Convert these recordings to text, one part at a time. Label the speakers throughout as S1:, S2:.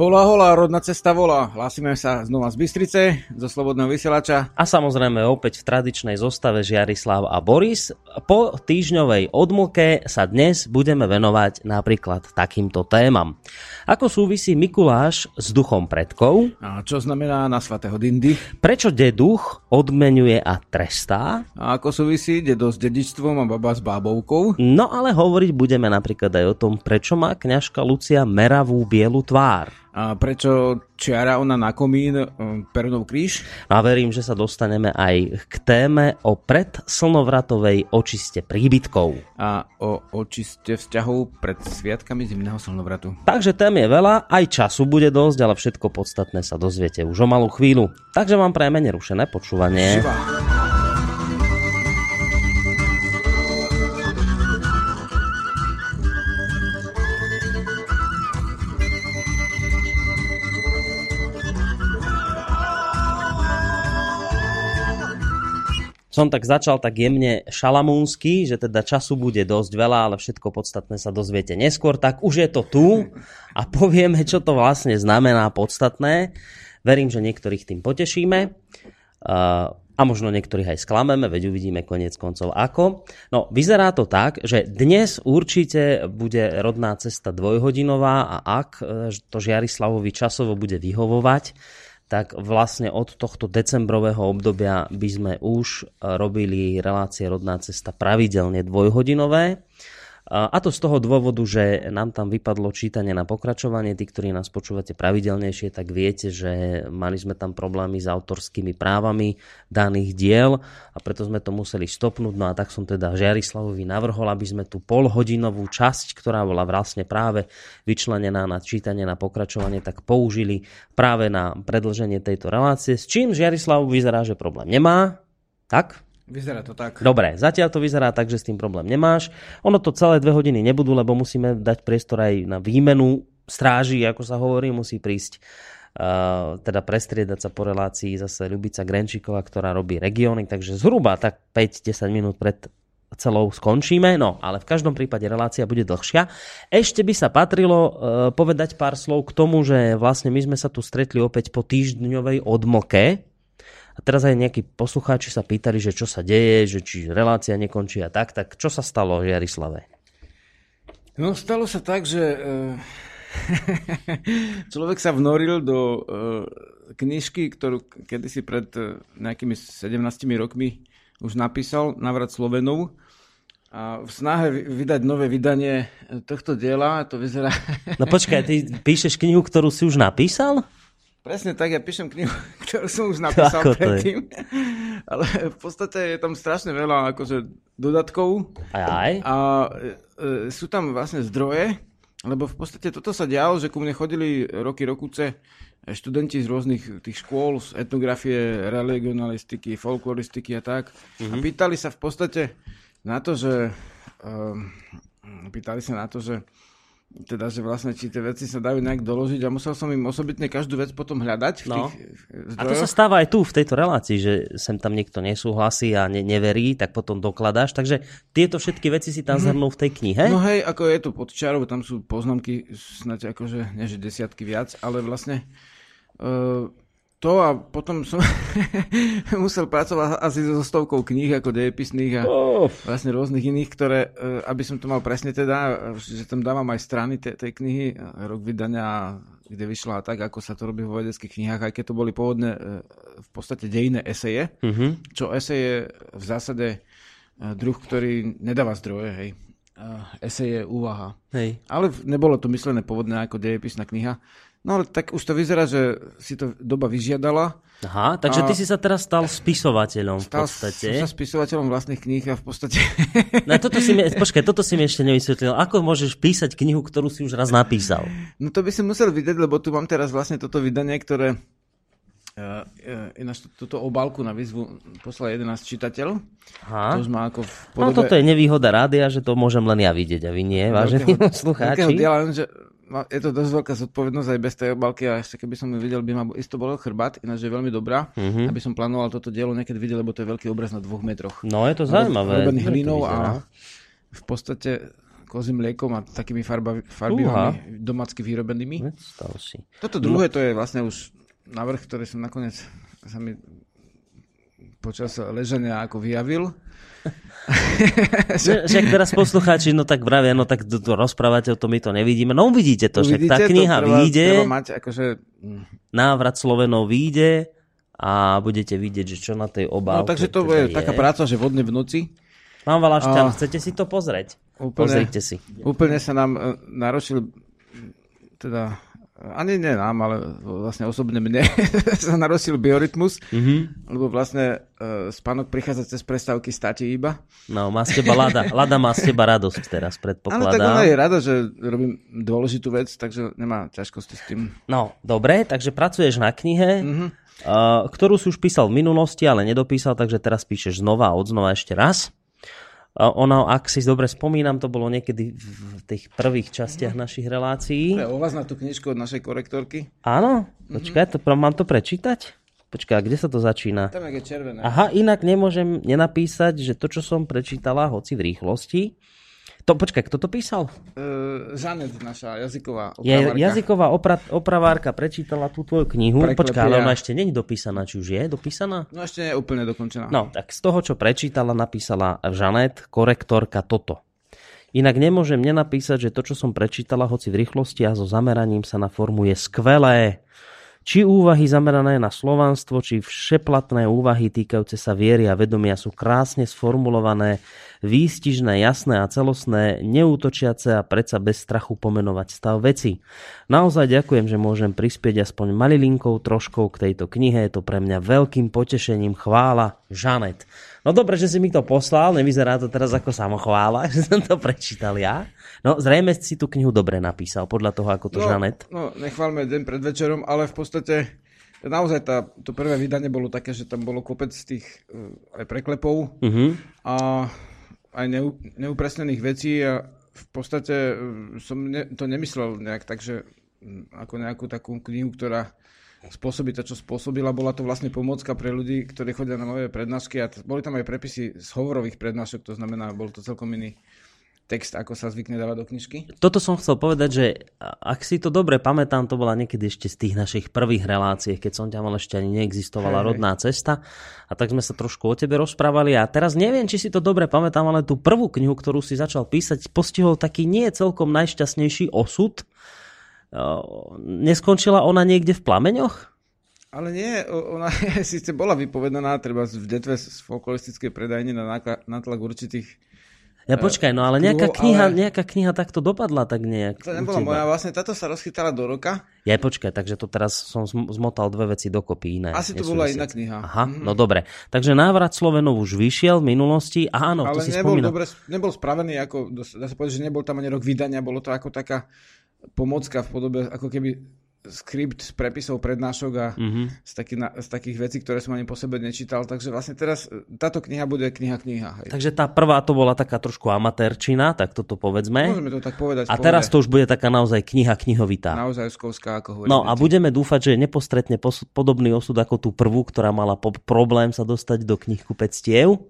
S1: Hola, hola, rodná cesta volá. Hlásime sa znova z Bystrice, zo Slobodného vysielača.
S2: A samozrejme opäť v tradičnej zostave Žiarislav a Boris. Po týždňovej odmlke sa dnes budeme venovať napríklad takýmto témam. Ako súvisí Mikuláš s duchom predkov?
S1: A čo znamená na svatého Dindy?
S2: Prečo deduch odmenuje a trestá?
S1: A ako súvisí dedo s dedičstvom a baba s bábovkou?
S2: No ale hovoriť budeme napríklad aj o tom, prečo má kňažka Lucia meravú bielu tvár.
S1: A prečo čiara ona na komín um, Pernov kríž?
S2: A verím, že sa dostaneme aj k téme o predslnovratovej očiste príbytkov.
S1: A o očiste vzťahov pred sviatkami zimného slnovratu.
S2: Takže tém je veľa, aj času bude dosť, ale všetko podstatné sa dozviete už o malú chvíľu. Takže vám prajeme nerušené počúvanie. Živa. Som tak začal tak jemne šalamúnsky, že teda času bude dosť veľa, ale všetko podstatné sa dozviete neskôr, tak už je to tu a povieme, čo to vlastne znamená podstatné. Verím, že niektorých tým potešíme a možno niektorých aj sklameme, veď uvidíme konec koncov ako. No, vyzerá to tak, že dnes určite bude rodná cesta dvojhodinová a ak to Žiarislavovi časovo bude vyhovovať, tak vlastne od tohto decembrového obdobia by sme už robili relácie Rodná cesta pravidelne dvojhodinové. A to z toho dôvodu, že nám tam vypadlo čítanie na pokračovanie. Tí, ktorí nás počúvate pravidelnejšie, tak viete, že mali sme tam problémy s autorskými právami daných diel a preto sme to museli stopnúť. No a tak som teda Žiarislavovi navrhol, aby sme tú polhodinovú časť, ktorá bola vlastne práve vyčlenená na čítanie na pokračovanie, tak použili práve na predlženie tejto relácie. S čím Žiarislav vyzerá, že problém nemá. Tak?
S1: Vyzerá to tak.
S2: Dobre, zatiaľ to vyzerá tak, že s tým problém nemáš. Ono to celé dve hodiny nebudú, lebo musíme dať priestor aj na výmenu stráži, ako sa hovorí, musí prísť uh, teda prestriedať sa po relácii zase Ľubica Grenčíková, ktorá robí regióny, takže zhruba tak 5-10 minút pred celou skončíme, no ale v každom prípade relácia bude dlhšia. Ešte by sa patrilo uh, povedať pár slov k tomu, že vlastne my sme sa tu stretli opäť po týždňovej odmlke, a teraz aj nejakí poslucháči sa pýtali, že čo sa deje, že či relácia nekončí a tak, tak čo sa stalo Jarislave?
S1: No stalo sa tak, že uh, človek sa vnoril do uh, knižky, ktorú kedysi pred uh, nejakými 17 rokmi už napísal, Navrat Slovenov. A v snahe vydať nové vydanie tohto diela, to vyzerá...
S2: No počkaj, ty píšeš knihu, ktorú si už napísal?
S1: Presne tak, ja píšem knihu, ktorú som už napísal Ako predtým. Ale v podstate je tam strašne veľa akože dodatkov.
S2: Aj, aj.
S1: A e, e, sú tam vlastne zdroje, lebo v podstate toto sa dialo, že ku mne chodili roky rokuce študenti z rôznych tých škôl, z etnografie, religionalistiky, folkloristiky a tak. Mm-hmm. A mhm. pýtali sa v podstate na to, že... Um, pýtali sa na to, že teda, že vlastne či tie veci sa dajú nejak doložiť a musel som im osobitne každú vec potom hľadať v no. tých
S2: zdrojoch. A to sa stáva aj tu v tejto relácii, že sem tam niekto nesúhlasí a ne- neverí, tak potom dokladáš. Takže tieto všetky veci si tam mm. zhrnú v tej knihe.
S1: No hej, ako je to pod čarou, tam sú poznámky snáď akože, nie že desiatky viac, ale vlastne uh, to a potom som musel pracovať asi so stovkou kníh ako dejepisných a oh. vlastne rôznych iných, ktoré, e, aby som to mal presne teda, že tam dávam aj strany tej, tej knihy, rok vydania, kde vyšla a tak, ako sa to robí vo vedeckých knihách, aj keď to boli pôvodne e, v podstate dejné eseje, mm-hmm. čo eseje je v zásade e, druh, ktorý nedáva zdroje, hej. Esej je úvaha.
S2: Hej.
S1: Ale nebolo to myslené pôvodne ako dejepisná kniha. No ale tak už to vyzerá, že si to doba vyžiadala.
S2: Aha, takže ty si sa teraz stal spisovateľom v podstate.
S1: Stal sa spisovateľom vlastných kníh a v podstate...
S2: No toto si mi, počkaj, toto si mi ešte nevysvetlil. Ako môžeš písať knihu, ktorú si už raz napísal?
S1: No to by si musel vidieť, lebo tu mám teraz vlastne toto vydanie, ktoré Uh, uh, ináč túto obálku na výzvu poslal 11 čitateľ. Aha. To má ako v
S2: no, podobe... No toto je nevýhoda rádia, že to môžem len ja vidieť a vy nie, vážení slucháči.
S1: Diela, že je to dosť veľká zodpovednosť aj bez tej obálky a ešte keby som ju videl, by ma isto bol chrbát, ináč je veľmi dobrá, mm-hmm. aby som plánoval toto dielo niekedy vidieť, lebo to je veľký obraz na dvoch metroch.
S2: No je to zaujímavé.
S1: Robený hlinou a v podstate kozím mliekom a takými farba, farbivami domácky vyrobenými.
S2: Si.
S1: Toto druhé, to je vlastne už navrh, ktorý som nakoniec sa mi počas ležania ako vyjavil.
S2: že, však teraz poslucháči, no tak vravia, no tak to, to rozprávate o tom, my to nevidíme. No uvidíte to, však tá kniha
S1: to,
S2: treba, vyjde,
S1: treba mať akože...
S2: návrat Slovenov vyjde a budete vidieť, že čo na tej obálke
S1: No takže to
S2: teda
S1: je, taká práca, že vodne v noci.
S2: Pán Valašťan, a... chcete si to pozrieť?
S1: Úplne,
S2: Pozrite si.
S1: Úplne sa nám uh, narošil teda ani nie nám, ale vlastne osobne mne sa narosil biorytmus, mm-hmm. lebo vlastne uh, spánok prichádza cez prestávky stati iba.
S2: No, má z teba Lada. Lada má z teba radosť teraz, predpokladám. Áno,
S1: tak ona je rada, že robím dôležitú vec, takže nemá ťažkosti s tým.
S2: No, dobre, takže pracuješ na knihe, mm-hmm. uh, ktorú si už písal v minulosti, ale nedopísal, takže teraz píšeš znova a odznova ešte raz. Ono, ak si dobre spomínam, to bolo niekedy v tých prvých častiach našich relácií.
S1: To je o vás na tú knižku od našej korektorky.
S2: Áno, počkaj, to, mám to prečítať? Počkaj, kde sa to začína?
S1: Tam je červené.
S2: Aha, inak nemôžem nenapísať, že to, čo som prečítala, hoci v rýchlosti, to, počkaj, kto to písal?
S1: Uh, Žanet, naša jazyková opravárka.
S2: Je, jazyková opra- opravárka prečítala tú tvoju knihu. Preklepia. Počkaj, ale ona ešte není dopísaná. Či už je dopísaná?
S1: No ešte nie je úplne dokončená.
S2: No, tak z toho, čo prečítala, napísala Žanet, korektorka toto. Inak nemôžem nenapísať, že to, čo som prečítala, hoci v rýchlosti a so zameraním sa na formu je skvelé. Či úvahy zamerané na slovanstvo, či všeplatné úvahy týkajúce sa viery a vedomia sú krásne sformulované, výstižné, jasné a celostné, neútočiace a predsa bez strachu pomenovať stav veci. Naozaj ďakujem, že môžem prispieť aspoň malilinkou troškou k tejto knihe, je to pre mňa veľkým potešením. Chvála, Žanet. No dobre, že si mi to poslal, nevyzerá to teraz ako samochvála, že som to prečítal ja. No zrejme si tú knihu dobre napísal, podľa toho, ako to
S1: no,
S2: Žanet.
S1: No, nechválme deň pred večerom, ale v podstate naozaj tá, to prvé vydanie bolo také, že tam bolo kopec tých uh, aj preklepov uh-huh. a aj neu, neupresnených vecí a v podstate uh, som ne, to nemyslel nejak tak, že um, ako nejakú takú knihu, ktorá spôsobí to, čo spôsobila. Bola to vlastne pomocka pre ľudí, ktorí chodia na moje prednášky a t- boli tam aj prepisy z hovorových prednášok, to znamená, bol to celkom iný text, ako sa zvykne dávať do knižky?
S2: Toto som chcel povedať, že ak si to dobre pamätám, to bola niekedy ešte z tých našich prvých relácií, keď som ťa mal ešte ani neexistovala hey, rodná cesta a tak sme sa trošku o tebe rozprávali a teraz neviem, či si to dobre pamätám, ale tú prvú knihu, ktorú si začal písať, postihol taký nie celkom najšťastnejší osud. Neskončila ona niekde v plameňoch?
S1: Ale nie, ona síce bola vypovedaná treba v detve z folkloristickej predajne na nátlak určitých
S2: ja počkaj, no ale nejaká kniha, ale... nejaká kniha takto dopadla tak nejak.
S1: To nebola moja, vlastne táto sa rozchytala do roka.
S2: Ja počkaj, takže to teraz som zmotal dve veci dokopy iné.
S1: Asi to bola iná kniha.
S2: Aha, mm-hmm. no dobre. Takže návrat Slovenov už vyšiel v minulosti. Áno,
S1: ale
S2: to si
S1: nebol,
S2: spomínal.
S1: dobre, nebol spravený ako, dá sa povedať, že nebol tam ani rok vydania, bolo to ako taká pomocka v podobe, ako keby skript z prepisov prednášok a mm-hmm. z, taký, z takých vecí, ktoré som ani po sebe nečítal. Takže vlastne teraz e, táto kniha bude kniha-kniha. Hej.
S2: Takže tá prvá to bola taká trošku amatérčina, tak toto povedzme.
S1: Môžeme to tak povedať.
S2: A teraz to už bude taká naozaj kniha knihovitá.
S1: Naozaj skovská, ako hovorí.
S2: No a budeme dúfať, že nepostretne podobný osud ako tú prvú, ktorá mala po- problém sa dostať do knihku pectiev.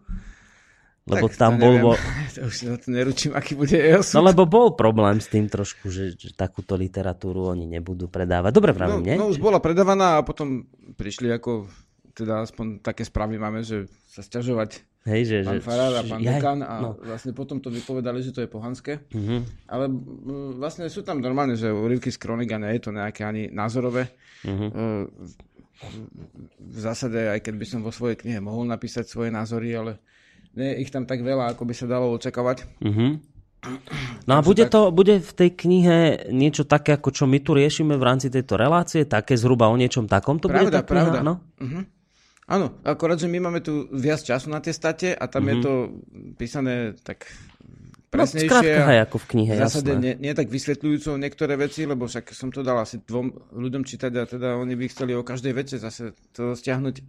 S2: Lebo
S1: tak
S2: tam bol... Bo...
S1: Už na to neručím, aký bude osud.
S2: No lebo bol problém s tým trošku, že, že takúto literatúru oni nebudú predávať. Dobre pravím,
S1: no,
S2: nie?
S1: No už bola predávaná a potom prišli ako, teda aspoň také správy máme, že sa sťažovať
S2: Hej, že,
S1: pán
S2: že,
S1: Farár a pán Dekan a
S2: no.
S1: vlastne potom to vypovedali, že to je pohanské.
S2: Uh-huh.
S1: Ale vlastne sú tam normálne, že úryvky z kronik a nie je to nejaké ani názorové. Uh-huh. V zásade, aj keď by som vo svojej knihe mohol napísať svoje názory, ale nie je ich tam tak veľa, ako by sa dalo očakávať.
S2: Uh-huh. No a bude, to, bude v tej knihe niečo také, ako čo my tu riešime v rámci tejto relácie? Také zhruba o niečom takom to
S1: pravda,
S2: bude tá kniha?
S1: Pravda.
S2: No?
S1: Uh-huh. Áno, akorát, že my máme tu viac času na tie state a tam uh-huh. je to písané tak presnejšie.
S2: No, skrátka, hej, ako v knihe,
S1: v zásade
S2: jasné.
S1: nie, nie tak vysvetľujúco niektoré veci, lebo však som to dal asi dvom ľuďom čítať a teda oni by chceli o každej veci zase to stiahnuť e,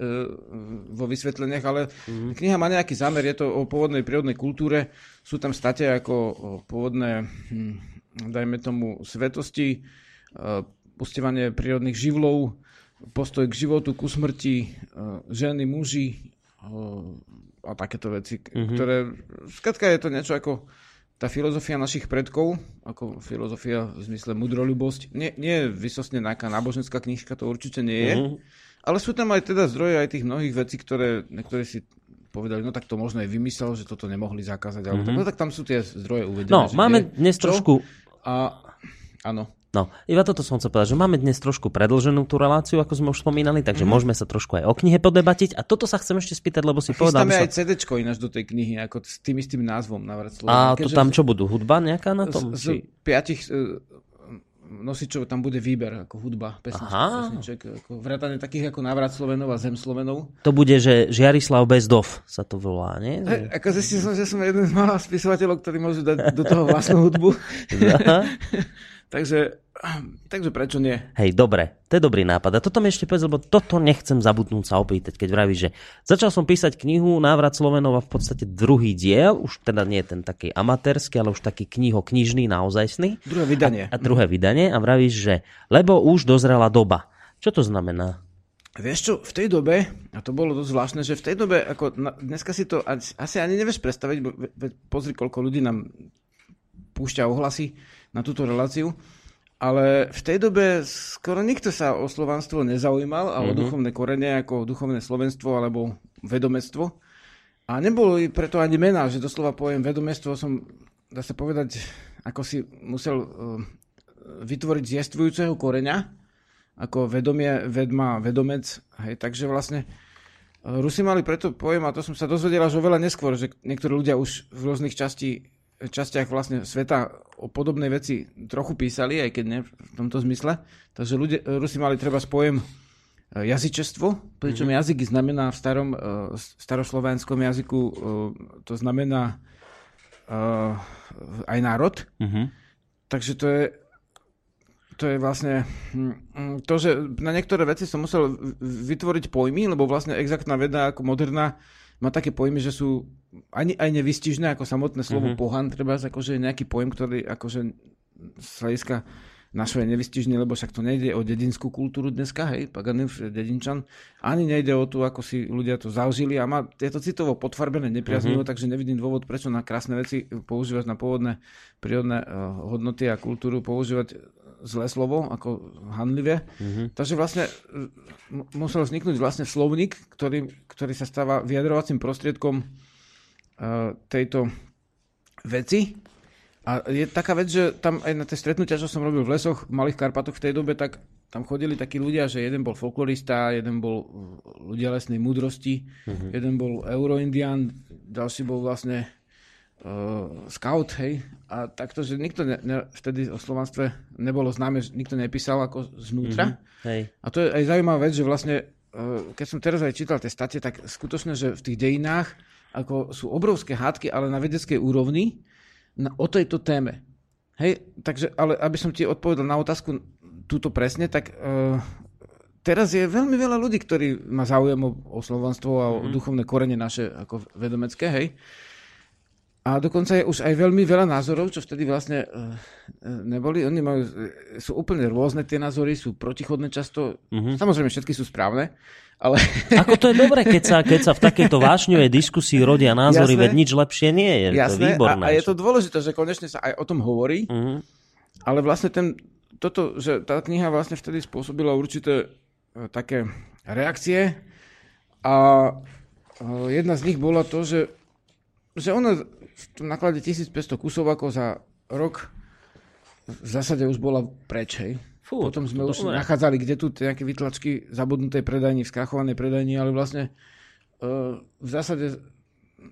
S1: vo vysvetleniach, ale mm-hmm. kniha má nejaký zámer, je to o pôvodnej prírodnej kultúre, sú tam state ako pôvodné, hm, dajme tomu, svetosti, e, ustievanie prírodných živlov, postoj k životu, ku smrti, e, ženy, muži e, a takéto veci, mm-hmm. ktoré, skratka je to niečo ako tá filozofia našich predkov, ako filozofia v zmysle mudrolubosť, nie, nie je vysosne nejaká náboženská knižka, to určite nie je, mm-hmm. ale sú tam aj teda zdroje aj tých mnohých vecí, ktoré, ktoré si povedali, no tak to možno aj vymyslel, že toto nemohli zakázať, alebo mm-hmm. tak, no tak tam sú tie zdroje uvedené.
S2: No, máme dnes trošku...
S1: A, áno.
S2: No, iba toto som chcel povedať, že máme dnes trošku predlženú tú reláciu, ako sme už spomínali, takže mm. môžeme sa trošku aj o knihe podebatiť. A toto sa chcem ešte spýtať, lebo si povedal...
S1: Chystáme
S2: aj.
S1: CD ináč do tej knihy, ako s tým istým názvom. Navrat
S2: A to tam čo budú? Hudba nejaká na tom?
S1: Z, z piatich uh, nosičov tam bude výber, ako hudba, pesniček, pesniček ako vrátane takých ako Návrat Slovenov a Zem Slovenov.
S2: To bude, že Žiarislav Bezdov sa to volá, nie?
S1: Hey, ako zistil som, že som jeden z malých spisovateľov, ktorí môžu dať do toho vlastnú hudbu. Takže Takže prečo nie?
S2: Hej, dobre, to je dobrý nápad. A toto mi ešte povedz, lebo toto nechcem zabudnúť sa opýtať, keď vravíš, že začal som písať knihu Návrat Slovenova v podstate druhý diel, už teda nie ten taký amatérsky, ale už taký kniho knižný, naozajstný.
S1: Druhé vydanie.
S2: A, a druhé vydanie a vravíš, že lebo už dozrela doba. Čo to znamená?
S1: Vieš čo, v tej dobe, a to bolo dosť zvláštne, že v tej dobe, ako na, dneska si to asi ani nevieš predstaviť, bo, pozri, koľko ľudí nám púšťa ohlasy na túto reláciu, ale v tej dobe skoro nikto sa o slovanstvo nezaujímal a mm-hmm. o duchovné korene ako duchovné slovenstvo alebo vedomectvo. A nebolo preto ani mená, že doslova poviem vedomectvo som, dá sa povedať, ako si musel uh, vytvoriť z jestvujúceho koreňa, ako vedomie, vedma, vedomec. Hej, takže vlastne uh, Rusi mali preto pojem, a to som sa dozvedela, že oveľa neskôr, že niektorí ľudia už v rôznych časti častiach vlastne sveta o podobnej veci trochu písali, aj keď nie v tomto zmysle. Takže ľudia, Rusi mali treba spojem e, jazyčestvo, pričom mm-hmm. jazyk znamená v starom uh, staroslovenskom jazyku, uh, to znamená aj národ. Mm-hmm. Takže to je, to je vlastne hm, to, že na niektoré veci som musel vytvoriť pojmy, lebo vlastne exaktná veda ako moderná má také pojmy, že sú ani aj nevystižné ako samotné slovo mm-hmm. pohan, treba akože nejaký pojem, ktorý akože z hľadiska našho je nevystižný, lebo však to nejde o dedinskú kultúru dneska, hej, paganov, dedinčan, ani nejde o to, ako si ľudia to zaužili a má, je to citovo potvarbené nepriaznivo, mm-hmm. takže nevidím dôvod, prečo na krásne veci používať na pôvodné prírodné uh, hodnoty a kultúru používať zlé slovo, ako hanlivé. Mm-hmm. Takže vlastne musel vzniknúť vlastne slovník, ktorý, ktorý sa stáva vyjadrovacím prostriedkom tejto veci. A je taká vec, že tam aj na tie stretnutia, čo som robil v lesoch, v Malých Karpatoch v tej dobe, tak tam chodili takí ľudia, že jeden bol folklorista, jeden bol ľudia lesnej múdrosti, mm-hmm. jeden bol euroindian, ďalší bol vlastne uh, scout, hej. A takto, že nikto ne, ne, vtedy o slovanstve nebolo známe, že nikto nepísal ako znútra.
S2: Mm-hmm, hej.
S1: A to je aj zaujímavá vec, že vlastne, uh, keď som teraz aj čítal tie state, tak skutočne, že v tých dejinách ako sú obrovské hádky, ale na vedeckej úrovni na, o tejto téme. Hej, takže, ale aby som ti odpovedal na otázku túto presne, tak uh, teraz je veľmi veľa ľudí, ktorí má záujem o, o slovanstvo a o mm-hmm. duchovné korene naše ako vedomecké, hej. A dokonca je už aj veľmi veľa názorov, čo vtedy vlastne uh, neboli. Oni majú, sú úplne rôzne tie názory, sú protichodné často. Mm-hmm. Samozrejme, všetky sú správne, ale...
S2: Ako to je dobré, keď sa, keď sa v takejto vášňovej diskusii rodia názory, Jasné. veď nič lepšie nie je. Jasné. To je výborné.
S1: A, a je to dôležité, že konečne sa aj o tom hovorí, mm-hmm. ale vlastne ten, toto, že tá kniha vlastne vtedy spôsobila určité uh, také reakcie a uh, jedna z nich bola to, že, že ona v tom naklade 1500 kusov ako za rok v zásade už bola preč, hej. Fú, Potom sme už dobre. nachádzali, kde tu nejaké vytlačky zabudnutej predajni, v skrachovanej predajni, ale vlastne uh, v zásade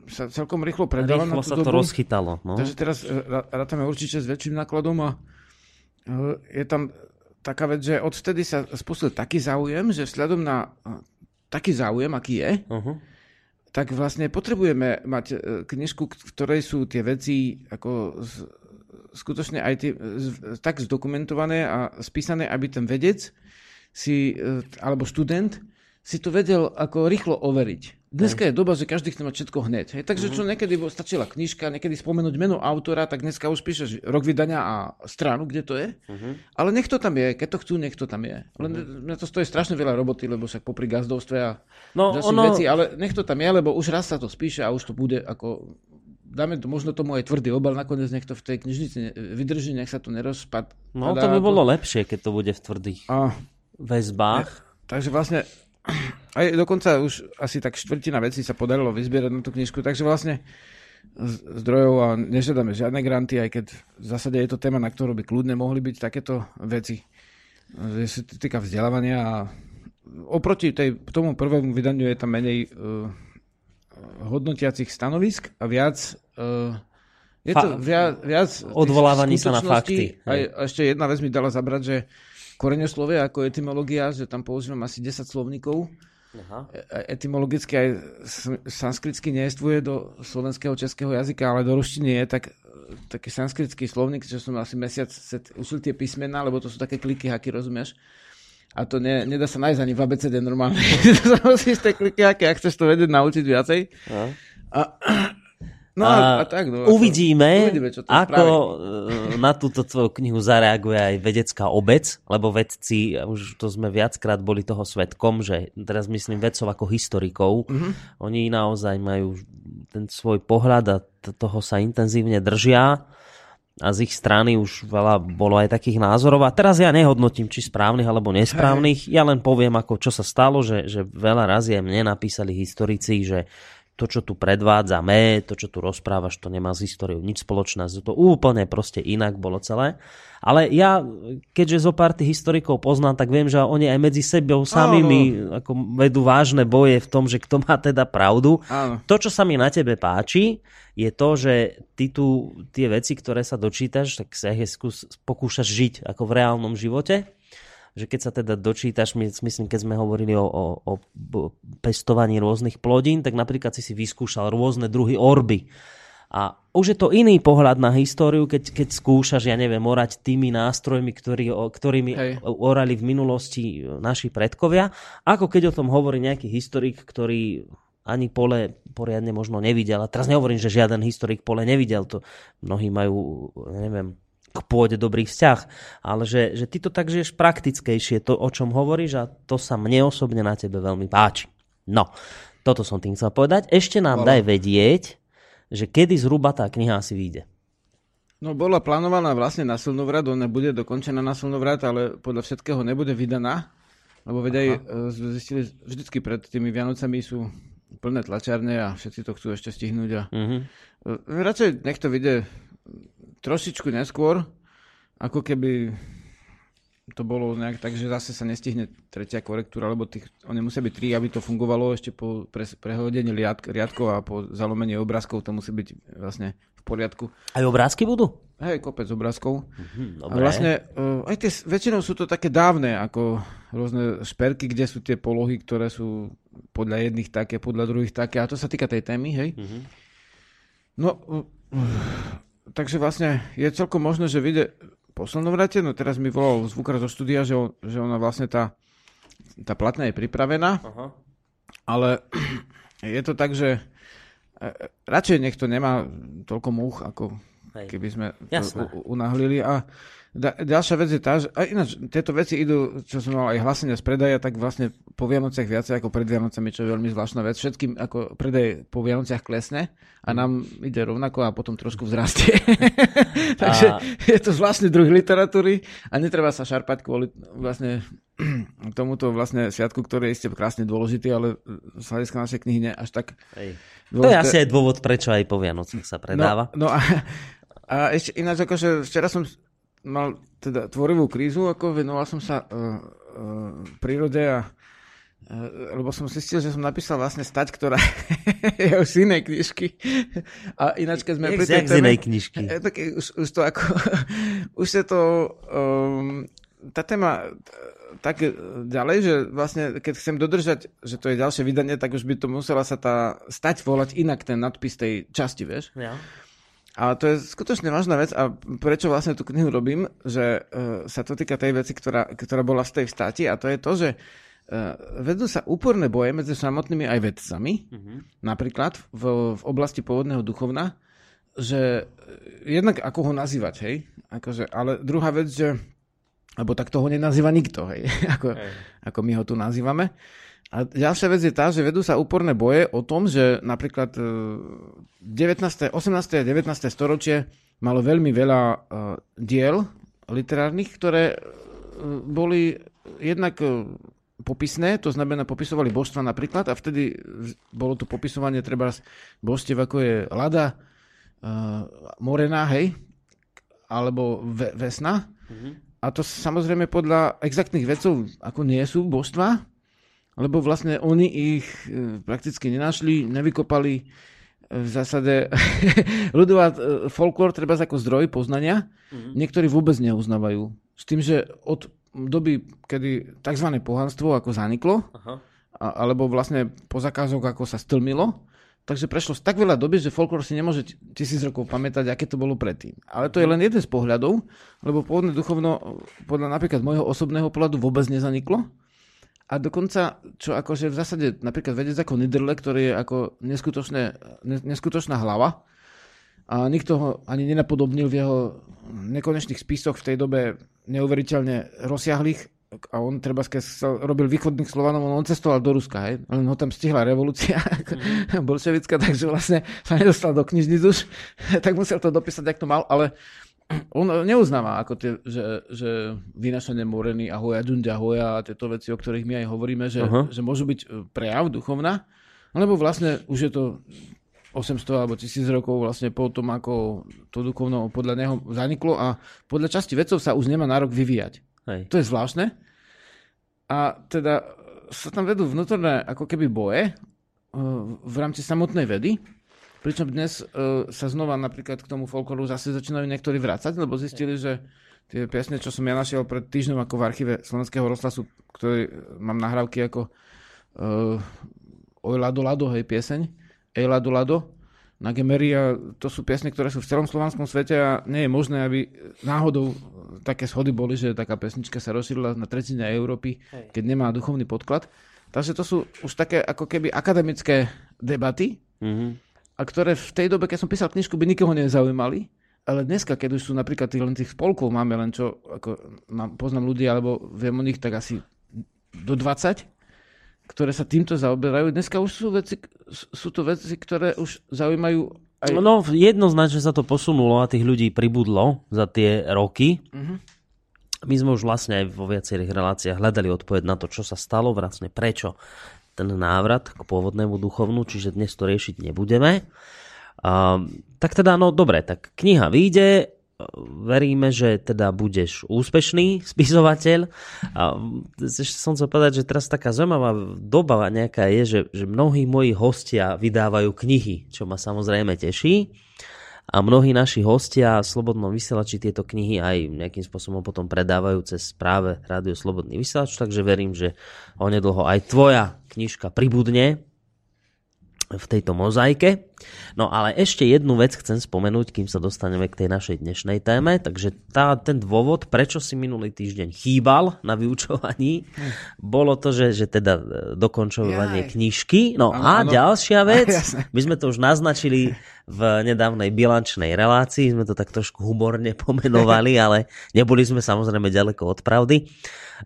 S1: sa celkom rýchlo predala
S2: rýchlo
S1: na tú
S2: sa
S1: dobu.
S2: to rozchytalo. No.
S1: Takže teraz rátame určite s väčším nákladom a uh, je tam taká vec, že odvtedy sa spustil taký záujem, že vzhľadom na uh, taký záujem, aký je, uh-huh tak vlastne potrebujeme mať e, knižku, v ktorej sú tie veci ako z, skutočne aj tie, z, tak zdokumentované a spísané, aby ten vedec si, e, alebo študent si to vedel ako rýchlo overiť. Dneska je doba, že každý chce mať všetko hneď. Hej? Takže čo mhm. niekedy stačila knižka, niekedy spomenúť meno autora, tak dneska už píšeš rok vydania a stranu, kde to je. Uh-huh. Ale nech to tam je, keď to chcú, nech to tam je. Len uh-huh. mňa to stojí strašne veľa roboty, lebo však popri gazdovstve a no, ono... veci, ale nech to tam je, lebo už raz sa to spíše a už to bude ako dáme to, možno tomu aj tvrdý obal, nakoniec nech to v tej knižnici vydrží, nech sa to nerozpad.
S2: No to by bolo lepšie, keď to bude v tvrdých a, väzbách.
S1: takže vlastne aj dokonca už asi tak štvrtina vecí sa podarilo vyzbierať na tú knižku, takže vlastne zdrojov a nežiadame žiadne granty, aj keď v zásade je to téma, na ktorú by kľudne mohli byť takéto veci. Je sa týka vzdelávania a oproti tej, tomu prvému vydaniu je tam menej uh, hodnotiacich stanovisk a viac uh, je to viac, viac
S2: odvolávaní sa na fakty.
S1: A, a ešte jedna vec mi dala zabrať, že koreňoslovie ako etymológia, že tam používam asi 10 slovníkov Aha. E, etymologicky aj sanskritsky nejestvuje do slovenského českého jazyka, ale do ruštiny je tak, taký sanskritský slovník, že som asi mesiac usil tie písmená, lebo to sú také kliky, aký rozumieš. A to ne, nedá sa nájsť ani v ABCD normálne. to sa musíš tie kliky, aké, ak chceš to vedieť, naučiť viacej. A, a
S2: No a, a tak, no, uvidíme, uvidíme čo ako spraví. E, na túto tvoju knihu zareaguje aj vedecká obec, lebo vedci, už to sme viackrát boli toho svetkom, že teraz myslím vedcov ako historikov, mm-hmm. oni naozaj majú ten svoj pohľad a toho sa intenzívne držia a z ich strany už veľa bolo aj takých názorov. A teraz ja nehodnotím, či správnych alebo nesprávnych. Ja len poviem, ako čo sa stalo, že, že veľa razy aj mne napísali historici, že to, čo tu predvádzame, to, čo tu rozprávaš, to nemá s históriou nič spoločné. To úplne proste inak bolo celé. Ale ja, keďže zo pár tých historikov poznám, tak viem, že oni aj medzi sebou samými ako vedú vážne boje v tom, že kto má teda pravdu. Áno. To, čo sa mi na tebe páči, je to, že ty tu tie veci, ktoré sa dočítaš, tak sa ich pokúšaš žiť ako v reálnom živote že keď sa teda dočítaš, myslím, keď sme hovorili o, o, o pestovaní rôznych plodín, tak napríklad si si vyskúšal rôzne druhy orby. A už je to iný pohľad na históriu, keď, keď skúšaš, ja neviem, orať tými nástrojmi, ktorý, ktorými Hej. orali v minulosti naši predkovia, ako keď o tom hovorí nejaký historik, ktorý ani pole poriadne možno nevidel. A teraz nehovorím, že žiaden historik pole nevidel. To mnohí majú, neviem, k pôde dobrý vzťah, ale že, že ty to tak žiješ praktickejšie, to o čom hovoríš a to sa mne osobne na tebe veľmi páči. No, toto som tým chcel povedať. Ešte nám Hvala. daj vedieť, že kedy zhruba tá kniha asi vyjde.
S1: No bola plánovaná vlastne na Silnovrat, ona bude dokončená na Silnovrat, ale podľa všetkého nebude vydaná, lebo veď aj e, zistili, vždycky pred tými Vianocami sú plné tlačárne a všetci to chcú ešte stihnúť a uh-huh. radšej nech to vyjde trošičku neskôr, ako keby to bolo nejak tak, že zase sa nestihne tretia korektúra, lebo tých, oni musia byť tri, aby to fungovalo ešte po pre, prehodení riad, riadkov a po zalomení obrázkov to musí byť vlastne v poriadku.
S2: Aj obrázky budú?
S1: Hej, kopec obrázkov. Mm-hmm, a vlastne uh, aj tie, väčšinou sú to také dávne, ako rôzne šperky, kde sú tie polohy, ktoré sú podľa jedných také, podľa druhých také. A to sa týka tej témy, hej. Mm-hmm. No, uh, takže vlastne je celkom možné, že vyjde po slnovrate, no teraz mi volal zvukár zo štúdia, že, on, že ona vlastne tá, tá platná je pripravená, Aha. ale je to tak, že e, radšej nech to nemá toľko múch, ako Hej. keby sme to unahlili a da, ďalšia vec je tá, že a ináč tieto veci idú, čo som mal aj hlasenia z predaja, tak vlastne po Vianociach viacej ako pred Vianocami, čo je veľmi zvláštna vec. Všetkým ako predaj po Vianociach klesne a nám ide rovnako a potom trošku vzrastie. Takže a... je to zvláštny druh literatúry a netreba sa šarpať kvôli vlastne tomuto vlastne sviatku, ktorý je ešte krásne dôležitý, ale z hľadiska našej knihy nie až tak
S2: Hej. Dôležité. To je asi aj dôvod, prečo aj po Vianociach sa predáva.
S1: No, no a, a ešte ináč, akože včera som mal teda tvorivú krízu, ako venoval som sa uh, uh, prírode a uh, lebo som zistil, že som napísal vlastne stať, ktorá je už z inej knižky. A ináč, keď sme
S2: pri tej téme... z inej knižky?
S1: Tak už, už to ako... už je to... Um, tá téma tak ďalej, že vlastne keď chcem dodržať, že to je ďalšie vydanie, tak už by to musela sa tá stať volať inak ten nadpis tej časti, vieš? Ja. A to je skutočne vážna vec a prečo vlastne tú knihu robím, že uh, sa to týka tej veci, ktorá, ktorá bola z tej vstáti a to je to, že uh, vedú sa úporné boje medzi samotnými aj vedcami, mm-hmm. napríklad v, v oblasti pôvodného duchovna, že jednak ako ho nazývať, hej, akože, ale druhá vec, že, lebo tak toho nenazýva nikto, hej, ako, hej. ako my ho tu nazývame, A ďalšia vec je tá, že vedú sa úporné boje o tom, že napríklad 19., 18. a 19. storočie malo veľmi veľa uh, diel literárnych, ktoré uh, boli jednak popisné, to znamená popisovali božstva napríklad a vtedy bolo to popisovanie treba božstiev ako je Lada, Morená, hej, alebo ve, Vesna. Mm-hmm. A to samozrejme podľa exaktných vecov ako nie sú božstva, lebo vlastne oni ich e, prakticky nenašli, nevykopali e, v zásade ľudová e, folklór treba ako zdroj poznania, mm-hmm. niektorí vôbec neuznávajú. S tým, že od doby, kedy tzv. pohanstvo ako zaniklo, Aha. A, alebo vlastne po zakázok ako sa stlmilo, takže prešlo tak veľa doby, že folklór si nemôže tisíc rokov pamätať, aké to bolo predtým. Ale to je len jeden z pohľadov, lebo pôvodné duchovno podľa napríklad môjho osobného pohľadu vôbec nezaniklo. A dokonca, čo akože v zásade napríklad vedec ako Niederle, ktorý je ako neskutočné, neskutočná hlava, a nikto ho ani nenapodobnil v jeho nekonečných spisoch v tej dobe neuveriteľne rozsiahlých a on treba keď robil východných Slovanov, on cestoval do Ruska, hej? len ho tam stihla revolúcia mm. bolševická, takže vlastne sa nedostal do knižnic už, tak musel to dopísať, jak to mal, ale on neuznáva ako tie, že, že vynašanie moreny a hoja, dunďa hoja a tieto veci, o ktorých my aj hovoríme, že, uh-huh. že môžu byť e, prejav duchovná, lebo vlastne už je to 800 alebo 1000 rokov vlastne po tom, ako to duchovno podľa neho zaniklo a podľa časti vedcov sa už nemá nárok vyvíjať. Hej. To je zvláštne. A teda sa tam vedú vnútorné ako keby boje e, v rámci samotnej vedy, Pričom dnes uh, sa znova napríklad k tomu folkloru zase začínajú niektorí vrácať, lebo zistili, že tie piesne, čo som ja našiel pred týždňom ako v archíve Slovenského rozhlasu, ktorý mám nahrávky ako uh, Oj Lado Lado, hej, pieseň, Ej Lado Lado, na Gemeria, to sú piesne, ktoré sú v celom slovanskom svete a nie je možné, aby náhodou také schody boli, že taká pesnička sa rozšírila na tretine Európy, Hej. keď nemá duchovný podklad. Takže to sú už také ako keby akademické debaty, mm-hmm a ktoré v tej dobe, keď som písal knižku, by nikoho nezaujímali. Ale dneska, keď už sú napríklad tých, len tých spolkov, máme len čo, ako mám, poznám ľudí, alebo viem o nich tak asi do 20, ktoré sa týmto zaoberajú. Dneska už sú, veci, sú to veci, ktoré už zaujímajú aj...
S2: No jednoznačne sa to posunulo a tých ľudí pribudlo za tie roky. Uh-huh. My sme už vlastne aj vo viacerých reláciách hľadali odpoveď na to, čo sa stalo, vlastne prečo ten návrat k pôvodnému duchovnu, čiže dnes to riešiť nebudeme. A, tak teda, no dobre, tak kniha vyjde, veríme, že teda budeš úspešný spisovateľ. A som chcel povedať, že teraz taká zaujímavá doba nejaká je, že, že mnohí moji hostia vydávajú knihy, čo ma samozrejme teší a mnohí naši hostia v Slobodnom vysielači tieto knihy aj nejakým spôsobom potom predávajú cez práve Rádio Slobodný vysielač, takže verím, že onedlho aj tvoja knižka pribudne v tejto mozaike. No ale ešte jednu vec chcem spomenúť, kým sa dostaneme k tej našej dnešnej téme. Takže tá, ten dôvod, prečo si minulý týždeň chýbal na vyučovaní, hm. bolo to, že, že teda e, dokončovanie Jaj. knižky. No ano, a ano. ďalšia vec, my sme to už naznačili v nedávnej bilančnej relácii, sme to tak trošku humorne pomenovali, ale neboli sme samozrejme ďaleko od pravdy.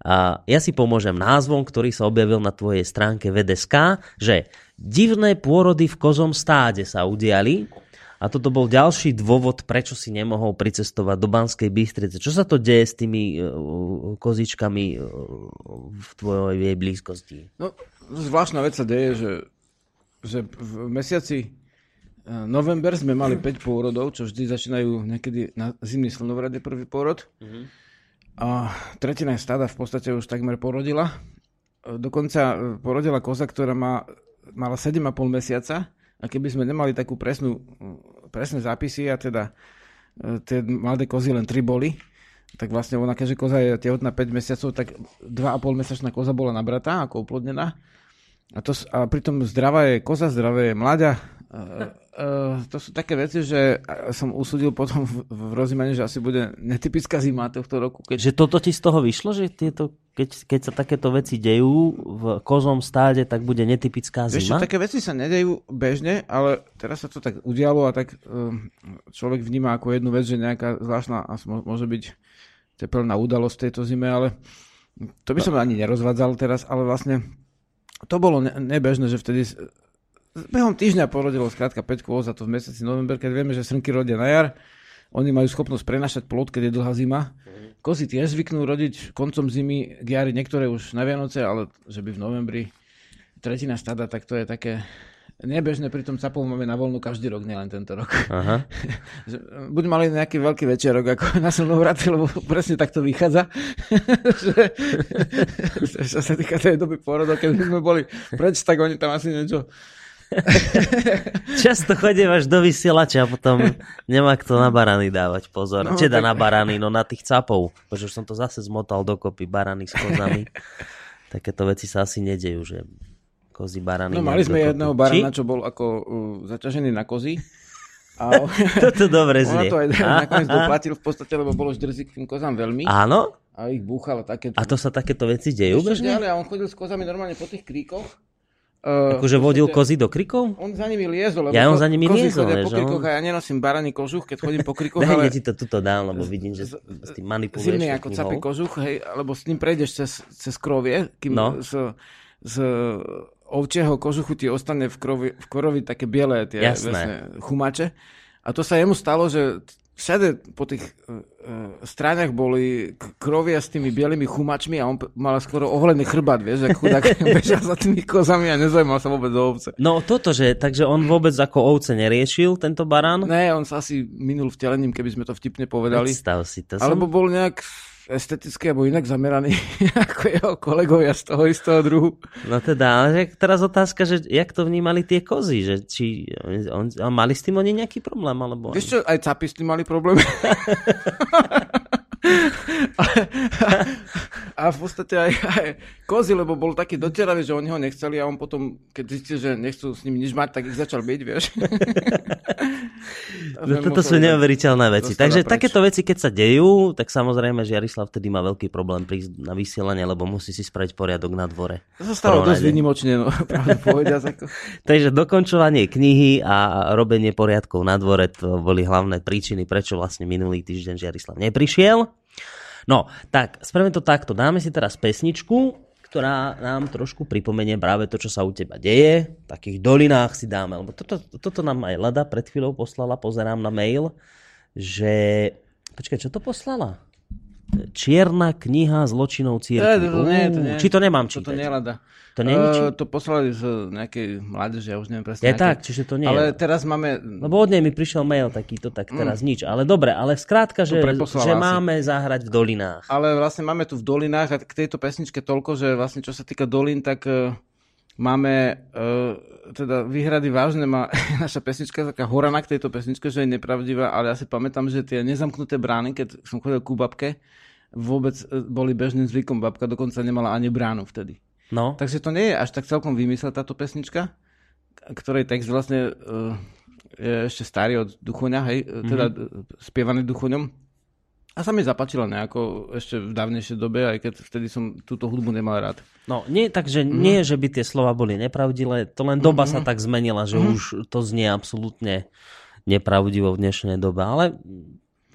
S2: A ja si pomôžem názvom, ktorý sa objavil na tvojej stránke VDSK, že divné pôrody v kozom stáde sa udiali a toto bol ďalší dôvod, prečo si nemohol pricestovať do Banskej Bystrice. Čo sa to deje s tými uh, kozičkami uh, v tvojej blízkosti?
S1: No, zvláštna vec sa deje, že, že v mesiaci november sme mali 5 pôrodov, čo vždy začínajú niekedy na zimný slnovrad je prvý pôrod. Mm-hmm. Tretina stáda v podstate už takmer porodila. Dokonca e, porodila koza, ktorá má, mala 7,5 mesiaca a keby sme nemali takú presnú, presné zápisy a teda e, tie mladé kozy len 3 boli, tak vlastne ona, keďže koza je tehotná 5 mesiacov, tak 2,5 mesačná koza bola nabratá ako uplodnená. A, to, a pritom zdravá je koza, zdravé je mlaďa, Uh, to sú také veci, že som usudil potom v, v rozímaní, že asi bude netypická zima tohto roku.
S2: Keď... Že toto ti z toho vyšlo, že tieto, keď, keď sa takéto veci dejú v kozom stáde, tak bude netypická zima?
S1: Ešte také veci sa nedejú bežne, ale teraz sa to tak udialo a tak um, človek vníma ako jednu vec, že nejaká zvláštna môže byť tepelná udalosť tejto zime, ale to by som ani nerozvádzal teraz, ale vlastne to bolo ne- nebežné, že vtedy behom týždňa porodilo skrátka 5 kôz a to v mesiaci november, keď vieme, že srnky rodia na jar, oni majú schopnosť prenašať plod, keď je dlhá zima. Kozy tiež zvyknú rodiť koncom zimy k jari, niektoré už na Vianoce, ale že by v novembri tretina stada, tak to je také nebežné, pritom capov máme na voľnu každý rok, nielen tento rok.
S2: Aha.
S1: Že, e, buď mali nejaký veľký večerok ako na slnovrate, lebo presne takto vychádza. že, čo sa týka tej doby porodov, keď sme boli preč, tak oni tam asi niečo...
S2: Často až do vysielača a potom nemá kto na barany dávať pozor.
S1: No,
S2: teda
S1: tak-
S2: na barany, no na tých capov. Bože, už som to zase zmotal dokopy, barany s kozami. Takéto veci sa asi nedejú, že kozy barany.
S1: No mali sme
S2: dokopy.
S1: jedného barana,
S2: Či?
S1: čo bol ako uh, zaťažený na kozy. A
S2: Toto dobre
S1: ona
S2: znie.
S1: to aj nakoniec doplatil v podstate, lebo bolo ždrzi k tým kozám veľmi.
S2: Áno?
S1: A ich búchal také...
S2: A to sa takéto veci dejú
S1: Ešte ďalej, a on chodil s kozami normálne po tých kríkoch. Uh,
S2: Akože vodil
S1: podstate-
S2: kozy do krikov?
S1: On za nimi liezol, lebo
S2: Ja, on za nimi
S1: kozy
S2: liezol,
S1: chodia po krikoch
S2: on-
S1: a ja nenosím baraný kožuch, keď chodím po krikoch,
S2: Daj,
S1: ale
S2: ti to tuto dám, lebo vidím, že s s tým manipuluješ.
S1: zimný ako capý kožuch, hej, alebo s ním prejdeš cez, cez krovie, kým
S2: No.
S1: z, z ovčieho kožuchu ti ostane v, krovi, v korovi také biele tie
S2: Jasné.
S1: vlastne, chumače. A to sa jemu stalo, že všade po tých uh, uh, stráňach boli krovia s tými bielými chumačmi a on mal skoro oholený chrbát, vieš, ako chudák bežal za tými kozami a nezaujímal sa vôbec o ovce.
S2: No toto, že, takže on vôbec ako ovce neriešil, tento barán?
S1: Ne, on sa asi minul vtelením, keby sme to vtipne povedali.
S2: Predstav si to.
S1: Alebo
S2: Som...
S1: bol nejak esteticky alebo inak zameraný ako jeho kolegovia z toho istého druhu.
S2: No teda, ale že teraz otázka, že jak to vnímali tie kozy, že či on, on, mali s tým oni nejaký problém, alebo...
S1: Vieš čo, aj capy s tým mali problém. a, a v podstate aj, aj kozy, lebo bol taký doteravý, že oni ho nechceli a on potom, keď zistil, že nechcú s ním nič mať, tak ich začal byť, vieš.
S2: No toto sú neuveriteľné veci. Takže
S1: preč.
S2: takéto veci, keď sa dejú, tak samozrejme, že Jarislav vtedy má veľký problém prísť na vysielanie, lebo musí si spraviť poriadok na dvore.
S1: To sa stalo dosť
S2: rade.
S1: výnimočne, no. Ako.
S2: Takže dokončovanie knihy a robenie poriadkov na dvore to boli hlavné príčiny, prečo vlastne minulý týždeň Žiarislav neprišiel. No, tak spravíme to takto. Dáme si teraz pesničku, ktorá nám trošku pripomenie práve to, čo sa u teba deje. V takých dolinách si dáme, lebo toto, toto nám aj Lada pred chvíľou poslala, pozerám na mail, že... Počkaj, čo to poslala? Čierna kniha zločinov
S1: To,
S2: církvy.
S1: to, nie, to nie.
S2: Či to nemám čítať?
S1: nelada.
S2: To nie je
S1: Eh, to poslali z nejakej mládeže, ja už neviem presne.
S2: Je
S1: aké.
S2: tak, čiže to nie je.
S1: Ale teraz máme...
S2: Lebo od nej mi prišiel mail takýto, tak teraz nič. Ale dobre, ale skrátka, že, že
S1: asi.
S2: máme zahrať v dolinách.
S1: Ale vlastne máme tu v dolinách a k tejto pesničke toľko, že vlastne čo sa týka dolín, tak uh, máme uh, teda výhrady vážne. Má naša pesnička taká horana k tejto pesničke, že je nepravdivá, ale ja si pamätám, že tie nezamknuté brány, keď som chodil ku babke, vôbec eh, boli bežným zvykom. Babka dokonca nemala ani bránu vtedy.
S2: No,
S1: Takže to nie je až tak celkom vymysel táto pesnička, ktorej text vlastne uh, je ešte starý od Duchoňa, hej, mm-hmm. teda uh, spievaný Duchoňom. A sa mi zapáčila nejako ešte v dávnejšej dobe, aj keď vtedy som túto hudbu nemal rád.
S2: no nie, takže
S1: Mhm.
S2: nie, že by tie slova boli nepravdivé, to len doba sa tak zmenila,
S1: Mhm.
S2: že už to znie absolútne nepravdivo v dnešnej dobe, ale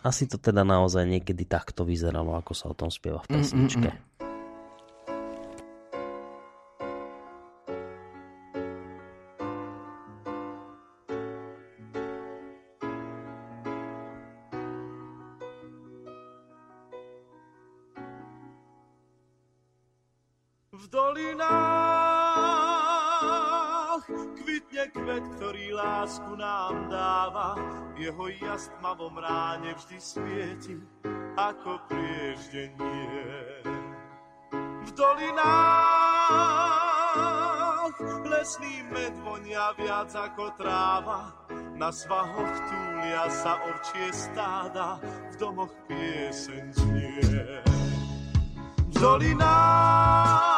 S2: asi to teda naozaj niekedy takto vyzeralo, ako sa o tom spieva
S1: Mhm,
S2: v pesničke.
S3: V kvitne kvet, ktorý lásku nám dáva. Jeho jas tmavom ráne vždy svieti, ako prieždenie. V dolinách lesný med vonia viac ako tráva. Na svahoch túlia sa ovčie stáda, v domoch pieseň znie. V dolinách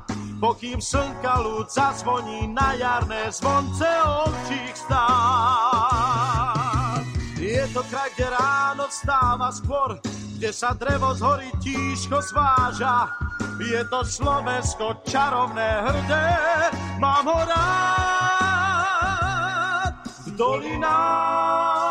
S3: Pokým slnka ľud zazvoní na jarné zvonce ovčích stát. Je to kraj, kde ráno vstáva skôr, kde sa drevo z hory tížko zváža. Je to Slovensko čarovné hrdé, mám ho rád v dolinách.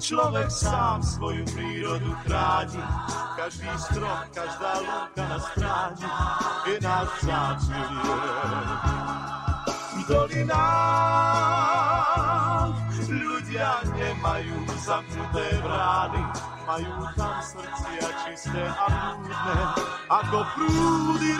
S3: človek sám svoju prírodu chráni, každý strom, každá lúka na stráni je náš vzácný V dolinách ľudia nemajú zamknuté brány, majú tam srdcia čisté a prúdne, ako prúdy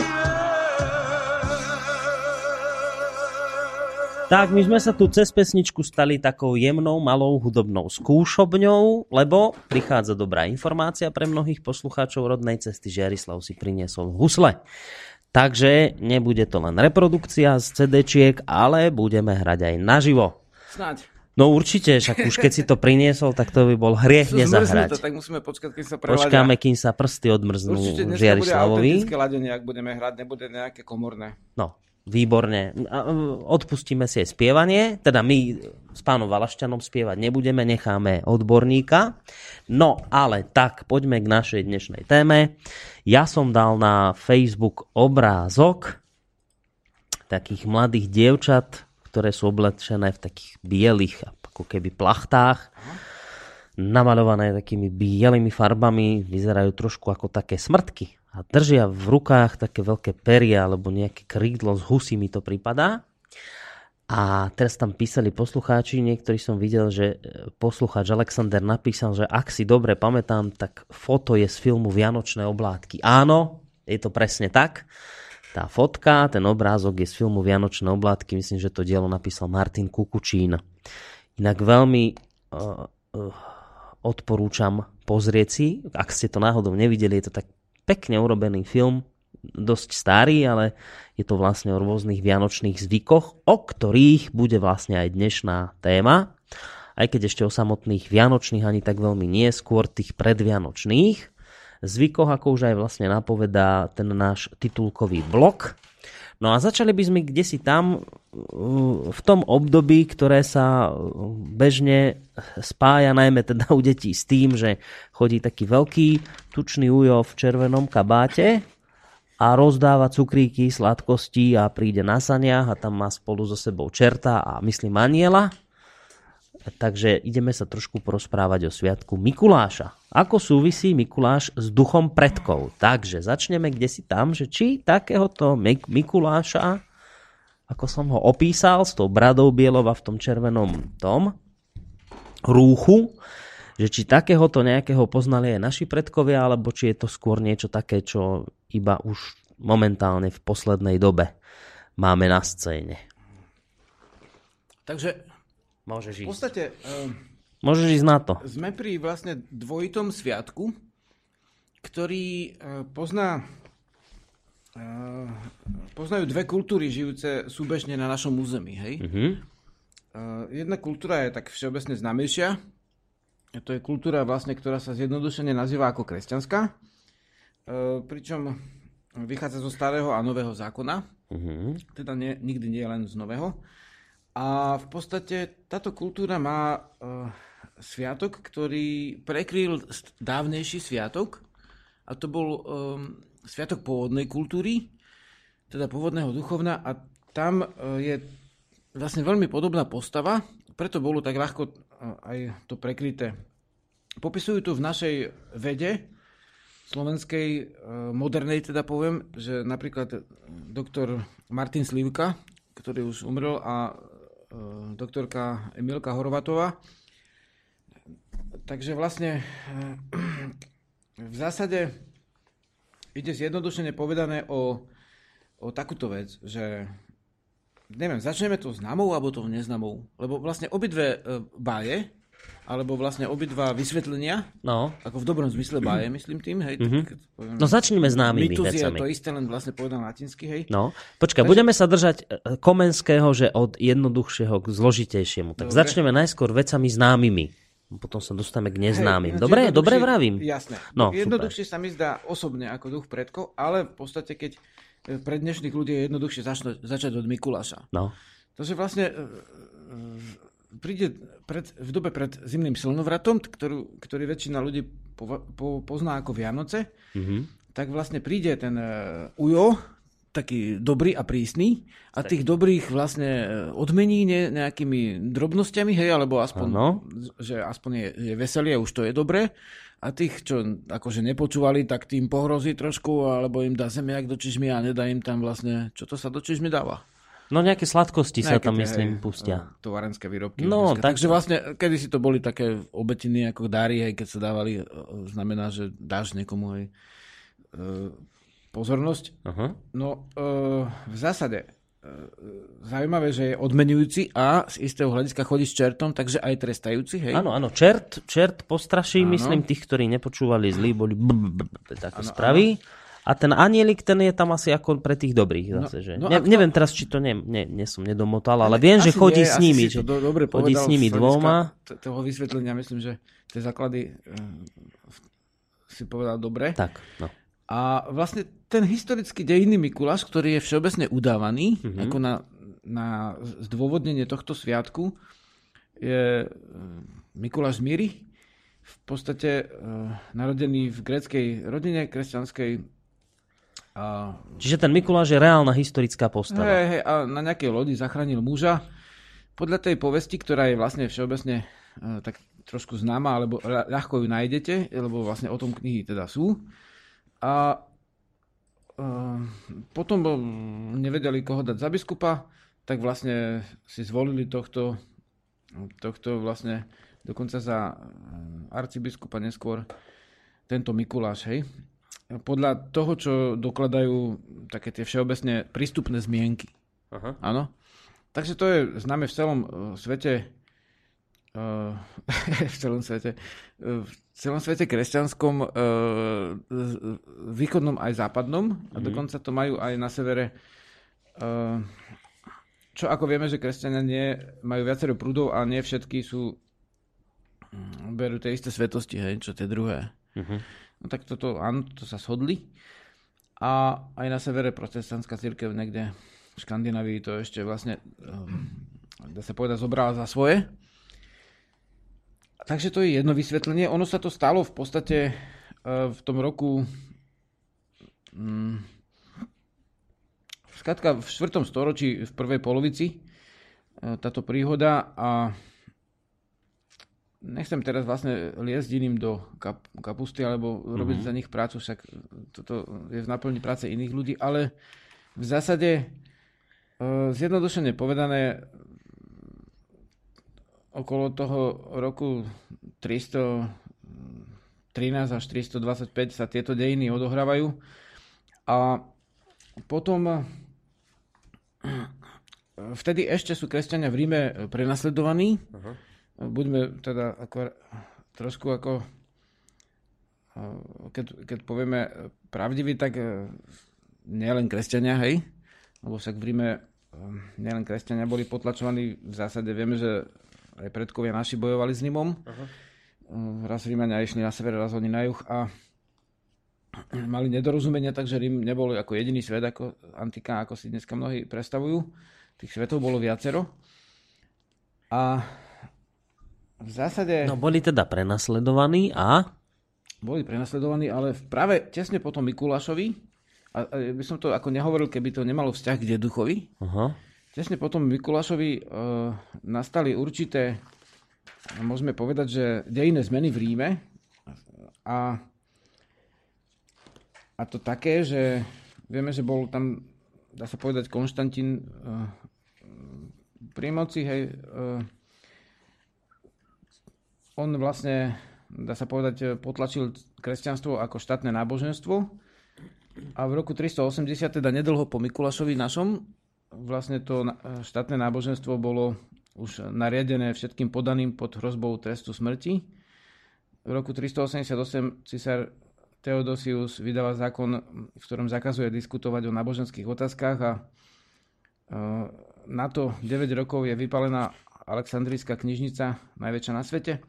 S2: Tak, my sme sa tu cez pesničku stali takou jemnou, malou hudobnou skúšobňou, lebo prichádza dobrá informácia pre mnohých poslucháčov rodnej cesty, že Jarislav si priniesol husle. Takže nebude to len reprodukcia z CD-čiek, ale budeme hrať aj naživo.
S1: Snáď.
S2: No určite, však už keď si to priniesol, tak to by bol hriech nezahrať.
S1: zmrznuté, tak musíme počkať, keď sa preladia.
S2: Počkáme, kým sa prsty odmrznú
S1: Určite dneska bude autentické ladenie, ak budeme hrať, nebude nejaké komorné.
S2: No, výborne. Odpustíme si aj spievanie, teda my s pánom Valašťanom spievať nebudeme, necháme odborníka. No, ale tak, poďme k našej dnešnej téme. Ja som dal na Facebook obrázok takých mladých dievčat, ktoré sú oblečené v takých bielých ako keby plachtách, namalované takými bielými farbami, vyzerajú trošku ako také smrtky a držia v rukách také veľké peria alebo nejaké krídlo z husy mi to pripadá. A teraz tam písali poslucháči, niektorí som videl, že e, poslucháč Alexander napísal, že ak si dobre pamätám, tak foto je z filmu Vianočné oblátky. Áno, je to presne tak. Tá fotka, ten obrázok je z filmu Vianočné oblátky, myslím, že to dielo napísal Martin Kukučín. Inak veľmi uh, uh, odporúčam pozrieť si, ak ste to náhodou nevideli, je to tak pekne urobený film, dosť starý, ale je to vlastne o rôznych vianočných zvykoch, o ktorých bude vlastne aj dnešná téma. Aj keď ešte o samotných vianočných ani tak veľmi nie, skôr tých predvianočných zvykoch, ako už aj vlastne napovedá ten náš titulkový blok. No a začali by sme kde si tam uh, v tom období, ktoré sa uh, bežne spája najmä teda u detí s tým, že chodí taký veľký tučný ujo v červenom kabáte a rozdáva cukríky, sladkosti a príde na saniach a tam má spolu so sebou čerta a myslím aniela. Takže ideme sa trošku porozprávať o sviatku Mikuláša. Ako súvisí Mikuláš s duchom predkov? Takže začneme kde si tam, že či takéhoto Mik- Mikuláša, ako som ho opísal, s tou bradou bielova v tom červenom tom rúchu, že či takéhoto nejakého poznali aj naši predkovia, alebo či je to skôr niečo také, čo iba už momentálne v poslednej dobe máme na scéne.
S1: Takže
S2: Môžeš
S1: v
S2: ísť.
S1: podstate uh,
S2: Môžeš ísť na to.
S1: sme pri vlastne dvojitom sviatku, ktorý uh, pozná uh, poznajú dve kultúry žijúce súbežne na našom území. Hej?
S2: Mhm.
S1: Uh, jedna kultúra je tak všeobecne známejšia. To je kultúra vlastne, ktorá sa zjednodušene nazýva ako kresťanská. Pričom vychádza zo starého a nového zákona.
S2: Mhm.
S1: Teda nie, nikdy nie len z nového. A v podstate táto kultúra má sviatok, ktorý prekryl dávnejší sviatok. A to bol um, sviatok pôvodnej kultúry, teda pôvodného duchovna. A tam uh, je vlastne veľmi podobná postava, preto bolo tak ľahko uh, aj to prekryté. Popisujú tu v našej vede, slovenskej, uh, modernej teda poviem, že napríklad doktor Martin Slivka, ktorý už umrel, a doktorka Emilka Horvatová. Takže vlastne uh, v zásade ide zjednodušene povedané o, o takúto vec, že neviem, začneme to známou alebo to neznámou. Lebo vlastne obidve e, báje, alebo vlastne obidva vysvetlenia,
S2: No.
S1: ako v dobrom zmysle báje, myslím tým, hej. Mm-hmm. Tak, keď poviem,
S2: No začnime známymi
S1: Mýtus je to isté, len vlastne povedal latinsky, hej.
S2: No, počkaj, budeme sa držať e, Komenského, že od jednoduchšieho k zložitejšiemu. Tak
S1: Dobre.
S2: začneme najskôr vecami známymi. Potom sa dostaneme k neznámym.
S1: Hej,
S2: dobre, dobre vravím.
S1: Jasné.
S2: No,
S1: jednoduchšie sa mi zdá osobne ako duch predkov, ale v podstate, keď e, pre dnešných ľudí je jednoduchšie začať, začať od Mikuláša.
S2: No,
S1: Takže vlastne e, e, príde pred, v dobe pred zimným slnovratom, ktorú, ktorý väčšina ľudí pova, po, pozná ako Vianoce,
S2: mhm.
S1: tak vlastne príde ten e, Ujo, taký dobrý a prísny a tých dobrých vlastne e, odmení ne, nejakými drobnosťami, hej, alebo aspoň,
S2: Áno.
S1: že aspoň je, je veselie, už to je dobré. A tých, čo akože nepočúvali, tak tým pohrozí trošku, alebo im dá zemiak do čižmy a nedá im tam vlastne, čo to sa do čižmy dáva.
S2: no nejaké sladkosti sa
S1: Nejaké
S2: tam,
S1: tie,
S2: myslím, pustia.
S1: e, Tovarenské výrobky.
S2: No, tak-
S1: Takže vlastne, kedy si to boli také obetiny ako dáry, hej, keď sa dávali, e, znamená, že dáš niekomu hej, e, pozornosť.
S2: Aha.
S1: No, e, v zásade e, zaujímavé, že je odmenujúci a z istého hľadiska chodí s čertom, takže aj trestajúci, hej?
S2: Áno, áno, čert, čert postraší,
S1: Áno.
S2: myslím, tých, ktorí nepočúvali zlí, boli také spraví. A ten anielik, ten je tam asi ako pre tých dobrých zase, že?
S1: no
S2: ne, neviem teraz, či to ne, ne, nie som nedomotal, ale viem, že chodí
S1: nie,
S2: s nimi, že
S1: to do, dobre
S2: chodí s nimi dvoma.
S1: toho vysvetlenia, myslím, že tie základy e, si povedal dobre.
S2: Tak, no.
S1: A vlastne ten historický dejinný Mikuláš, ktorý je všeobecne udávaný
S2: Mhm.
S1: mm-hmm. ako na, na zdôvodnenie tohto sviatku, je e, Mikuláš Míry, v podstate e, narodený v gréckej rodine kresťanskej a,
S2: Čiže ten Mikuláš je reálna historická postava.
S1: hej, hej, a na nejakej lodi zachránil muža. Podľa tej povesti, ktorá je vlastne všeobecne e, tak trošku známa, alebo ľa- ľahko ju nájdete, lebo vlastne o tom knihy teda sú. A e, potom nevedeli, koho dať za biskupa, tak vlastne si zvolili tohto, tohto vlastne dokonca za e, arcibiskupa neskôr tento Mikuláš, hej. Podľa toho, čo dokladajú také tie všeobecne prístupné zmienky.
S2: Aha.
S1: Áno. Takže to je známe v celom uh, svete v celom svete uh, v celom svete kresťanskom z- východnom aj západnom a dokonca to majú aj na severe čo ako vieme, že kresťania nie, majú viacero prúdov a nie všetky sú mm, berú tie isté svetosti, hej, čo tie druhé.
S2: Mhm.
S1: No tak toto, áno, to sa shodli. A aj na severe protestantská církev niekde v Škandinávii to ešte vlastne, dá sa povedať, zobrala za svoje. Takže to je jedno vysvetlenie. Ono sa to stalo v podstate uh, v tom roku um, Skladka v 4. storočí v prvej polovici uh, táto príhoda a nechcem teraz vlastne liesť iným do kap- kapusty alebo robiť za nich prácu, však toto je v naplni práce iných ľudí, ale v zásade e, zjednodušene povedané okolo toho roku 313 až 325 sa tieto dejiny odohrávajú. A potom vtedy ešte sú kresťania v Ríme prenasledovaní. Buďme teda ako, trošku ako keď, keď povieme pravdivý, tak eh, nielen kresťania, hej, lebo však v Ríme eh, nielen kresťania boli potlačovaní, v zásade vieme, že aj predkovia naši bojovali s Rímom. Uh-huh. Raz Rímania išli na sever, raz oni na juh a mali nedorozumenia, takže Rím nebol ako jediný svet, ako antika, ako si dneska mnohí predstavujú. Tých svetov bolo viacero. A v zásade
S2: No boli teda prenasledovaní a...
S1: boli prenasledovaní, ale práve tesne potom Mikulášovi, a, a by som to ako nehovoril, keby to nemalo vzťah k deduchovi,
S2: Aha.
S1: Tesne potom Mikulášovi e, nastali určité, môžeme povedať, že dejné zmeny v Ríme. A, a to také, že vieme, že bol tam, dá sa povedať, Konštantín e, pri moci, hej, e, on vlastne, dá sa povedať, potlačil kresťanstvo ako štátne náboženstvo. A v roku 380, teda nedlho po Mikulášovi našom, vlastne to štátne náboženstvo bolo už nariadené všetkým podaným pod hrozbou trestu smrti. V roku 388 cisár Theodosius vydáva zákon, v ktorom zakazuje diskutovať o náboženských otázkach a na to 9 rokov je vypalená Aleksandrijská knižnica, najväčšia na svete.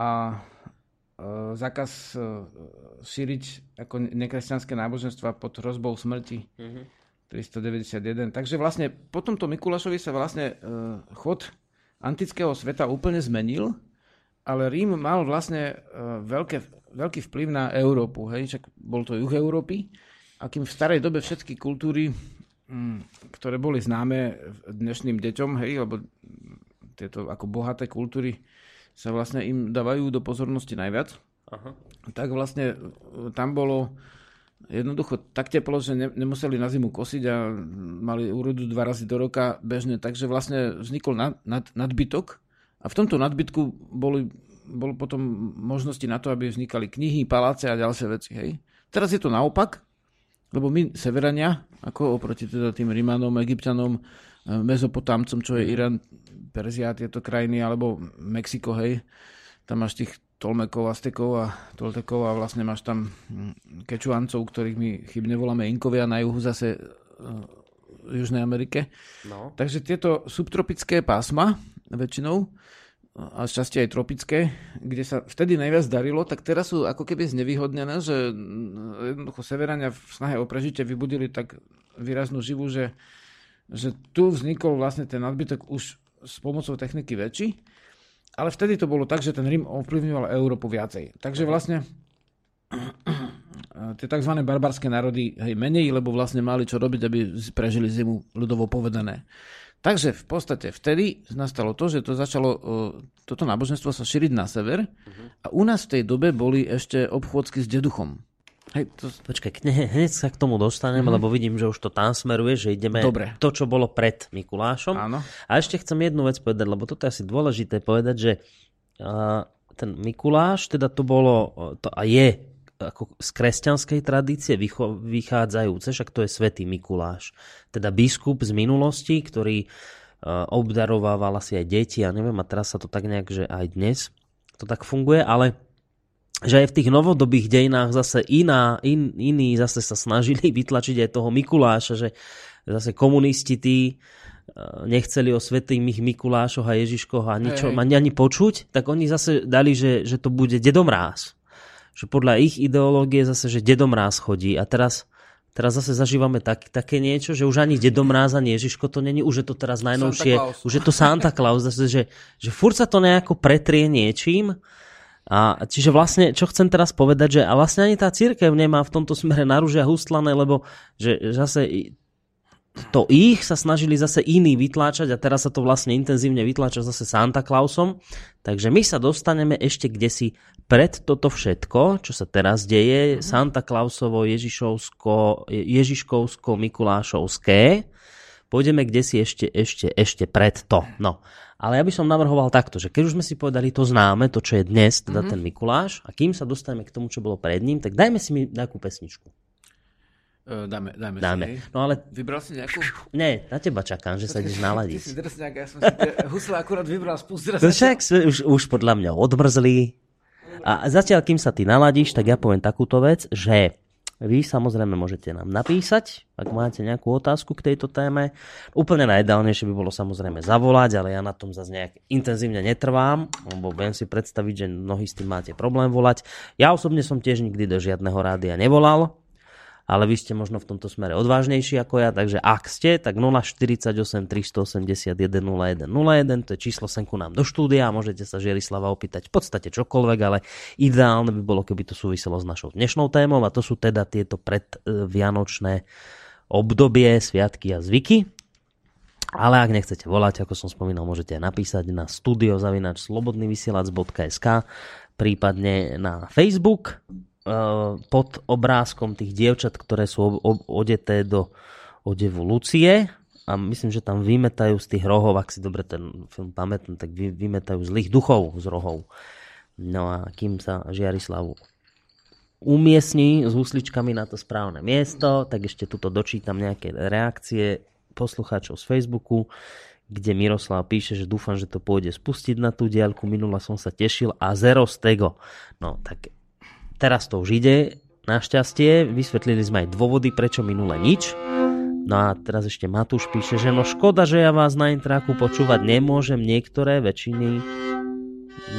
S1: A zákaz šíriť ako nekresťanské náboženstva pod hrozbou smrti. Mm-hmm. 391. Takže vlastne po tomto Mikulášovi sa vlastne chod antického sveta úplne zmenil, ale Rím mal vlastne veľké veľký vplyv na Európu. Hej? Čak bol to juh Európy. A kým v starej dobe všetky kultúry, mm, ktoré boli známe dnešným deťom, hej, lebo tieto ako bohaté kultúry sa vlastne im dávajú do pozornosti najviac, Aha. tak vlastne e, tam bolo jednoducho tak teplo, že ne, nemuseli na zimu kosiť a mali úrodu dva razy do roka bežne, takže vlastne vznikol nad, nad, nadbytok a v tomto nadbytku boli bolo potom možnosti na to, aby vznikali knihy, paláce a ďalšie veci. Hej. Teraz je to naopak, lebo my Severania, ako oproti teda tým Rimanom, Egyptianom, eh, Mezopotámcom, čo je Irán, Perzia, tieto krajiny, alebo Mexiko, hej, tam máš tých Tolmekov, Aztekov a Toltekov a vlastne máš tam hm, Kečuancov, ktorých my chybne voláme Inkovia, na juhu zase v eh, Južnej Amerike. No. Takže tieto subtropické pásma väčšinou a šťastie aj tropické, kde sa vtedy najviac darilo, tak teraz sú ako keby znevýhodnené, že jednoducho Severania v snahe o prežitie vybudili tak výraznú živu, že, že tu vznikol vlastne ten nadbytok už s pomocou techniky väčší, ale vtedy to bolo tak, že ten Rím ovplyvňoval Európu viacej. Takže vlastne tie tzv. barbarské národy hej, menej, lebo vlastne mali čo robiť, aby prežili zimu ľudovo povedané. Takže v podstate vtedy nastalo to, že to začalo toto náboženstvo sa šíriť na sever uh-huh. a u nás v tej dobe boli ešte obchôdzky s deduchom.
S2: Hej, to... Počkaj, hneď sa k tomu dostanem, uh-huh. lebo vidím, že už to tam smeruje, že ideme Dobre. to, čo bolo pred Mikulášom.
S1: Áno.
S2: A ešte chcem jednu vec povedať, lebo toto je asi dôležité povedať, že uh, ten Mikuláš, teda to bolo, to a je ako z kresťanskej tradície vychádzajúce, však to je svätý Mikuláš. Teda biskup z minulosti, ktorý e, obdarovával asi aj deti, ja neviem, a teraz sa to tak nejak, že aj dnes to tak funguje, ale že aj v tých novodobých dejinách zase iná, in, iní zase sa snažili vytlačiť aj toho Mikuláša, že zase komunisti tí e, nechceli o svetých Mikulášoch a Ježiškoch a ničo, ani, ani počuť, tak oni zase dali, že, že to bude dedomráz. Že podľa ich ideológie zase, že dedomráz chodí. A teraz Teraz zase zažívame tak, také niečo, že už ani Dedomráz, ani Ježiško to není, už je to teraz najnovšie, už je to Santa Claus, zase, že, že furt sa to nejako pretrie niečím. A čiže vlastne, čo chcem teraz povedať, že a vlastne ani tá církev nemá v tomto smere naružia hustlané, lebo že zase to ich sa snažili zase iní vytláčať a teraz sa to vlastne intenzívne vytláča zase Santa Clausom. Takže my sa dostaneme ešte kde si pred toto všetko, čo sa teraz deje, mm-hmm. Santa Clausovo, Ježišovsko, Ježiškovsko, Mikulášovské, pôjdeme kde si ešte, ešte, ešte pred to. No. Ale ja by som navrhoval takto, že keď už sme si povedali to známe, to čo je dnes, teda mm-hmm. ten Mikuláš, a kým sa dostaneme k tomu, čo bolo pred ním, tak dajme si mi nejakú pesničku.
S1: Uh, dáme, dáme,
S2: dáme. Si, no ale...
S1: Vybral si nejakú?
S2: Nie, na teba čakám, že sa ideš naladiť.
S1: Ty si drsňák, ja som si husle akurát vybral spust
S2: To však už, už podľa mňa odmrzli, a zatiaľ, kým sa ty naladíš, tak ja poviem takúto vec, že vy samozrejme môžete nám napísať, ak máte nejakú otázku k tejto téme. Úplne najideálnejšie by bolo samozrejme zavolať, ale ja na tom zase nejak intenzívne netrvám, lebo viem si predstaviť, že mnohí s tým máte problém volať. Ja osobne som tiež nikdy do žiadneho rádia nevolal, ale vy ste možno v tomto smere odvážnejší ako ja, takže ak ste, tak 048 381 0101, to je číslo senku nám do štúdia môžete sa Žierislava opýtať v podstate čokoľvek, ale ideálne by bolo, keby to súviselo s našou dnešnou témou a to sú teda tieto predvianočné obdobie, sviatky a zvyky. Ale ak nechcete volať, ako som spomínal, môžete napísať na studiozavinač slobodnyvysielac.sk prípadne na Facebook pod obrázkom tých dievčat, ktoré sú odeté do odevu Lucie a myslím, že tam vymetajú z tých rohov, ak si dobre ten film pamätám, tak vy, vymetajú zlých duchov z rohov. No a kým sa Žiarislavu umiestni s husličkami na to správne miesto, tak ešte tuto dočítam nejaké reakcie. poslucháčov z Facebooku, kde Miroslav píše, že dúfam, že to pôjde spustiť na tú diaľku. Minula som sa tešil a zero z tego. No tak teraz to už ide. Našťastie vysvetlili sme aj dôvody, prečo minule nič. No a teraz ešte Matúš píše, že no škoda, že ja vás na intraku počúvať nemôžem. Niektoré väčšiny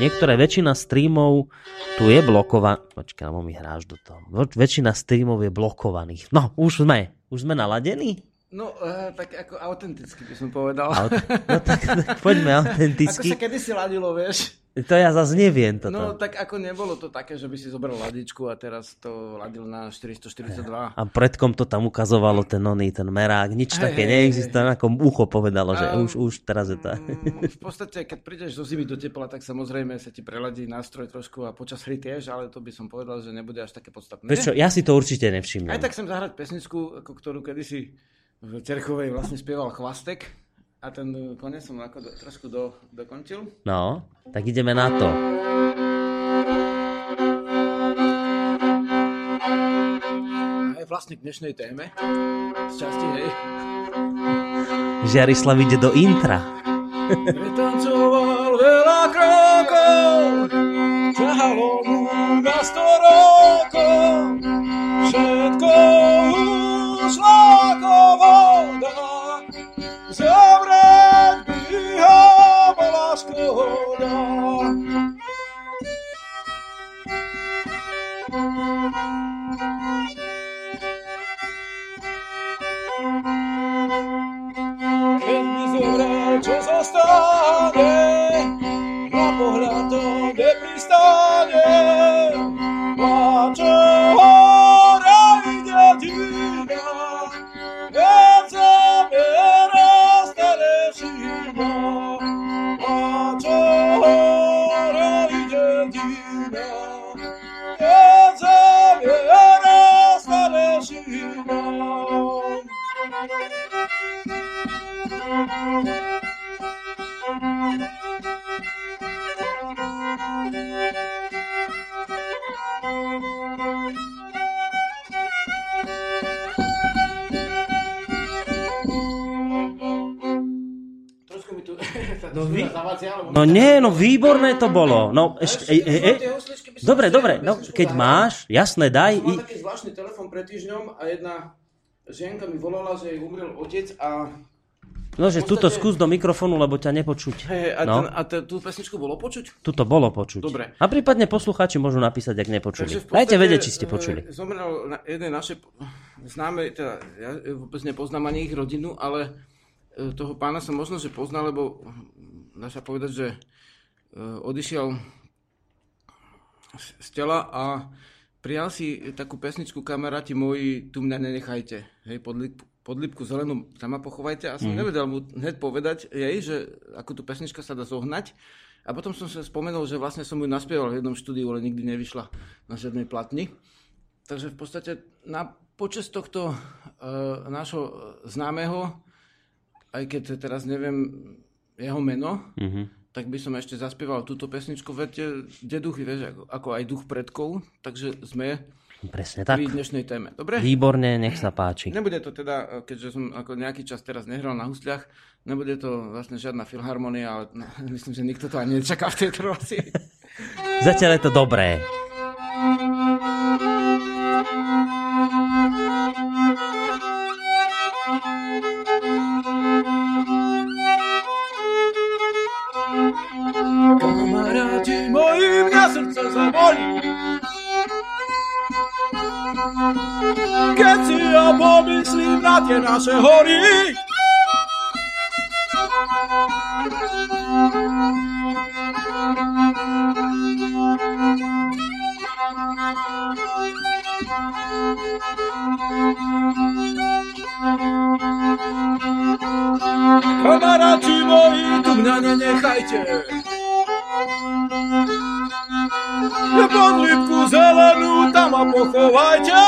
S2: niektoré väčšina streamov tu je blokovaná. Počkaj, mi hráš do toho. Väčšina streamov je blokovaných. No, už sme. Už sme naladení?
S1: No, uh, tak ako autenticky by som povedal.
S2: Aut- no tak, tak poďme autenticky.
S1: Ako sa kedysi ladilo, vieš.
S2: To ja zase neviem toto.
S1: No tak ako nebolo to také, že by si zobral ladičku a teraz to ladil na 442.
S2: A predkom to tam ukazovalo ten oný, ten merák, nič hey, také hey, neexistuje, hey, ako ucho povedalo, že už, už teraz je to.
S1: Mm, v podstate, keď prídeš zo zimy do tepla, tak samozrejme sa ti preladí nástroj trošku a počas hry tiež, ale to by som povedal, že nebude až také podstatné.
S2: Vieš čo, ja si to určite nevšimnem.
S1: Aj tak chcem zahrať pesničku, ako ktorú kedysi v Cerchovej vlastne spieval Chvastek a ten koniec som ako do, trošku do, dokončil.
S2: No, tak ideme na to.
S1: A je vlastne k dnešnej téme. Z časti, hej.
S2: Žiarislav ide do intra.
S1: Pretancoval
S2: No, nie, no výborné to bolo. No ešte, e, e, e. Dobre, dobre, no, keď máš, jasné, daj.
S1: Mám taký zvláštny telefon pred týždňom a jedna žienka mi volala, že jej umrel otec a
S2: No, že tuto skús do mikrofónu, lebo ťa nepočuť.
S1: Hey, a, no. ten, a te, tú pesničku bolo počuť?
S2: Tuto bolo počuť.
S1: Dobre.
S2: A prípadne poslucháči môžu napísať, ak nepočuli. Dajte vedieť, či ste počuli.
S1: Zomrel na jednej naše známe, teda ja vôbec nepoznám ani ich rodinu, ale E, toho pána som možno, že poznal, lebo dá sa povedať, že e, odišiel z tela a prijal si takú pesničku kamaráti moji, tu mňa nenechajte. Hej, pod, lip, pod lipku zelenú tam ma pochovajte. A som mm. nevedel mu hneď povedať jej, že ako tu pesnička sa dá zohnať. A potom som sa spomenul, že vlastne som ju naspieval v jednom štúdiu, ale nikdy nevyšla na žiadnej platni. Takže v podstate na počas tohto uh, nášho známeho aj keď teraz neviem jeho meno, mm-hmm. tak by som ešte zaspieval túto pesničku. Viete, deduchy, vieš, ako, ako aj duch predkov, takže sme
S2: Presne tak.
S1: pri dnešnej téme. Dobre?
S2: Výborne, nech sa páči.
S1: Nebude to teda, keďže som ako nejaký čas teraz nehral na husliach, nebude to vlastne žiadna filharmonia, ale no, myslím, že nikto to ani nečaká v tejto relácii.
S2: Zatiaľ je to dobré.
S1: Kamaráti moji, mňa srdce zabolí. Keď si ja pomyslím na tie naše hory, Kamaráti moji, tu mňa nenechajte. Pod lípku zelenú tam ma pochovajte.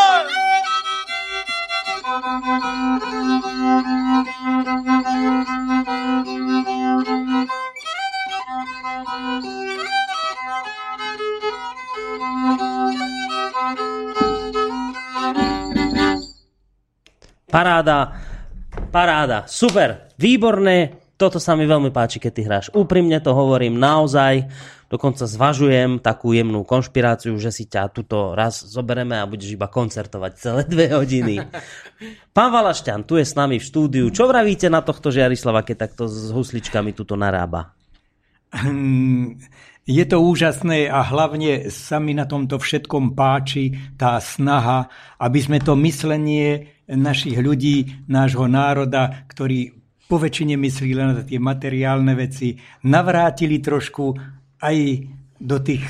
S2: Paráda Paráda, super, výborné. Toto sa mi veľmi páči, keď ty hráš. Úprimne to hovorím naozaj. Dokonca zvažujem takú jemnú konšpiráciu, že si ťa tuto raz zobereme a budeš iba koncertovať celé dve hodiny. Pán Valašťan, tu je s nami v štúdiu. Čo vravíte na tohto Žiarislava, keď takto s husličkami tuto narába?
S4: Je to úžasné a hlavne sa mi na tomto všetkom páči tá snaha, aby sme to myslenie našich ľudí, nášho národa, ktorí po väčšine myslí len na tie materiálne veci, navrátili trošku aj do tých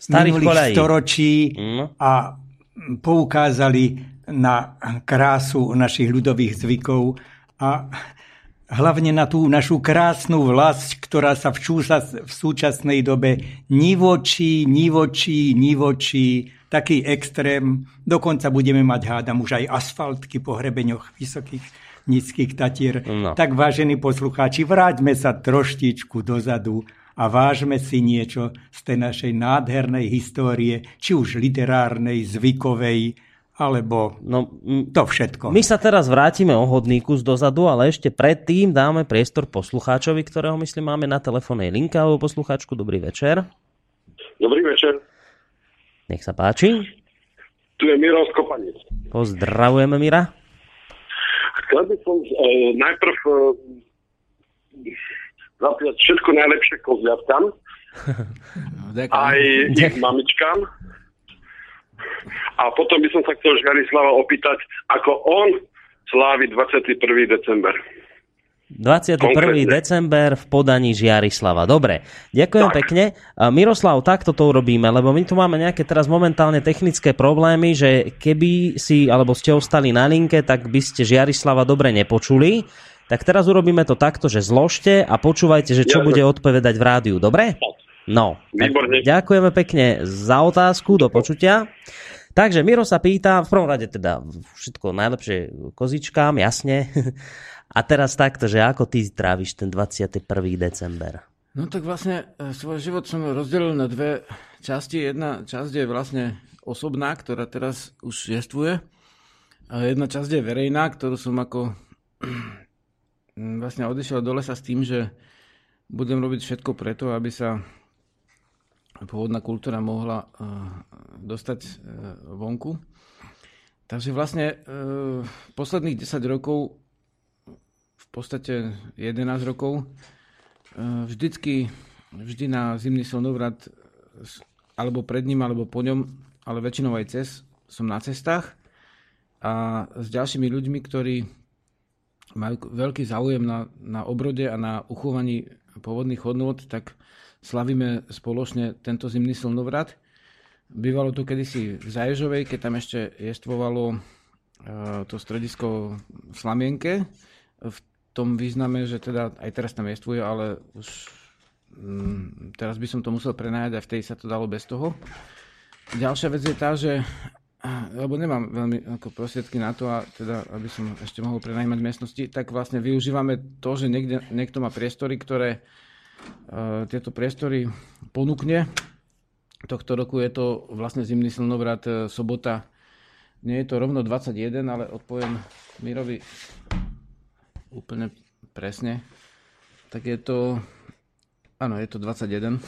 S4: Starých minulých kolejí. storočí mm. a poukázali na krásu našich ľudových zvykov a hlavne na tú našu krásnu vlast, ktorá sa v, čúsa, v súčasnej dobe nivočí, nivočí, nivočí, taký extrém. Dokonca budeme mať, hádam, už aj asfaltky po hrebeňoch vysokých nízkych tatier. No. Tak vážení poslucháči, vráťme sa troštičku dozadu a vážme si niečo z tej našej nádhernej histórie, či už literárnej, zvykovej, alebo no, to všetko.
S2: My sa teraz vrátime o hodníku z dozadu, ale ešte predtým dáme priestor poslucháčovi, ktorého myslím máme na telefónnej linke alebo poslucháčku. Dobrý večer.
S5: Dobrý večer.
S2: Nech sa páči.
S5: Tu je Miro z Kopanic.
S2: Pozdravujeme Mira.
S5: Chcel by som uh, najprv uh, zapiať všetko najlepšie kozliatkám. aj ich mamičkám. A potom by som sa chcel Žarislava opýtať, ako on slávi 21. december.
S2: 21. Konkrétne. december v podaní Žiarislava. Dobre, ďakujem tak. pekne. Miroslav, takto to urobíme, lebo my tu máme nejaké teraz momentálne technické problémy, že keby si, alebo ste ostali na linke, tak by ste Žiarislava dobre nepočuli. Tak teraz urobíme to takto, že zložte a počúvajte, že čo ja, bude odpovedať v rádiu. Dobre? No, ďakujeme pekne za otázku, do počutia. Takže Miro sa pýta, v prvom rade teda všetko najlepšie kozičkám, jasne. A teraz takto, že ako ty tráviš ten 21. december?
S1: No tak vlastne e, svoj život som rozdelil na dve časti. Jedna časť je vlastne osobná, ktorá teraz už jestvuje. A jedna časť je verejná, ktorú som ako vlastne odišiel do lesa s tým, že budem robiť všetko preto, aby sa pôvodná kultúra mohla e, dostať e, vonku. Takže vlastne posledných 10 rokov podstate 11 rokov. E, vždycky, vždy na zimný slnovrat alebo pred ním, alebo po ňom, ale väčšinou aj cez, som na cestách a s ďalšími ľuďmi, ktorí majú veľký záujem na, na obrode a na uchovaní pôvodných hodnôt, tak slavíme spoločne tento zimný slnovrat. Bývalo to kedysi v Zaježovej, keď tam ešte jestvovalo uh, to stredisko v Slamienke. V tom význame, že teda aj teraz tam jestvuje, ale už mm, teraz by som to musel prenájať a vtedy sa to dalo bez toho. Ďalšia vec je tá, že lebo nemám veľmi ako prostriedky na to, a teda, aby som ešte mohol prenajímať miestnosti, tak vlastne využívame to, že niekde, niekto má priestory, ktoré uh, tieto priestory ponúkne. Tohto roku je to vlastne zimný slnovrat uh, sobota. Nie je to rovno 21, ale odpoviem Mirovi úplne presne, tak je to... Áno, je to 21.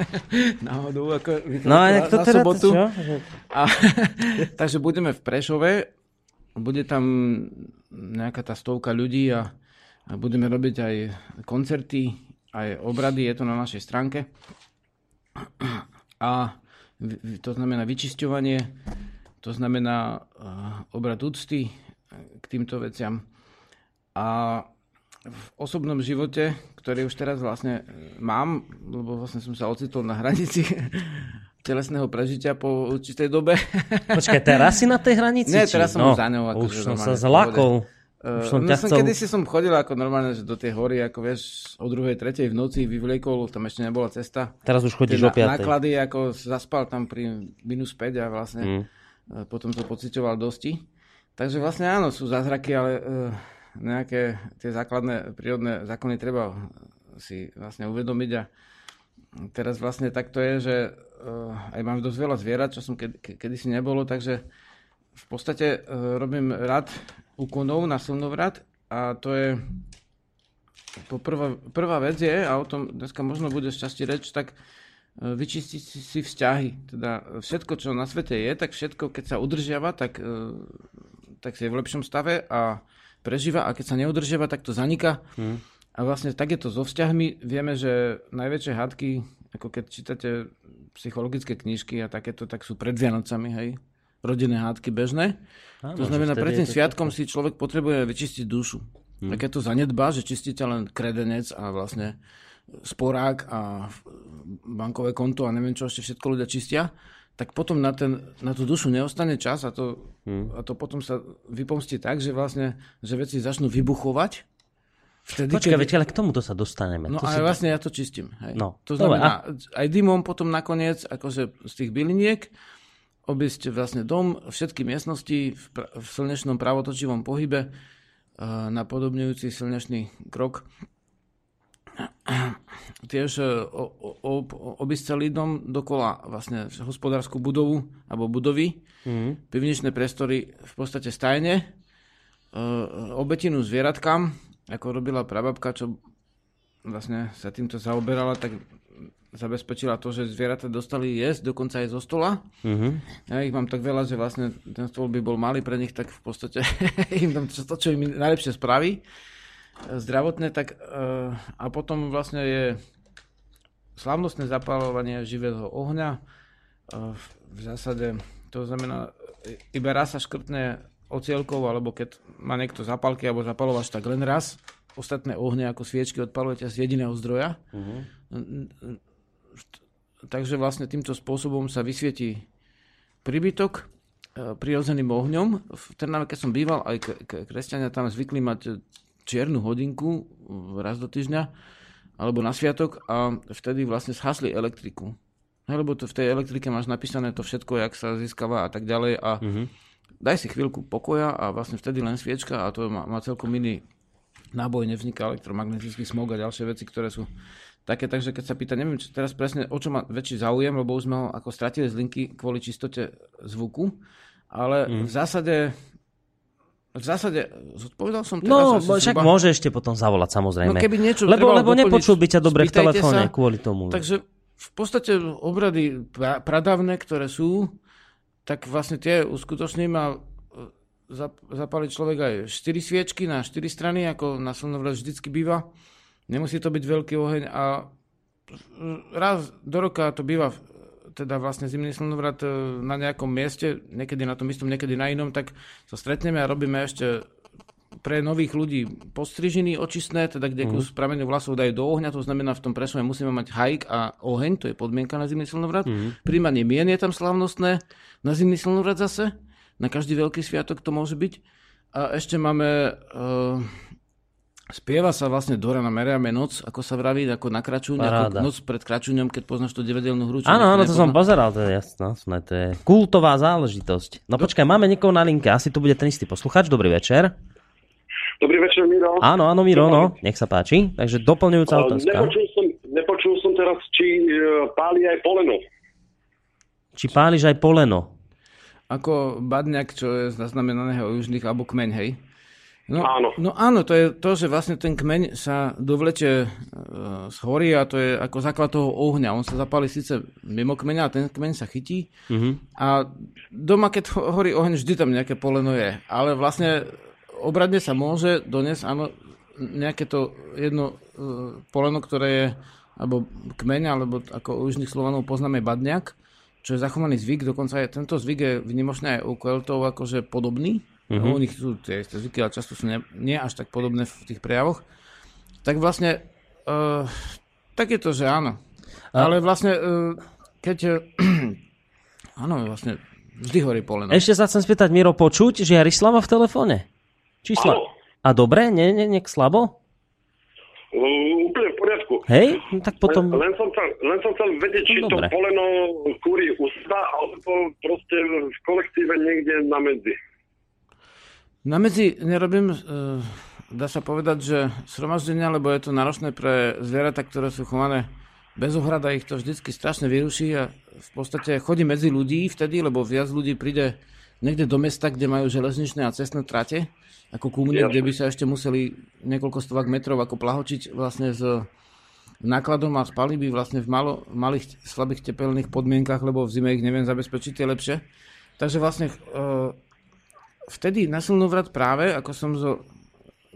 S1: Náhodou, ako
S2: no, a to na teda sobotu. Čo?
S1: A, takže budeme v Prešove. Bude tam nejaká tá stovka ľudí a, a budeme robiť aj koncerty, aj obrady. Je to na našej stránke. A to znamená vyčisťovanie, to znamená obrad úcty k týmto veciam a v osobnom živote, ktorý už teraz vlastne e, mám, lebo vlastne som sa ocitol na hranici telesného prežitia po určitej dobe.
S2: Počkaj, teraz si na tej hranici?
S1: Nie, teraz som no, už za ňou.
S2: Ako, už som sa zlakol.
S1: Uh, som no, som, chcel... Kedy si som chodil ako normálne že do tej hory, ako vieš, o druhej, tretej v noci vyvliekol, tam ešte nebola cesta.
S2: Teraz už chodíš o piatej.
S1: Náklady, ako zaspal tam pri minus 5 a vlastne mm. potom to pocitoval dosti. Takže vlastne áno, sú zázraky, ale uh, nejaké tie základné prírodné zákony treba si vlastne uvedomiť a teraz vlastne takto je, že uh, aj mám dosť veľa zvierat, čo som kedy, kedysi nebolo, takže v podstate uh, robím rád úkonov na slnovrat a to je prvá, prvá vec je, a o tom dneska možno bude šťastie reč, tak e, vyčistiť si, vzťahy. Teda všetko, čo na svete je, tak všetko, keď sa udržiava, tak, tak si je v lepšom stave a prežíva a keď sa neudržiava, tak to zaniká. Hmm. A vlastne tak je to so vzťahmi. Vieme, že najväčšie hádky, ako keď čítate psychologické knižky a takéto, tak sú pred Vianocami, hej. Rodinné hádky bežné. Áno, to znamená, pred tým sviatkom si človek potrebuje vyčistiť dušu. Hmm. A keď to zanedbá, že čistíte len kredenec a vlastne sporák a bankové konto a neviem čo ešte všetko ľudia čistia, tak potom na, ten, na tú dušu neostane čas a to, hmm. a to potom sa vypomstí tak, že vlastne že veci začnú vybuchovať.
S2: Vtedy, Počkaj, keď... ale k tomuto sa dostaneme.
S1: No
S2: to
S1: ale si... vlastne ja to čistím. Hej. No. To znamená, a... aj dymom potom nakoniec, akože z tých byliniek, obísť vlastne dom, všetky miestnosti v, pr- v slnečnom pravotočivom pohybe, napodobňujúci slnečný krok. Tiež e, obísť celý dom dokola vlastne hospodárskú budovu alebo budovy, mm. pivničné priestory v podstate stajne, e, obetinu zvieratkám, ako robila prababka, čo vlastne sa týmto zaoberala, tak zabezpečila to, že zvieratá dostali jesť, dokonca aj zo stola. Uh-huh. Ja ich mám tak veľa, že vlastne ten stôl by bol malý pre nich, tak v podstate im tam to, čo im najlepšie spraví zdravotné, tak uh, a potom vlastne je slavnostné zapalovanie živého ohňa. Uh, v zásade to znamená, iba raz sa škrtne ocielkou, alebo keď má niekto zapalky alebo zapalovač, tak len raz. Ostatné ohne ako sviečky odpalujete z jediného zdroja. Uh-huh takže vlastne týmto spôsobom sa vysvietí príbytok prirodzeným ohňom. V Trnave, keď som býval, aj kresťania tam zvykli mať čiernu hodinku raz do týždňa alebo na sviatok a vtedy vlastne zhasli elektriku. Lebo to v tej elektrike máš napísané to všetko, jak sa získava a tak ďalej a mm-hmm. daj si chvíľku pokoja a vlastne vtedy len sviečka a to má, má celkom iný náboj, nevzniká elektromagnetický smog a ďalšie veci, ktoré sú také, takže keď sa pýta, neviem čo teraz presne, o čo má väčší záujem, lebo už sme ho ako stratili z linky kvôli čistote zvuku, ale mm. v zásade v zásade, zodpovedal som
S2: teraz. No, však zhruba... môže ešte potom zavolať, samozrejme. No, keby niečo lebo, lebo nepočul by ťa dobre v telefóne sa, kvôli tomu.
S1: Takže v podstate obrady pra, pradavné, ktoré sú, tak vlastne tie uskutočním a e, zapaliť človek aj 4 sviečky na 4 strany, ako na slnovrad vždycky býva. Nemusí to byť veľký oheň a raz do roka to býva teda vlastne zimný slnovrat e, na nejakom mieste, niekedy na tom istom, niekedy na inom, tak sa stretneme a robíme ešte pre nových ľudí postrižiny očistné, teda kde kus mm. prameňov vlasov dajú do ohňa, to znamená v tom presune musíme mať hajk a oheň, to je podmienka na zimný slnovrat. Mm. Príjmanie mien je tam slavnostné, na zimný slnovrat zase, na každý veľký sviatok to môže byť. A ešte máme uh, Spieva sa vlastne do rana meriame noc, ako sa vraví, ako na kračúň, ako noc pred kračúňom, keď poznáš tú divadelnú hru.
S2: Áno, áno, to som pozeral, to je jasno, to je kultová záležitosť. No Do... počkaj, máme niekoho na linke, asi to bude ten istý posluchač, dobrý večer.
S5: Dobrý večer, Miro.
S2: Áno, áno, Miro, no, nech sa páči. Takže doplňujúca otázka.
S5: Nepočul som, nepočul som teraz, či uh, páli aj poleno.
S2: Či páliš aj poleno?
S1: Ako badňak, čo je zaznamenaného južných, alebo kmeň, hej?
S5: No, áno.
S1: No áno, to je to, že vlastne ten kmeň sa dovleče e, z hory a to je ako základ toho ohňa. On sa zapáli síce mimo kmeňa a ten kmeň sa chytí mm-hmm. a doma, keď horí oheň, vždy tam nejaké poleno je. Ale vlastne obradne sa môže doniesť áno, nejaké to jedno e, poleno, ktoré je alebo kmeň, alebo ako u južných Slovanov poznáme badňak, čo je zachovaný zvyk, dokonca je tento zvyk je vynimočný aj u Keltov akože podobný, uh-huh. u nich sú tie isté zvyky, ale často sú ne, nie až tak podobné v tých prejavoch, tak vlastne uh, tak je to, že áno. A... Ale vlastne, uh, keď... Uh, áno, vlastne vždy horí poleno.
S2: Ešte sa chcem spýtať, Miro, počuť, že Jarislava v telefóne? Čísla. Áno. A dobre? Nie, nie, nie slabo?
S5: Uh, úplne v poriadku.
S2: Hej? No, tak potom...
S5: Len, len, som chcel, len som chcel vedieť, či no, to poleno kúri u seba, alebo proste v kolektíve niekde na medzi.
S1: Na medzi nerobím, e, dá sa povedať, že sromaždenia, lebo je to náročné pre zvieratá, ktoré sú chované bez ohrada, ich to vždycky strašne vyruší a v podstate chodí medzi ľudí vtedy, lebo viac ľudí príde niekde do mesta, kde majú železničné a cestné trate, ako ku mne, kde by sa ešte museli niekoľko stovák metrov ako plahočiť vlastne s nákladom a spali by vlastne v malo, malých, slabých tepelných podmienkach, lebo v zime ich neviem zabezpečiť tie lepšie. Takže vlastne uh, vtedy na Silnovrat práve, ako som so,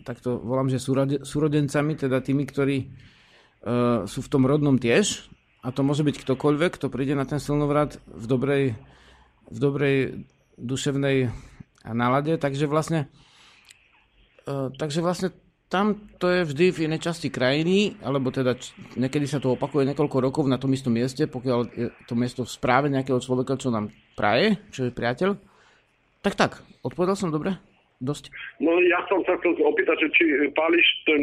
S1: tak to volám, že súrodencami, teda tými, ktorí uh, sú v tom rodnom tiež, a to môže byť ktokoľvek, kto príde na ten Silnovrat v dobrej, v dobrej duševnej nálade, takže vlastne, uh, takže vlastne tam to je vždy v inej časti krajiny, alebo teda niekedy sa to opakuje niekoľko rokov na tom istom mieste, pokiaľ je to miesto v správe nejakého človeka, čo nám praje, čo je priateľ. Tak tak, odpovedal som dobre? Dosť.
S5: No ja som sa chcel opýtať, že či páliš ten,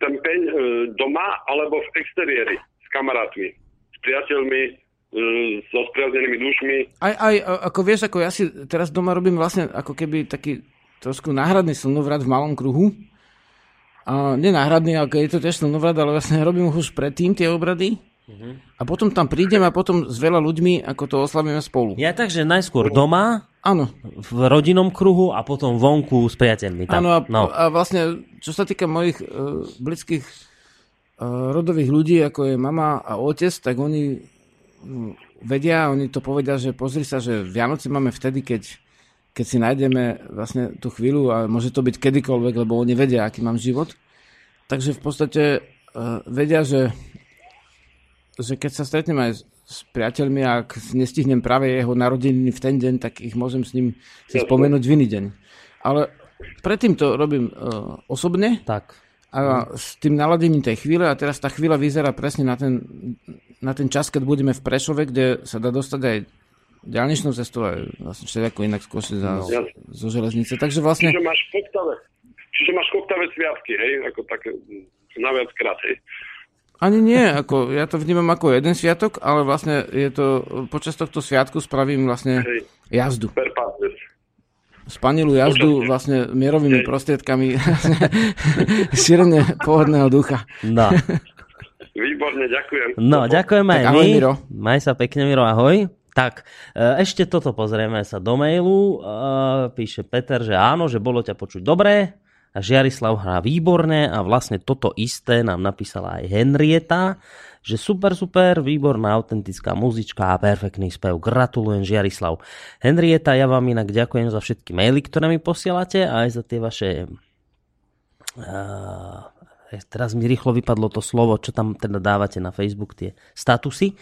S5: ten peň e, doma alebo v exteriéri s kamarátmi, s priateľmi, e, so spriaznenými dušmi.
S1: Aj, aj, ako vieš, ako ja si teraz doma robím vlastne ako keby taký trošku náhradný slnovrat v malom kruhu, a nenáhradný, ako je to tiež slnovrat, ale vlastne robím už predtým tie obrady. A potom tam prídem a potom s veľa ľuďmi, ako to oslavíme spolu.
S2: Ja takže najskôr doma,
S1: Áno.
S2: v rodinnom kruhu a potom vonku s priateľmi.
S1: Áno, a, no. a vlastne, čo sa týka mojich uh, blízkych uh, rodových ľudí, ako je mama a otec, tak oni uh, vedia, oni to povedia, že pozri sa, že Vianoce máme vtedy, keď keď si nájdeme vlastne tú chvíľu a môže to byť kedykoľvek, lebo oni vedia, aký mám život. Takže v podstate uh, vedia, že, že keď sa stretnem aj s, priateľmi a ak nestihnem práve jeho narodeniny v ten deň, tak ich môžem s ním si spomenúť v iný deň. Ale predtým to robím uh, osobne.
S2: Tak.
S1: A s tým naladením tej chvíle, a teraz tá chvíľa vyzerá presne na ten, na ten čas, keď budeme v Prešove, kde sa dá dostať aj ďalničnou cestou aj vlastne všetko inak z Košic no. zo železnice. Takže vlastne...
S5: Čiže máš koktavé, čiže máš koktavé sviatky, hej? Ako také na viac krát, hej?
S1: Ani nie, ako, ja to vnímam ako jeden sviatok, ale vlastne je to, počas tohto sviatku spravím vlastne hej. jazdu. Spanilu jazdu vlastne mierovými hej. prostriedkami šírenie pôvodného ducha.
S2: No.
S5: Výborne, ďakujem.
S2: No, ďakujem aj my. Miro. Maj sa pekne, Miro, ahoj. Tak, e, ešte toto pozrieme sa do mailu. E, píše Peter, že áno, že bolo ťa počuť dobre. Žiarislav hrá výborne a vlastne toto isté nám napísala aj Henrieta, že super, super, výborná, autentická muzička a perfektný spev. Gratulujem, Žiarislav. Henrieta, ja vám inak ďakujem za všetky maily, ktoré mi posielate a aj za tie vaše uh, teraz mi rýchlo vypadlo to slovo, čo tam teda dávate na Facebook, tie statusy.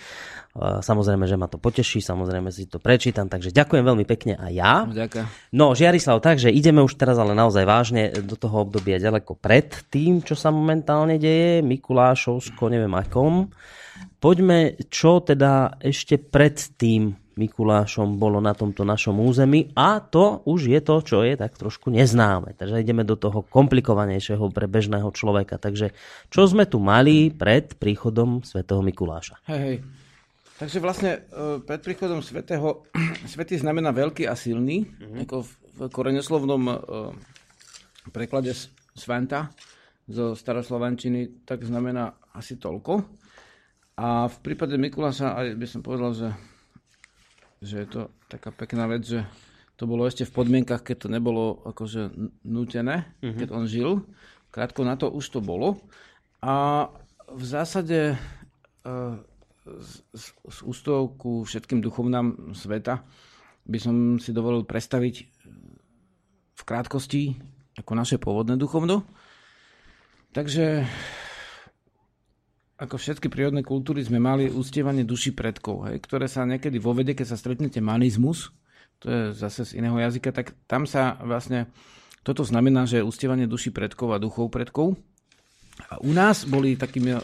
S2: Samozrejme, že ma to poteší, samozrejme si to prečítam, takže ďakujem veľmi pekne a ja.
S1: Ďakujem.
S2: No, Žiarislav, takže ideme už teraz ale naozaj vážne do toho obdobia ďaleko pred tým, čo sa momentálne deje, Mikulášovsko, neviem akom. Poďme, čo teda ešte pred tým Mikulášom bolo na tomto našom území a to už je to, čo je tak trošku neznáme. Takže ideme do toho komplikovanejšieho pre bežného človeka. Takže čo sme tu mali pred príchodom svätého Mikuláša?
S1: Hej, hej. Takže vlastne e, pred príchodom svätého, svätý znamená veľký a silný, mm-hmm. ako v koreňoslovnom e, preklade svanta zo staroslovančiny, tak znamená asi toľko. A v prípade Mikuláša aj by som povedal, že že je to taká pekná vec, že to bolo ešte v podmienkach, keď to nebolo akože nútené, uh-huh. keď on žil. Krátko na to už to bolo. A v zásade uh, z, z ústou ku všetkým duchovnám sveta by som si dovolil predstaviť v krátkosti ako naše pôvodné duchovno. Takže ako všetky prírodné kultúry sme mali ustievanie duši predkov, hej, ktoré sa niekedy vo vede, keď sa stretnete manizmus, to je zase z iného jazyka, tak tam sa vlastne, toto znamená, že je ustievanie duši predkov a duchov predkov. A u nás boli takým uh,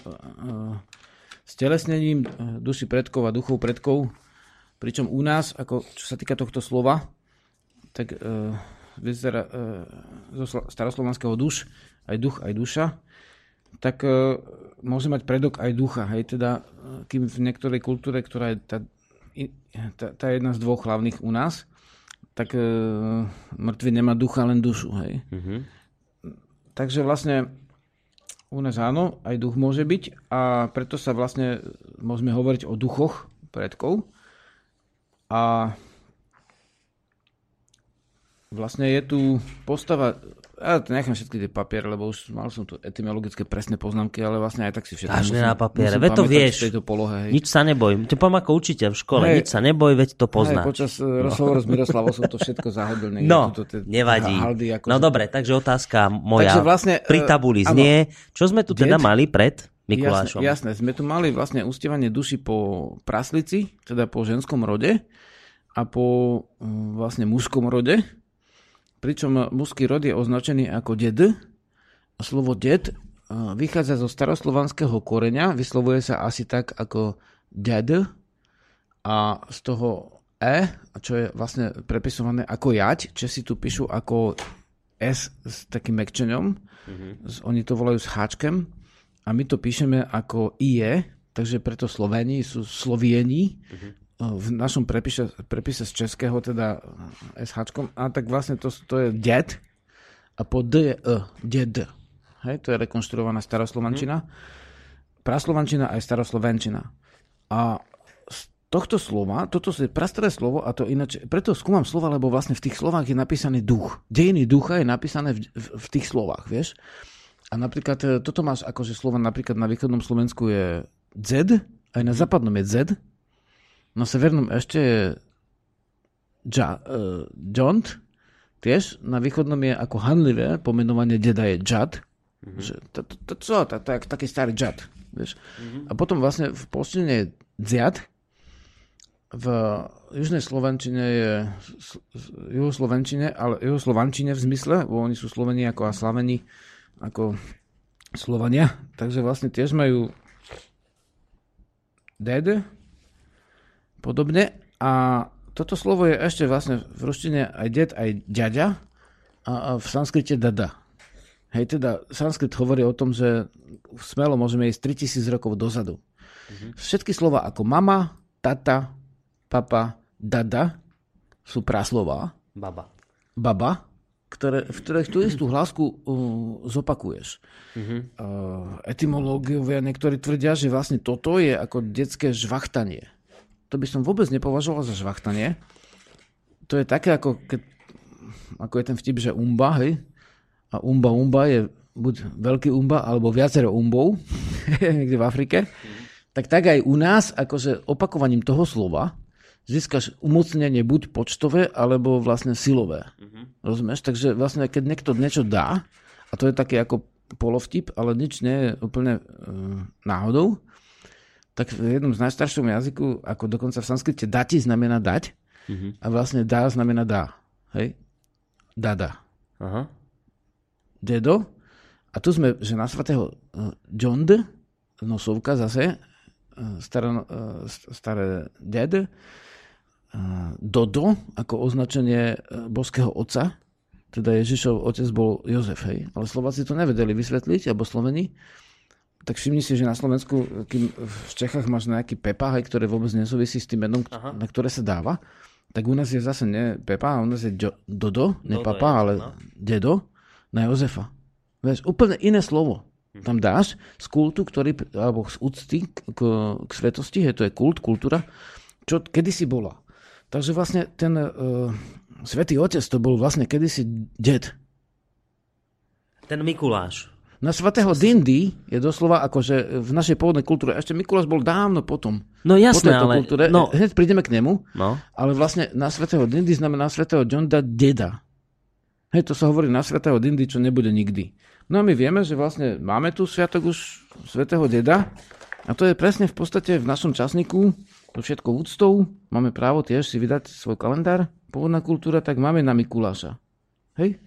S1: stelesnením duši predkov a duchov predkov, pričom u nás, ako čo sa týka tohto slova, tak uh, vyzerá uh, zo staroslovanského duš, aj duch, aj duša, tak uh, môže mať predok aj ducha. Hej, teda, kým v niektorej kultúre, ktorá je tá, tá, tá jedna z dvoch hlavných u nás, tak uh, mŕtvy nemá ducha, len dušu. Hej. Mm-hmm. Takže vlastne u nás áno, aj duch môže byť a preto sa vlastne môžeme hovoriť o duchoch predkov. A vlastne je tu postava, ja to nechám všetky tie papiere, lebo už mal som tu etymologické presné poznámky, ale vlastne aj tak si všetko
S2: Každé na papiere, veď to vieš.
S1: v tejto polohe. Hej.
S2: Nič sa neboj. Te poviem ako učiteľ v škole.
S1: Hej.
S2: Nič sa neboj, veď to
S1: Hej,
S2: poznáš.
S1: počas no. rozhovoru s Miroslavom som to všetko zahodil. niekde
S2: No,
S1: tuto tie
S2: nevadí.
S1: haldy, ako
S2: No
S1: že-
S2: dobre, takže otázka moja
S1: Takže vlastne,
S2: pri
S1: e,
S2: tabuli
S1: áno.
S2: znie, čo sme tu teda
S1: Diet?
S2: mali pred Mikulášom?
S1: Jasné, jasné, sme tu mali vlastne ustievanie duši po praslici, teda po ženskom rode a po mm, vlastne mužskom rode. Pričom mužský rod je označený ako ded. Slovo ded e, vychádza zo staroslovanského koreňa, vyslovuje sa asi tak ako ded a z toho e, čo je vlastne prepisované ako jať, Česi tu píšu ako s s takým mekčenom, mm-hmm. oni to volajú s háčkem a my to píšeme ako IE, takže preto Slovéni sú Slovieni. Mm-hmm. V našom prepise, prepise z českého teda SH. A tak vlastne to, to je ded a po D je E, ded. Hej, to je rekonštruovaná staroslovančina. Praslovančina aj staroslovenčina. A z tohto slova, toto je prastaré slovo a to ináč, preto skúmam slova, lebo vlastne v tých slovách je napísaný duch. Dejiny ducha je napísané v, v, v tých slovách, vieš. A napríklad e, toto máš akože slova napríklad na východnom Slovensku je Z, aj na západnom je Z, na severnom ešte je ja, uh, Jont, tiež na východnom je ako hanlivé, pomenovanie deda je Jad, mm-hmm. že to, to, to, čo, to, to je taký starý Jad, vieš. Mm-hmm. A potom vlastne v polštine je Dziad, v južnej Slovenčine je juhoslovenčine, ale juhoslovančine v zmysle, bo oni sú Sloveni ako a Slaveni ako Slovania, takže vlastne tiež majú ded, podobne. A toto slovo je ešte vlastne v ruštine aj ded, aj ďaďa a, a v sanskrite dada. Hej, teda sanskrit hovorí o tom, že smelo môžeme ísť 3000 rokov dozadu. Mm-hmm. Všetky slova ako mama, tata, papa, dada sú praslová,
S2: Baba.
S1: baba, ktoré, v ktorých tú istú hlásku uh, zopakuješ. Uh, etymológiovia niektorí tvrdia, že vlastne toto je ako detské žvachtanie. To by som vôbec nepovažoval za žvachtanie. To je také, ako, keď, ako je ten vtip, že umba, hej? A umba umba je buď veľký umba, alebo viacero umbov, niekde v Afrike. Tak tak aj u nás, akože opakovaním toho slova, získaš umocnenie buď počtové, alebo vlastne silové. Mm-hmm. Rozumieš? Takže vlastne, keď niekto niečo dá, a to je taký ako polovtip, ale nič nie je úplne e, náhodou, tak v jednom z najstaršom jazyku, ako dokonca v sanskrite dati znamená dať mm-hmm. a vlastne dá znamená dá. Hej? Dada.
S2: Aha.
S1: Dedo. A tu sme, že na svatého uh, Jond, nosovka zase, uh, staré, uh, staré ded, Dodo, ako označenie boského otca, teda Ježišov otec bol Jozef, hej. Ale Slováci to nevedeli vysvetliť, alebo Sloveni. Tak všimni si, že na Slovensku, kým v Čechách máš nejaký Pepa, hej, ktoré vôbec nesúvisí s tým menom, Aha. na ktoré sa dáva, tak u nás je zase nie Pepa, u nás je jo, Dodo,
S2: Dodo
S1: Papa,
S2: je,
S1: ale
S2: no.
S1: Dedo na Jozefa. Vieš, úplne iné slovo. Tam dáš z kultu, ktorý, alebo z úcty k, k, k svetosti, hej, to je kult, kultúra, čo kedysi bola. Takže vlastne ten uh, svätý Otec to bol vlastne kedysi ded.
S2: Ten Mikuláš.
S1: Na svatého Dindy je doslova akože v našej pôvodnej kultúre, ešte Mikuláš bol dávno potom.
S2: No jasné,
S1: po
S2: ale...
S1: kultúre,
S2: No,
S1: hneď prídeme k nemu,
S2: no.
S1: ale vlastne na svätého Dindy znamená svätého Johnda deda. Hej, to sa hovorí na svätého Dindy, čo nebude nikdy. No a my vieme, že vlastne máme tu sviatok už svätého deda a to je presne v podstate v našom časníku so všetkou úctou. Máme právo tiež si vydať svoj kalendár, pôvodná kultúra, tak máme na Mikuláša. Hej?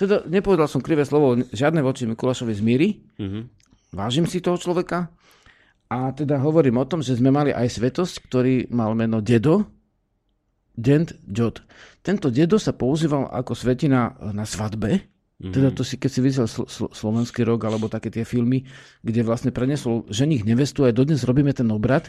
S1: Teda nepovedal som krivé slovo, žiadne voči Mikulášovi zmíry.
S2: Mhm.
S1: Vážim si toho človeka. A teda hovorím o tom, že sme mali aj svetosť, ktorý mal meno Dedo, Dent Jod. Tento dedo sa používal ako svetina na svadbe. Mm-hmm. Teda to si, keď si videl sl- sl- slovenský rok, alebo také tie filmy, kde vlastne prenesol ženich nevestu, aj dodnes robíme ten obrad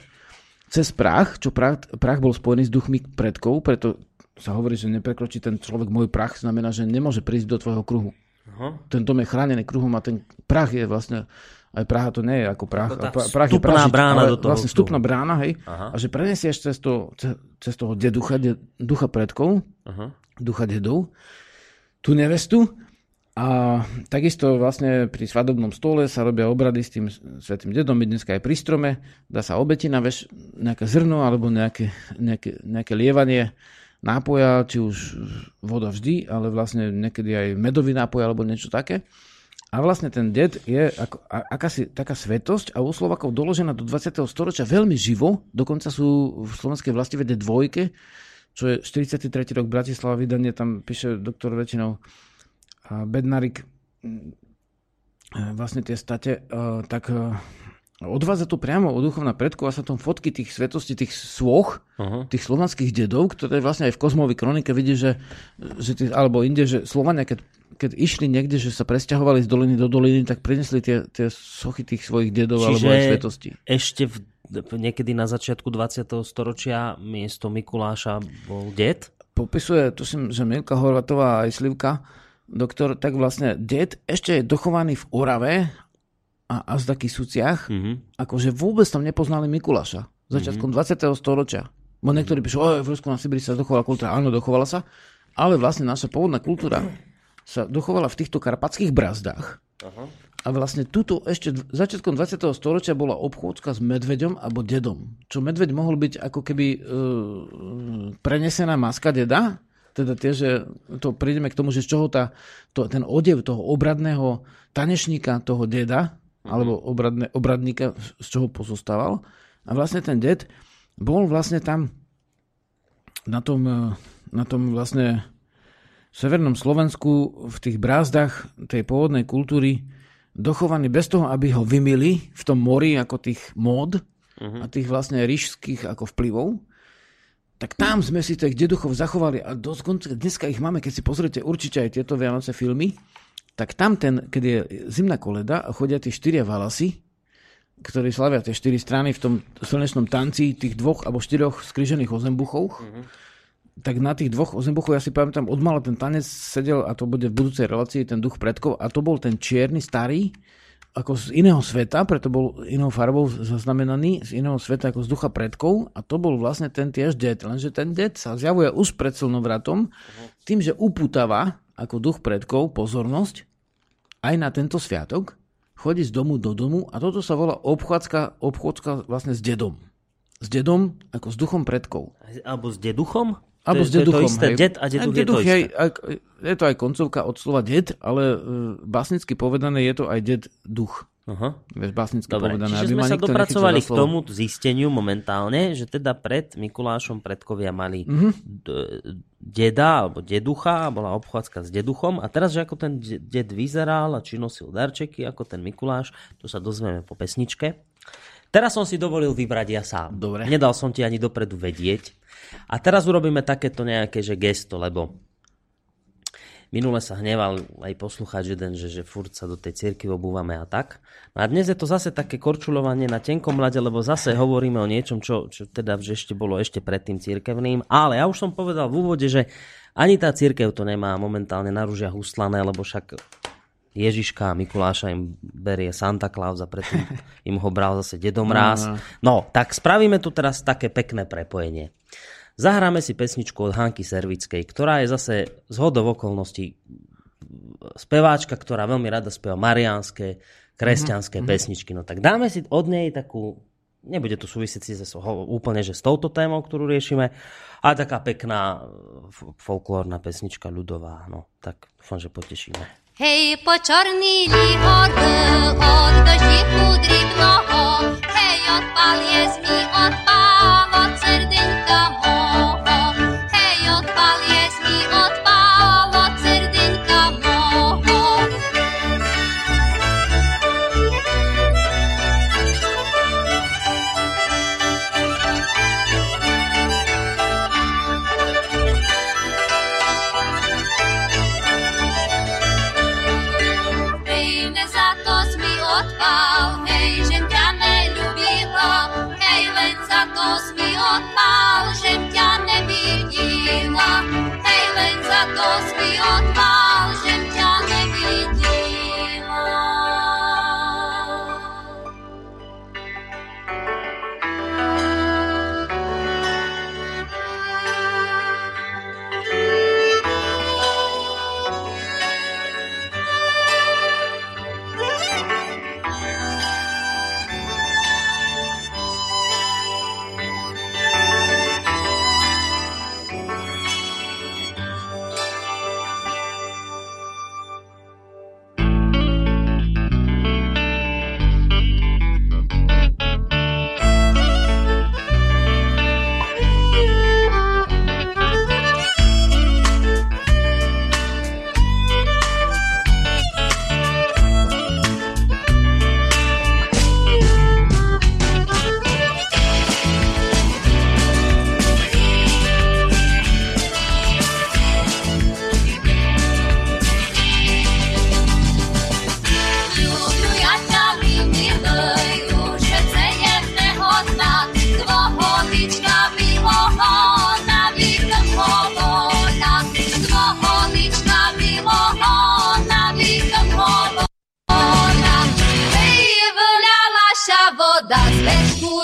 S1: cez prach, čo prach, prach bol spojený s duchmi predkov, preto sa hovorí, že neprekročí ten človek môj prach, znamená, že nemôže prísť do tvojho kruhu.
S2: Aha.
S1: Ten dom je chránený kruhom a ten prach je vlastne aj Praha to nie je ako.
S2: To tá
S1: Pra- Prah je Pražič,
S2: brána do toho
S1: Vlastne vstupná brána, hej.
S2: Aha.
S1: A že prenesieš cez, to, ce- cez toho deducha, de, ducha predkov,
S2: Aha.
S1: ducha dedov, tú nevestu a takisto vlastne pri svadobnom stole sa robia obrady s tým svetým dedom, my dneska aj pri strome, dá sa obetina, veš, nejaké zrno alebo nejaké, nejaké, nejaké lievanie nápoja, či už voda vždy, ale vlastne niekedy aj medový nápoj alebo niečo také. A vlastne ten ded je ako, akási taká svetosť a u Slovakov doložená do 20. storočia veľmi živo, dokonca sú v slovenskej vlastivede dvojke, čo je 43. rok Bratislava vydanie, tam píše doktor väčšinou Bednarik mm, e, vlastne tie state, e, tak e, odvádza to priamo od duchovna predkov a sa tam fotky tých svetostí, tých svoch,
S2: Aha.
S1: tých slovanských dedov, ktoré vlastne aj v Kozmovej kronike vidí, že, že tí, alebo inde, že Slovania, keď, keď išli niekde, že sa presťahovali z doliny do doliny, tak prinesli tie, tie sochy tých svojich dedov alebo aj svetostí.
S2: ešte v, niekedy na začiatku 20. storočia miesto Mikuláša bol det.
S1: Popisuje, tuším, že Milka Horvatová aj Slivka, doktor, tak vlastne ded ešte je dochovaný v Orave a Azda Kisuciach,
S2: Mhm.
S1: akože vôbec tam nepoznali Mikuláša. Začiatkom 20. storočia. Bo niektorí píšu, že v Rusku na Sibiri sa dochovala kultúra. Áno, dochovala sa, ale vlastne naša pôvodná kultúra sa dochovala v týchto karpatských brazdách. A vlastne tuto ešte začiatkom 20. storočia bola obchôdzka s medveďom alebo dedom. Čo medveď mohol byť ako keby e, prenesená maska deda, teda tie, že to prídeme k tomu, že z čoho tá, to, ten odev toho obradného tanečníka, toho deda, alebo obradne, obradníka, z čoho pozostával. A vlastne ten ded bol vlastne tam na tom, e, na tom vlastne severnom Slovensku v tých brázdach tej pôvodnej kultúry dochovaný bez toho, aby ho vymili v tom mori ako tých mód a tých vlastne ríšských ako vplyvov, tak tam sme si tých deduchov zachovali a dosť, dneska ich máme, keď si pozriete určite aj tieto Vianoce filmy, tak tam ten, keď je zimná koleda a chodia tie štyria valasy, ktorí slavia tie štyri strany v tom slnečnom tanci tých dvoch alebo štyroch skrižených ozembuchov, tak na tých dvoch ozembuchov, ja si pamätám, odmala ten tanec sedel, a to bude v budúcej relácii, ten duch predkov, a to bol ten čierny, starý, ako z iného sveta, preto bol inou farbou zaznamenaný, z iného sveta ako z ducha predkov, a to bol vlastne ten tiež det, lenže ten det sa zjavuje už pred slnovratom, tým, že upútava ako duch predkov pozornosť aj na tento sviatok, chodí z domu do domu a toto sa volá obchádzka, obchádzka vlastne s dedom. S dedom ako s duchom predkov.
S2: Alebo s deduchom?
S1: Alebo s
S2: je-
S1: deduchom.
S2: To je to isté,
S1: hej.
S2: det a deduch, je to
S1: je,
S2: isté.
S1: aj, je to aj koncovka od slova ded, ale e, básnicky povedané je to aj ded duch.
S2: Aha.
S1: Vieš, básnicky
S2: Dobre,
S1: povedané.
S2: čiže sme sa dopracovali k tomu zisteniu momentálne, že teda pred Mikulášom predkovia mali
S1: Mhm.
S2: Deda alebo deducha, bola obchádzka s deduchom a teraz, že ako ten de- ded vyzeral a či nosil darčeky ako ten Mikuláš, to sa dozvieme po pesničke. Teraz som si dovolil vybrať ja sám.
S1: Dobre.
S2: Nedal som ti ani dopredu vedieť. A teraz urobíme takéto nejaké že gesto, lebo Minule sa hneval aj poslucháč jeden, že, že furt sa do tej cirkvi obúvame a tak. No a dnes je to zase také korčulovanie na tenkom mlade, lebo zase hovoríme o niečom, čo, čo teda že ešte bolo ešte predtým cirkevným. Ale ja už som povedal v úvode, že ani tá cirkev to nemá momentálne na ružiach uslané, lebo však Ježiška a Mikuláša im berie Santa Claus a predtým im ho bral zase Dedo Mráz. No, tak spravíme tu teraz také pekné prepojenie. Zahráme si pesničku od Hanky Servickej, ktorá je zase z hodov okolností speváčka, ktorá veľmi rada spieva mariánske, kresťanské pesničky. No tak dáme si od nej takú, nebude to súvisieť si so, úplne že s touto témou, ktorú riešime, ale taká pekná f- folklórna pesnička ľudová. No tak dúfam, že potešíme.
S6: Hej, počornili orby od deszdziku dribnego, hej, odpal jest mi, odpal od serdenka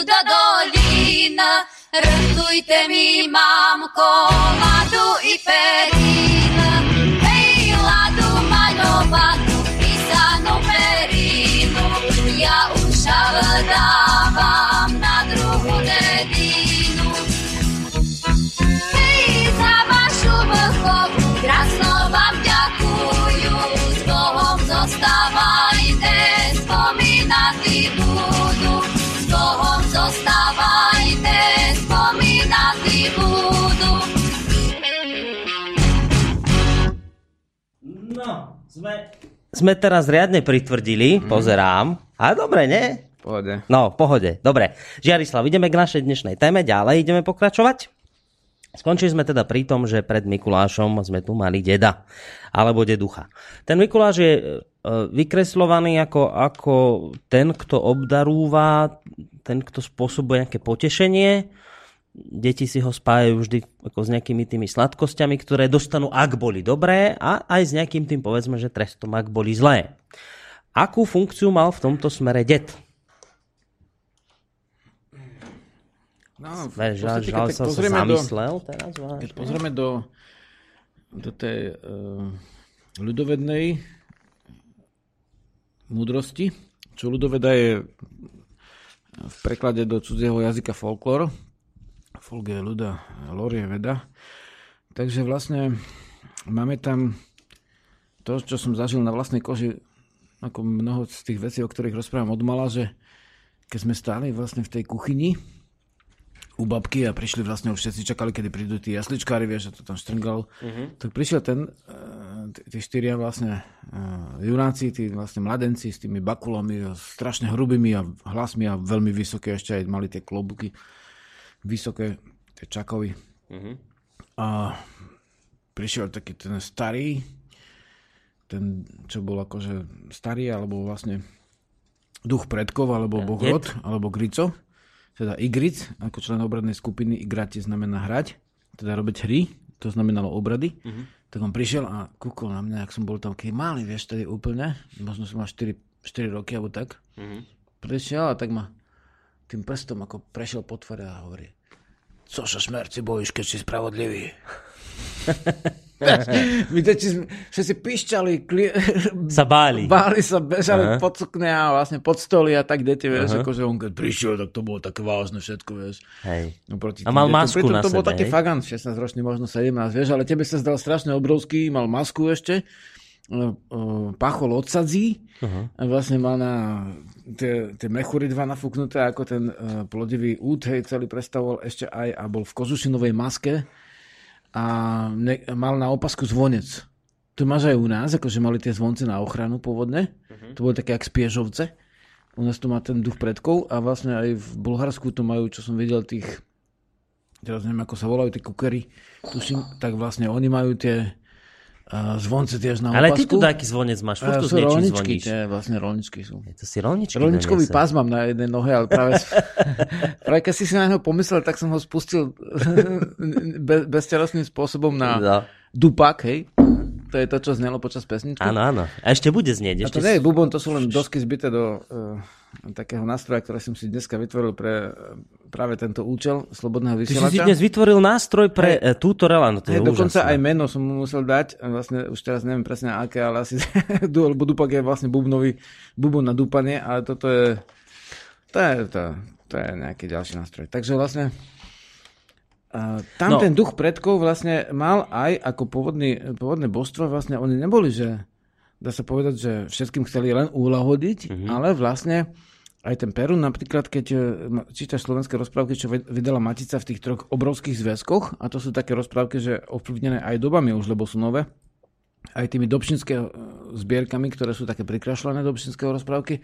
S6: do dolín. Rtujte mi, mamko, ladu i perín. Hej, ladu maľovanú, písanú perínu, ja už dávam
S2: sme... Sme teraz riadne pritvrdili, pozerám. A dobre, nie?
S1: Pohode.
S2: No, v pohode. Dobre. Žiarislav, ideme k našej dnešnej téme. Ďalej ideme pokračovať. Skončili sme teda pri tom, že pred Mikulášom sme tu mali deda. Alebo deducha. Ten Mikuláš je e, vykreslovaný ako, ako ten, kto obdarúva, ten, kto spôsobuje nejaké potešenie. Deti si ho spájajú vždy ako s nejakými tými sladkosťami, ktoré dostanú, ak boli dobré, a aj s nejakým tým, povedzme, že trestom, ak boli zlé. Akú funkciu mal v tomto smere det?
S1: No, v
S2: Žal, žal,
S1: podstate,
S2: žal
S1: keď
S2: sa
S1: pozrieme do,
S2: zamyslel teraz
S1: keď
S2: vážne.
S1: pozrieme do, do tej uh, ľudovednej múdrosti, čo ľudoveda je v preklade do cudzieho jazyka folklór. Folk je ľuda, lor je veda. Takže vlastne máme tam to, čo som zažil na vlastnej koži, ako mnoho z tých vecí, o ktorých rozprávam od mala, že keď sme stáli vlastne v tej kuchyni u babky a prišli vlastne už všetci čakali, kedy prídu tí jasličkári, vieš, a to tam štrngalo, tak prišiel ten, eh, tí- štyria vlastne uh, junáci, tí vlastne mladenci s tými bakulami, strašne hrubými a hlasmi a veľmi vysoké, ešte aj mali tie klobuky vysoké, tie čakovi. A prišiel taký ten starý, ten, čo bol akože starý, alebo vlastne duch predkov, alebo bohrod, alebo grico, teda igric, ako člen obradnej skupiny, igrati znamená hrať, teda robiť hry, to znamenalo obrady. Tak on prišiel a kúkol na mňa, ak som bol tam keď malý, vieš, tedy úplne, možno som mal 4, 4 roky, alebo tak. Prišiel a tak ma tým prstom ako prešiel po tvare a hovorí, co sa smerci bojíš, keď si spravodlivý? My deti všetci pišťali, kli...
S2: Sa báli.
S1: báli sa, bežali
S2: Aha.
S1: pod sukne a vlastne pod stoly a tak deti, vieš, akože on keď prišiel, tak to bolo také vážne všetko, vieš.
S2: Hej.
S1: Oproti
S2: A
S1: tým
S2: mal masku
S1: Pritom
S2: na
S1: to bol
S2: sebe,
S1: taký
S2: hej?
S1: fagant, 16 ročný, možno 17, vieš, ale tebe sa zdal strašne obrovský, mal masku ešte, e, e, pachol odsadzí a vlastne mal na tie, tie mechury dva nafúknuté, ako ten uh, plodivý út, hej, celý predstavoval ešte aj a bol v kožušinovej maske a ne, mal na opasku zvonec. To máš aj u nás, akože mali tie zvonce na ochranu pôvodne. To boli také jak spiežovce. U nás to má ten duch predkov a vlastne aj v Bulharsku to majú, čo som videl tých, teraz neviem ako sa volajú, tie kukery, tuším, tak vlastne oni majú tie zvonce tiež na
S2: Ale ty
S1: opasku.
S2: tu taký zvonec máš, furt
S1: A
S2: tu s niečím
S1: rolničky,
S2: zvoníš.
S1: tie vlastne rolničky sú.
S2: To si rolničky
S1: Rolničkový
S2: doniesol.
S1: pás mám na jednej nohe, ale práve, práve keď si si na neho pomyslel, tak som ho spustil be, beztelesným spôsobom na
S2: No.
S1: dupak, hej. To je to, čo znelo počas pesničky.
S2: Áno, áno. A ešte bude znieť.
S1: A
S2: Ešte
S1: to nie je bubon, to sú len dosky zbité do uh, takého nástroja, ktoré som si dneska vytvoril pre uh, práve tento účel slobodného
S2: Ty si si
S1: vysielača.
S2: dnes vytvoril nástroj pre e, túto reláciu.
S1: Hej, dokonca
S2: úžasné.
S1: aj meno som mu musel dať, a vlastne už teraz neviem presne aké, ale asi dupak je vlastne bubnový bubon na dúpanie, ale toto je to je, to, to je nejaký ďalší nástroj. Takže vlastne a tam
S2: No.
S1: ten duch predkov vlastne mal aj ako pôvodný, pôvodné božstvo, vlastne oni neboli, že dá sa povedať, že všetkým chceli len uľahodiť, mm-hmm. ale vlastne aj ten Perun napríklad, keď e, čítaš slovenské rozprávky, čo vyd- vydala Matica v tých troch obrovských zväzkoch, a to sú také rozprávky, že ovplyvnené aj dobami už, lebo sú nové, aj tými dobšinského zbierkami, ktoré sú také prikrašlené dobšinského rozprávky, e,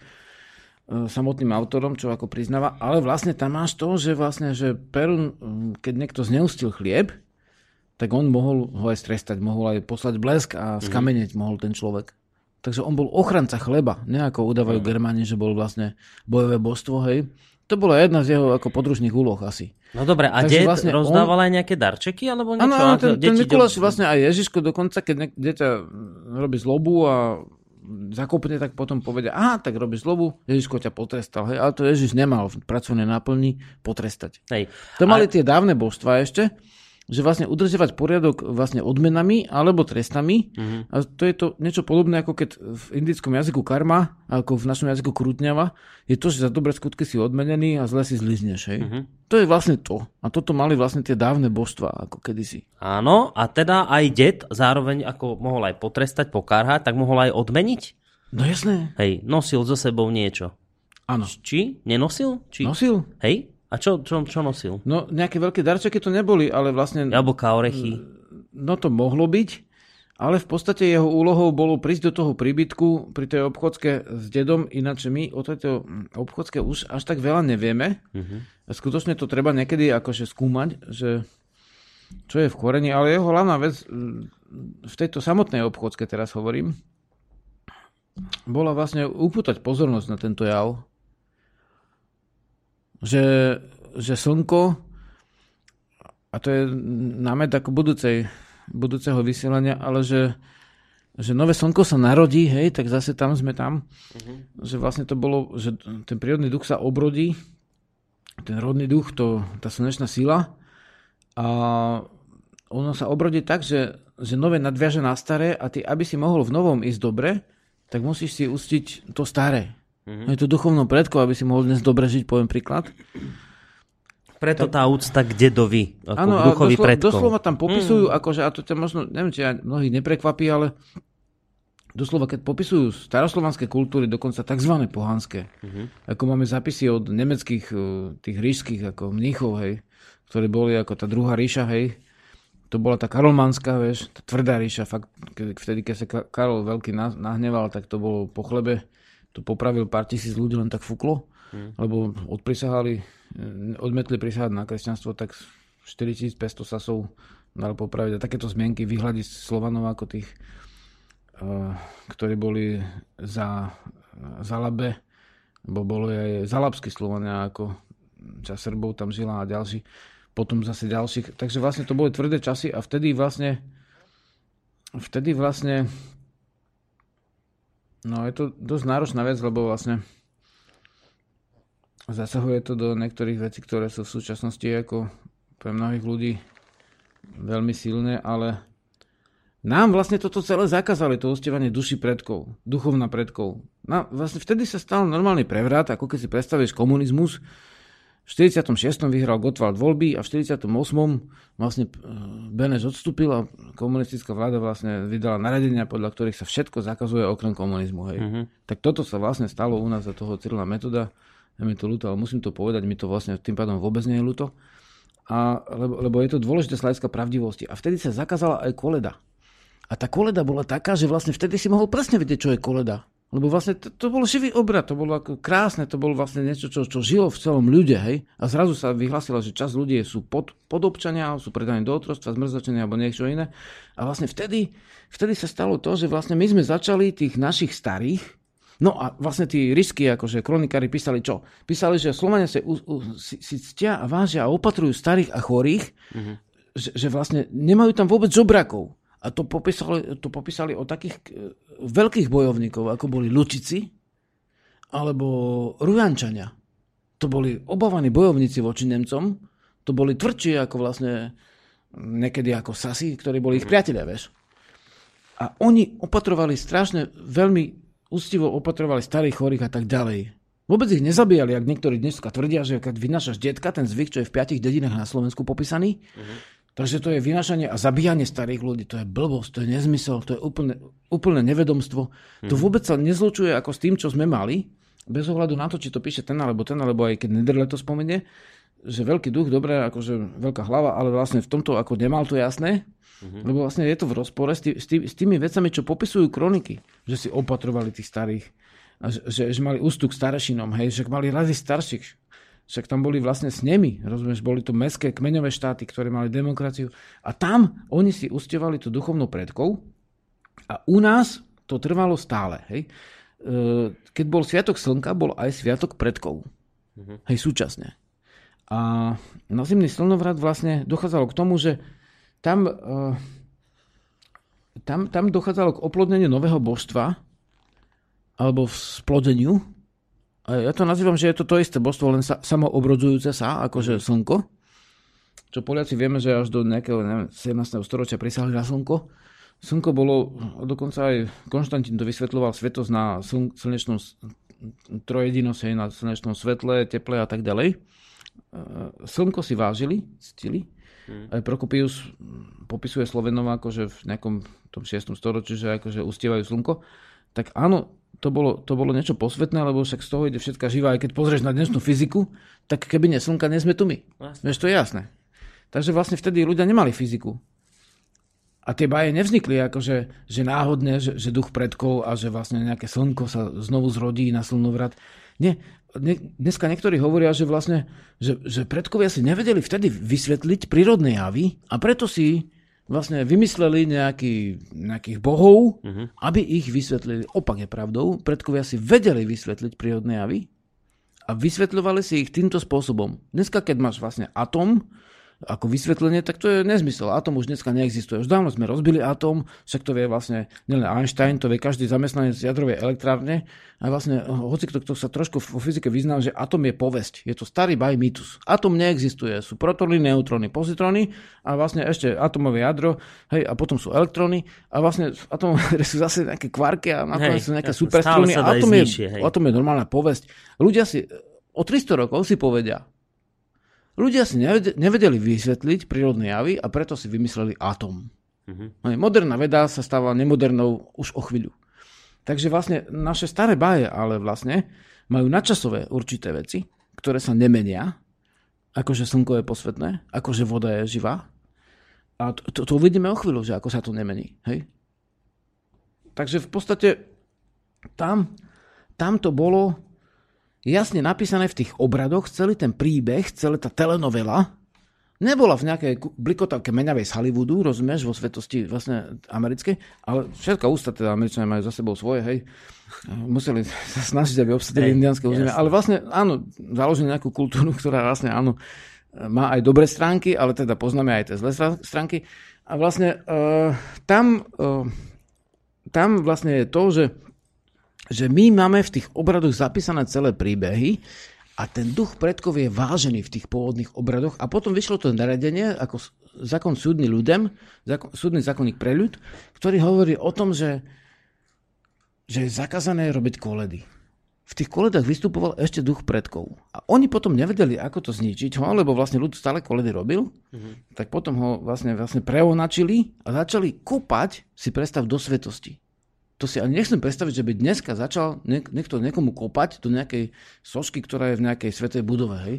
S1: samotným autorom, čo ako priznáva, ale vlastne tam máš to, že vlastne, že Perun, mm, keď niekto zneustil chlieb, tak on mohol ho aj strestať, mohol aj poslať blesk a skameneť mm-hmm. mohol ten človek. Takže on bol ochranca chleba, ne ako udávajú mm. Germáni, že bol vlastne bojové božstvo, hej. To bola jedna z jeho ako podružných úloh asi.
S2: No dobre, a ded
S1: vlastne
S2: rozdával aj nejaké darčeky? Alebo niečo?
S1: Áno, áno, ten, ten
S2: deti
S1: Mikuláš
S2: do-
S1: vlastne aj Ježiško dokonca, keď dieťa robí zlobu a zakopne, tak potom povedia, aha, tak robíš zlobu, Ježiško ťa potrestal, hej, ale to Ježiš nemal v pracovnej náplni potrestať.
S2: Hej.
S1: To mali tie dávne božstva ešte, že vlastne udržiavať poriadok vlastne odmenami alebo trestami. Uh-huh. A to je to niečo podobné, ako keď v indickom jazyku karma, ako v našom jazyku krutňava, je to, že za dobré skutky si odmenený a zle si zlizneš. Hej? Uh-huh. To je vlastne to. A toto mali vlastne tie dávne božstva, ako kedysi.
S2: Áno, a teda aj det zároveň ako mohol aj potrestať, pokárhať, tak mohol aj odmeniť?
S1: No jasné.
S2: Hej, nosil so sebou niečo.
S1: Áno.
S2: Či? Nenosil? Či?
S1: Nosil?
S2: Hej? A čo, čo, čo nosil?
S1: No nejaké veľké darčeky to neboli, ale vlastne...
S2: Jablka, orechy.
S1: No to mohlo byť, ale v podstate jeho úlohou bolo prísť do toho príbytku pri tej obchodske s dedom, ináč my o tejto obchodske už až tak veľa nevieme. Uh-huh. Skutočne to treba niekedy akože skúmať, že čo je v koreni, ale jeho hlavná vec v tejto samotnej obchodske teraz hovorím, bola vlastne upútať pozornosť na tento jav, že, že slnko, a to je námet ako budúcej, budúceho vysielania, ale že, že nové slnko sa narodí, hej, tak zase tam sme tam, uh-huh. že vlastne to bolo, že ten prírodný duch sa obrodí, ten rodný duch, to, tá slnečná sila a ono sa obrodí tak, že, že nové nadviaže na staré a ty, aby si mohol v novom ísť dobre, tak musíš si ustiť to staré. Mm-hmm. Je to duchovnou predkou, aby si mohol dnes dobre žiť, poviem príklad.
S2: Preto tá úcta k dedovi, ako
S1: Áno,
S2: k duchovi
S1: doslo,
S2: predkom.
S1: doslova tam popisujú, mm. akože, a to ťa možno, neviem, či ja mnohých neprekvapí, ale doslova, keď popisujú staroslovanské kultúry, dokonca tzv. pohanské, mm-hmm. ako máme zapisy od nemeckých, eh, tých ríšských, ako mníchov, hej, ktorí boli ako tá druhá ríša, hej, to bola tá karolmanská, vieš, tá tvrdá ríša, fakt, vtedy, keď sa Karol Veľký nahneval, tak to bolo po chlebe, to popravil pár tisíc ľudí len tak fuklo, hmm. lebo odprisahali, eh, odmetli prisahať na kresťanstvo, tak 4500 sasov dali popraviť a takéto zmienky vyhľadiť Slovanov ako tých, uh, ktorí boli za, za Labe, bo bolo aj zalabskí Slovania ako čas Srbov tam žila a ďalší, potom zase ďalších. Takže vlastne to boli tvrdé časy a vtedy vlastne vtedy vlastne No je to dosť náročná vec, lebo vlastne zasahuje to do niektorých vecí, ktoré sú v súčasnosti ako pre mnohých ľudí veľmi silné, ale nám vlastne toto celé zakázali, to ustievanie duši predkov, duchovná predkov. No, vlastne vtedy sa stal normálny prevrat, ako keď si predstavíš komunizmus, v 46. vyhral Gottwald voľby a v 48. vlastne eh, Beneš odstúpil a komunistická vláda vlastne vydala naradenia, podľa ktorých sa všetko zakazuje okrem komunizmu. Hej. Uh-huh. Tak toto sa vlastne stalo u nás za toho Cyrila metoda. Je mi to ľúto, ale musím to povedať, mi to vlastne tým pádom vôbec nie je ľúto. A, lebo, lebo je to dôležité z hľadiska pravdivosti. A vtedy sa zakázala aj koleda. A tá koleda bola taká, že vlastne vtedy si mohol presne vedieť, čo je koleda. Lebo vlastne to, to bol živý obrad, to bolo ako krásne, to bolo vlastne niečo, čo, čo žilo v celom ľude, hej. A zrazu sa vyhlasilo, že čas ľudí sú pod, podobčania, sú predaní do otrostva, zmrzačenia alebo niečo iné. A vlastne vtedy, vtedy sa stalo to, že vlastne my sme začali tých našich starých, no a vlastne tí risky, akože kronikári písali čo? Písali, že Slovania u, si, si ctia a vážia a opatrujú starých a chorých, mm-hmm. že, že vlastne nemajú tam vôbec žobrakov. A to popísali, to popísali o takých e, veľkých bojovníkov, ako boli Lučici alebo Rujančania. To boli obávaní bojovníci voči Nemcom, to boli tvrdší ako vlastne niekedy ako Sasi, ktorí boli ich priatelia, vieš. A oni opatrovali strašne, veľmi ústivo opatrovali starých chorých a tak ďalej. Vôbec ich nezabíjali, ak niektorí dneska tvrdia, že keď vynášaš detka, ten zvyk, čo je v piatich dedinách na Slovensku popísaný, uh-huh Takže to je vynašanie a zabíjanie starých ľudí, to je blbosť, to je nezmysel, to je úplne, úplne nevedomstvo. Mm. To mhm. vôbec sa nezlučuje ako s tým, čo sme mali, bez ohľadu na to, či to píše ten alebo ten, alebo aj keď Nederle to spomenie, že veľký duch, dobre, akože veľká hlava, ale vlastne v tomto ako nemal to jasné, mm-hmm. lebo vlastne je to v rozpore s, tý, s, tý, s tými vecami, čo popisujú kroniky, že si opatrovali tých starých, a že, že, že mali ústup k starešinom, hej, že mali rady starších, však tam boli vlastne s nimi, rozumieš, boli to mestské kmeňové štáty, ktoré mali demokraciu. A tam oni si ustevali tú duchovnú predkov a u nás to trvalo stále. Hej. E, keď bol Sviatok Slnka, bol aj Sviatok predkov. Mhm. Hej, súčasne. A na zimný slnovrat vlastne dochádzalo k tomu, že tam, e, tam, tam dochádzalo k oplodneniu nového božstva, alebo v splodeniu. Ja to nazývam, že je to to isté božstvo, len sa, samoobrodzujúce sa, akože slnko. Čo Poliaci vieme, že až do nejakého neviem, 17. storočia prisahli na slnko. Slnko bolo, dokonca aj Konštantín to vysvetľoval svetosť na sln, slnečnom trojedinosť, na slnečnom svetle, teple a tak ďalej. E, Slnko si vážili, ctili. Aj Prokopius popisuje Slovenov akože v nejakom tom 6. storočí, že akože ustievajú slnko. Tak áno, to bolo, to bolo niečo posvetné, lebo však z toho ide všetká živá. Aj keď pozrieš na dnešnú fyziku, tak keby nie slnka, nie sme tu my. Vieš, to je jasné. Takže vlastne vtedy ľudia nemali fyziku. A tie baje nevznikli akože, že náhodne, že, že duch predkov a že vlastne nejaké slnko sa znovu zrodí na slnovrat. Nie, ne, dneska niektorí hovoria, že vlastne, že, že predkovia si nevedeli vtedy vysvetliť prírodné javy a preto si vlastne vymysleli nejaký, nejakých bohov, aby ich vysvetlili. Opak je pravdou, predkovia si vedeli vysvetliť prírodné javy a vysvetľovali si ich týmto spôsobom. Dneska, keď máš vlastne atom ako vysvetlenie, tak to je nezmysel. Atom už dneska neexistuje. Už dávno sme rozbili atom, však to vie vlastne nielen Einstein, to vie každý zamestnanec jadrovej elektrárne a vlastne hoci kto, kto sa trošku vo fyzike vyznal, že atom je povesť. Je to starý baj mýtus. Atom neexistuje. Sú protony, neutróny, pozitróny a vlastne ešte atomové jadro, hej, a potom sú elektróny a vlastne atom sú zase nejaké kvarky a nakoniec sú nejaké superstruny. Atom je,
S2: nižšie,
S1: atom je normálna povesť. Ľudia si o 300 rokov si povedia, Ľudia si nevede- nevedeli vysvetliť prírodné javy a preto si vymysleli atom. Uh-huh. Moderná veda sa stáva nemodernou už o chvíľu. Takže vlastne naše staré báje ale vlastne majú nadčasové určité veci, ktoré sa nemenia, akože slnko je posvetné, akože voda je živá. A to, to, to uvidíme o chvíľu, že ako sa to nemení. Hej? Takže v podstate tam, tam to bolo jasne napísané v tých obradoch, celý ten príbeh, celá tá telenovela, nebola v nejakej blikotavke meňavej z Hollywoodu, rozumieš, vo svetosti vlastne americkej, ale všetká ústa, teda Američania majú za sebou svoje, hej, museli sa snažiť, aby obsadili indianské územie, ale vlastne áno, založili nejakú kultúru, ktorá vlastne áno, má aj dobré stránky, ale teda poznáme aj tie zlé strá- stránky. A vlastne uh, tam, uh, tam vlastne je to, že že my máme v tých obradoch zapísané celé príbehy a ten duch predkov je vážený v tých pôvodných obradoch a potom vyšlo to naradenie ako zákon súdny ľudem, zákon, súdny zákonník pre ľud, ktorý hovorí o tom, že, že je zakázané robiť koledy. V tých koledách vystupoval ešte duch predkov. A oni potom nevedeli, ako to zničiť, ho, lebo vlastne ľud stále koledy robil, tak potom ho vlastne, vlastne preonačili a začali kopať, si predstav, do svetosti to si ani nechcem predstaviť, že by dneska začal niek- niekto niekomu kopať do nejakej sošky, ktorá je v nejakej svetej budove, hej?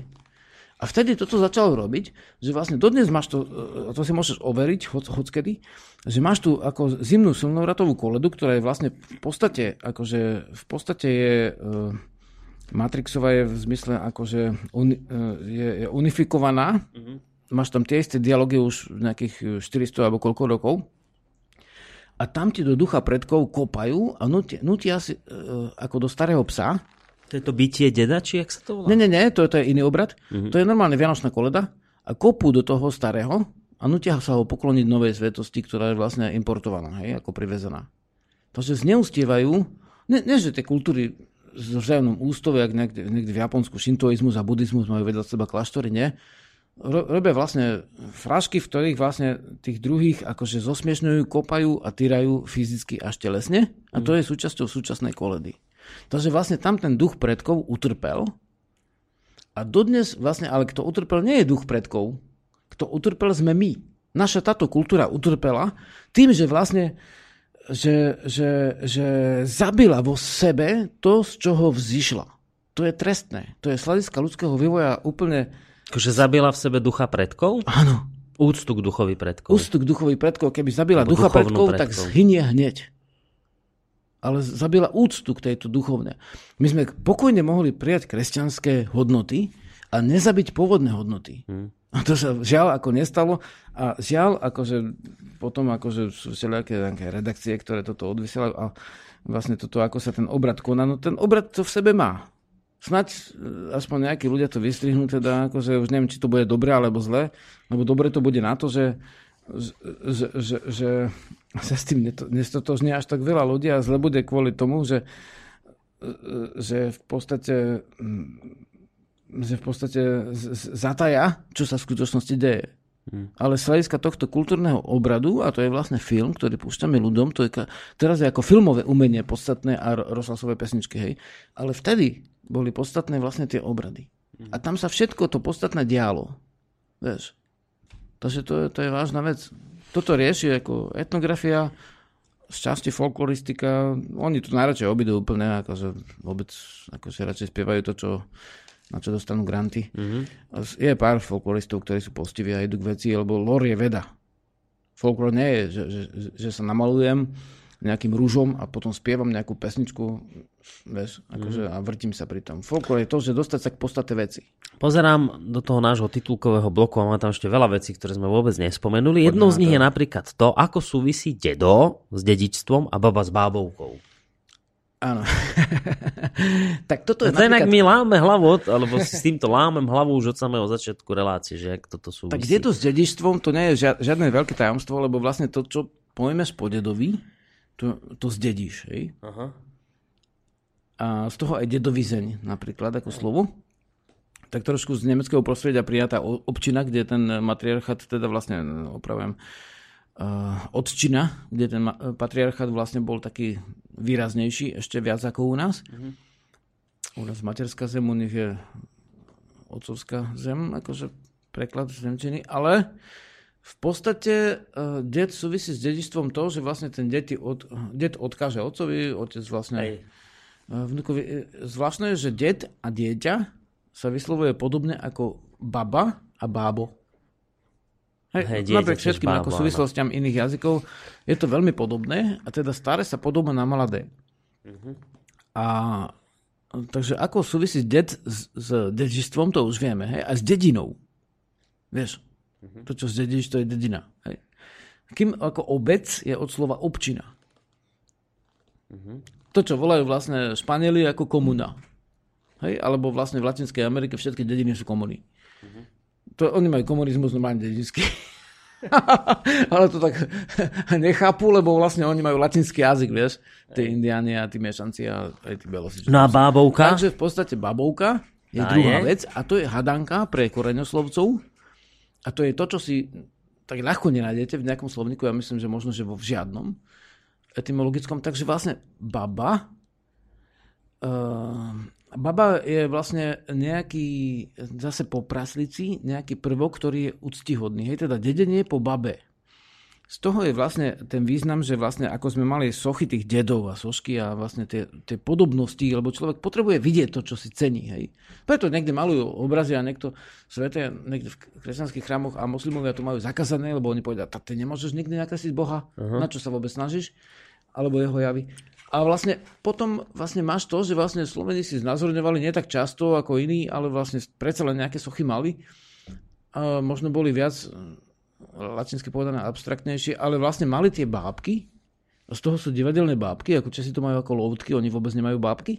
S1: A vtedy toto začalo robiť, že vlastne dodnes máš to, e, to si môžeš overiť, hoc, hoc kedy, že máš tu ako zimnú silnovratovú koledu, ktorá je vlastne v podstate, akože v podstate je, uh, Matrixová je v zmysle akože uni, uh, je, je unifikovaná, máš tam tie isté dialógy už nejakých 400 alebo koľko rokov, a tam ti do ducha predkov kopajú a nutia, nutia si e, ako do starého psa.
S2: To je to bytie deda, či jak sa to volá?
S1: Nie, nie, nie, to, to je iný obrad. To je normálne vianočná koleda a kopú do toho starého a nutia sa ho pokloniť novej svetosti, ktorá je vlastne importovaná, hej, ako privezená. Takže zneustievajú, nie, nie že tie kultúry s vzájomnom ústove, jak niekde, niekde v Japonsku šintoizmus a buddhizmus majú vedľa seba kláštory, nie. Ro, robia vlastne frašky, v ktorých vlastne tých druhých akože zosmiešňujú, kopajú a týrajú fyzicky až telesne a to je súčasťou súčasnej koledy. Takže vlastne tam ten duch predkov utrpel a dodnes vlastne, ale kto utrpel nie je duch predkov, kto utrpel sme my. Naša táto kultúra utrpela tým, že vlastne že, že, že zabila vo sebe to, z čoho vzýšla. To je trestné. To je z hľadiska ľudského vývoja úplne...
S2: Akože zabila v sebe ducha predkov?
S1: Áno.
S2: Úctu k duchovi predkov.
S1: Ústup duchových predkov, keby zabila
S2: Alebo
S1: ducha
S2: duchovnú
S1: predkov, tak
S2: predkov.
S1: zhynie hneď. Ale zabila úctu k tejto duchovne. My sme pokojne mohli prijať kresťanské hodnoty a nezabiť pôvodné hodnoty.
S2: Hm.
S1: A to sa žiaľ ako nestalo a žiaľ akože potom akože sú všelijaké redakcie, ktoré toto odvysielajú a vlastne toto, ako sa ten obrad koná, no ten obrad to v sebe má. Snaď e, aspoň nejakí ľudia to vystrihnú, teda akože už neviem, či to bude dobre alebo zle, lebo dobre to bude na to, že že, že, že sa s tým nestotožní až tak veľa ľudí a zle bude kvôli tomu, že že v podstate mm, že v podstate zataja, čo sa v skutočnosti deje. Hmm. Ale z hľadiska tohto kultúrneho obradu, a to je vlastne film, ktorý púšťame ľuďom, to je, ka- teraz je ako filmové umenie podstatné a ro- rozhlasové pesničky, hej. Ale vtedy boli podstatné vlastne tie obrady. A tam sa všetko to podstatné dialo. Vieš. Takže to je, to je vážna vec. Toto rieši ako etnografia, z časti folkloristika. Oni tu najradšej obidú úplne, akože vôbec akože radšej spievajú to, čo, na čo dostanú granty. Mm-hmm. Je pár folkloristov, ktorí sú postiví a idú k veci, lebo lore je veda. Folklor nie je, že, že, že sa namalujem nejakým rúžom a potom spievam nejakú pesničku vieš, akože, a vrtím sa pri tom. Folklor je to, že dostať sa k podstate veci.
S2: Pozerám do toho nášho titulkového bloku a máme tam ešte veľa vecí, ktoré sme vôbec nespomenuli. Jednou z nich je napríklad to, ako súvisí dedo s dedičstvom a baba s bábovkou.
S1: Áno. tak toto je
S2: To
S1: napríklad...
S2: my láme hlavu, alebo si s týmto lámem hlavu už od samého začiatku relácie, že ak toto súvisí.
S1: Tak kde to s dedičstvom, to nie je žia- žiadne veľké tajomstvo, lebo vlastne to, čo pojmeš po dedovi, to, to zdedíš. Hej?
S2: Aha.
S1: A z toho aj dedovizeň napríklad ako slovo. Tak trošku z nemeckého prostredia prijatá občina, kde ten matriarchát, teda vlastne opravujem, uh, odčina, kde ten patriarchát vlastne bol taký výraznejší, ešte viac ako u nás. U nás materská zem, u nich je otcovská zem, akože preklad z Nemčiny, ale v podstate uh, det súvisí s dedičstvom to, že vlastne ten deti od, det odkáže otcovi, otec vlastne
S2: Hej.
S1: uh, vnúkovi. Zvláštne je, že det a dieťa sa vyslovuje podobne ako baba a bábo. Hej,
S2: dieťa
S1: napriek všetkým
S2: bábo,
S1: ako
S2: áno.
S1: súvislostiam iných jazykov je to veľmi podobné a teda staré sa podoba na mladé.
S2: Mhm.
S1: A takže ako súvisí det s, s dedičstvom, to už vieme. Hej? A s dedinou. Vieš,
S2: Mhm.
S1: to, čo zdedíš, to je dedina. Hej? Kým ako obec je od slova občina.
S2: Mhm.
S1: To, čo volajú vlastne Španieli ako komuna. Hej? Alebo vlastne v Latinskej Amerike všetky dediny sú komuny. To, oni majú komunizmus normálne dedinský. Ale to tak nechápu, lebo vlastne oni majú latinský jazyk, vieš. Tí indiáni a tí miešanci a aj tí belosi. čo
S2: No a bábovka?
S1: Takže v podstate babovka je
S2: Tá
S1: druhá
S2: je.
S1: vec a to je hadanka pre koreňoslovcov. A to je to, čo si tak ľahko nenájdete v nejakom slovníku, ja myslím, že možno, že vo žiadnom etymologickom. Takže vlastne baba uh, baba je vlastne nejaký, zase po praslici, nejaký prvok, ktorý je úctihodný. Hej, teda dedenie po babe. Z toho je vlastne ten význam, že vlastne ako sme mali sochy tých dedov a sošky a vlastne tie, tie podobnosti, lebo človek potrebuje vidieť to, čo si cení. Hej. Preto niekde malujú obrazy a niekto svete, niekde v kresťanských chrámoch a moslimovia to majú zakázané, lebo oni povedia, tak ty nemôžeš nikdy nakresliť Boha, uh-huh. na čo sa vôbec snažíš, alebo jeho javy. A vlastne potom vlastne máš to, že vlastne Sloveni si znázorňovali nie tak často ako iní, ale vlastne predsa len nejaké sochy mali. A možno boli viac latinsky povedané abstraktnejšie, ale vlastne mali tie bábky, z toho sú divadelné bábky, ako Česi to majú ako loutky, oni vôbec nemajú bábky.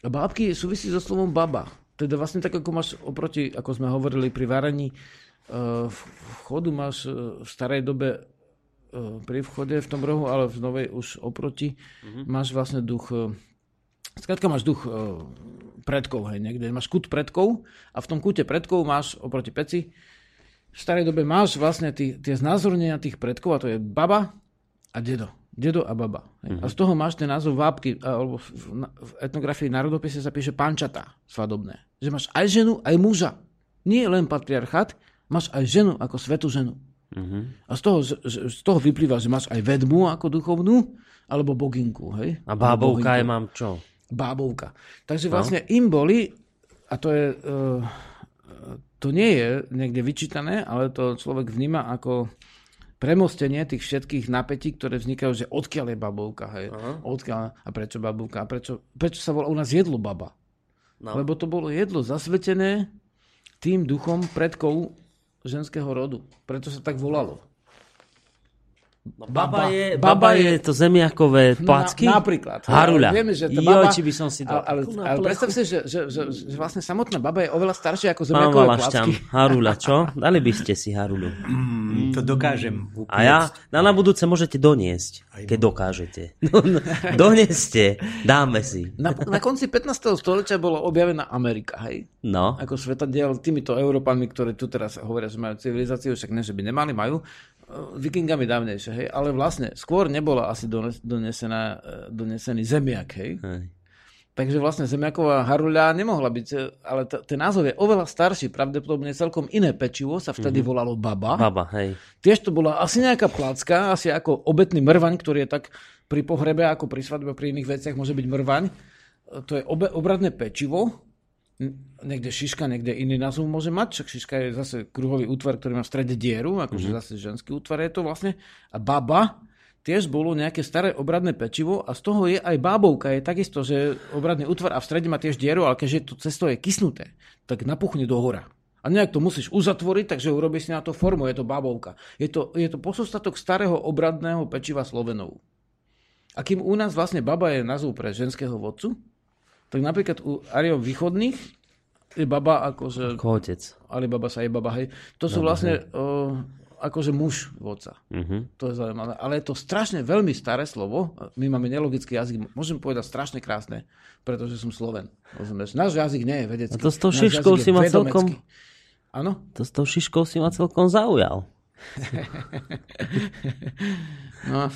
S1: A bábky súvisí so slovom baba. Teda vlastne tak, ako máš oproti, ako sme hovorili pri varaní, eh, v chodu máš eh, v starej dobe pri vchode v tom rohu, ale v novej už oproti mm-hmm. máš vlastne duch eh, Skrátka máš duch uh, predkov, hej, niekde máš kút predkov a v tom kúte predkov máš oproti peci v starej dobe máš vlastne tí, tie znázornenia tých predkov a to je baba a dedo. Dedo a baba. Hej. A z toho máš ten názov vápky, alebo v, v, etnografii národopise sa píše pančata svadobné. Že máš aj ženu, aj muža. Nie len patriarchát, máš aj ženu ako svetú ženu. A z toho, z, z toho vyplýva, že máš aj vedmu ako duchovnú, alebo boginku. Hej?
S2: A bábovka je mám čo?
S1: Bábovka. Takže vlastne im boli, a to je, uh, to nie je niekde vyčítané, ale to človek vníma ako premostenie tých všetkých napätí, ktoré vznikajú, že odkiaľ je babovka, hej? Odkiaľ, a prečo babovka, a prečo, prečo sa volá u nás jedlo baba?
S2: No.
S1: Lebo to bolo jedlo zasvetené tým duchom predkov ženského rodu. Preto sa tak volalo.
S2: No, baba,
S1: Baba-
S2: je,
S1: baba
S2: baba
S1: je-
S2: je to zemiakové
S1: No,
S2: placky?
S1: Na, napríklad.
S2: Haruľa.
S1: Vieme, že tá
S2: Joj,
S1: baba,
S2: či by som si dal
S1: ale, ale, predstav si, že, že, že, že vlastne samotná baba je oveľa staršia ako
S2: Pán
S1: zemiakové
S2: Valašťan,
S1: placky.
S2: Harula, čo? Dali by ste si Harulu.
S4: Mm, to dokážem upiecť.
S2: A ja, na, na budúce môžete doniesť, keď dokážete. No, no, doneste, dáme si.
S1: Na, na konci 15. storočia bola objavená Amerika, hej?
S2: No,
S1: Ako svetadiel týmito Európanmi, ktorí tu teraz hovoria, že majú civilizáciu, však ne, že by nemali, majú. Vikingami dávnejšie, hej? Ale vlastne skôr nebola asi dones, donesená, eh, donesený zemiak, hej?
S2: Hej.
S1: Takže vlastne zemiaková haruľa nemohla byť, eh, ale t- ten názov je oveľa starší, pravdepodobne celkom iné pečivo sa vtedy volalo baba.
S2: baba, hej.
S1: Tiež to bola asi nejaká placka, asi ako obetný mrvaň, ktorý je tak pri pohrebe, ako pri svadbe, pri iných veciach môže byť mrvaň. To je obe, obradné pečivo, niekde šiška, niekde iný názov môže mať, však šiška je zase kruhový útvar, ktorý má v strede dieru, akože mm-hmm. zase ženský útvar je to vlastne. A baba tiež bolo nejaké staré obradné pečivo a z toho je aj bábovka. Je takisto, že obradný útvar a v strede má tiež dieru, ale keďže to cesto je kysnuté, tak napuchne do hora. A nejak to musíš uzatvoriť, takže urobíš si na to formu, je to bábovka. Je to, je to pozostatok starého obradného pečiva Slovenov. A kým u nás vlastne baba je názov pre ženského vodcu, tak napríklad u Ariov východných je baba akože...
S2: Ako otec.
S1: Alibaba sa je baba, hej. To sú vlastne o, akože muž vodca.
S2: Mhm.
S1: To je zaujímavé. Ale je to strašne veľmi staré slovo. My máme nelogický jazyk. Môžem povedať strašne krásne, pretože som Sloven. Rozumieš? Náš jazyk nie je vedecký.
S2: A to s tou šiškou si ma celkom-
S1: Áno?
S2: To s tou šiškou si ma celkom zaujal.
S1: No.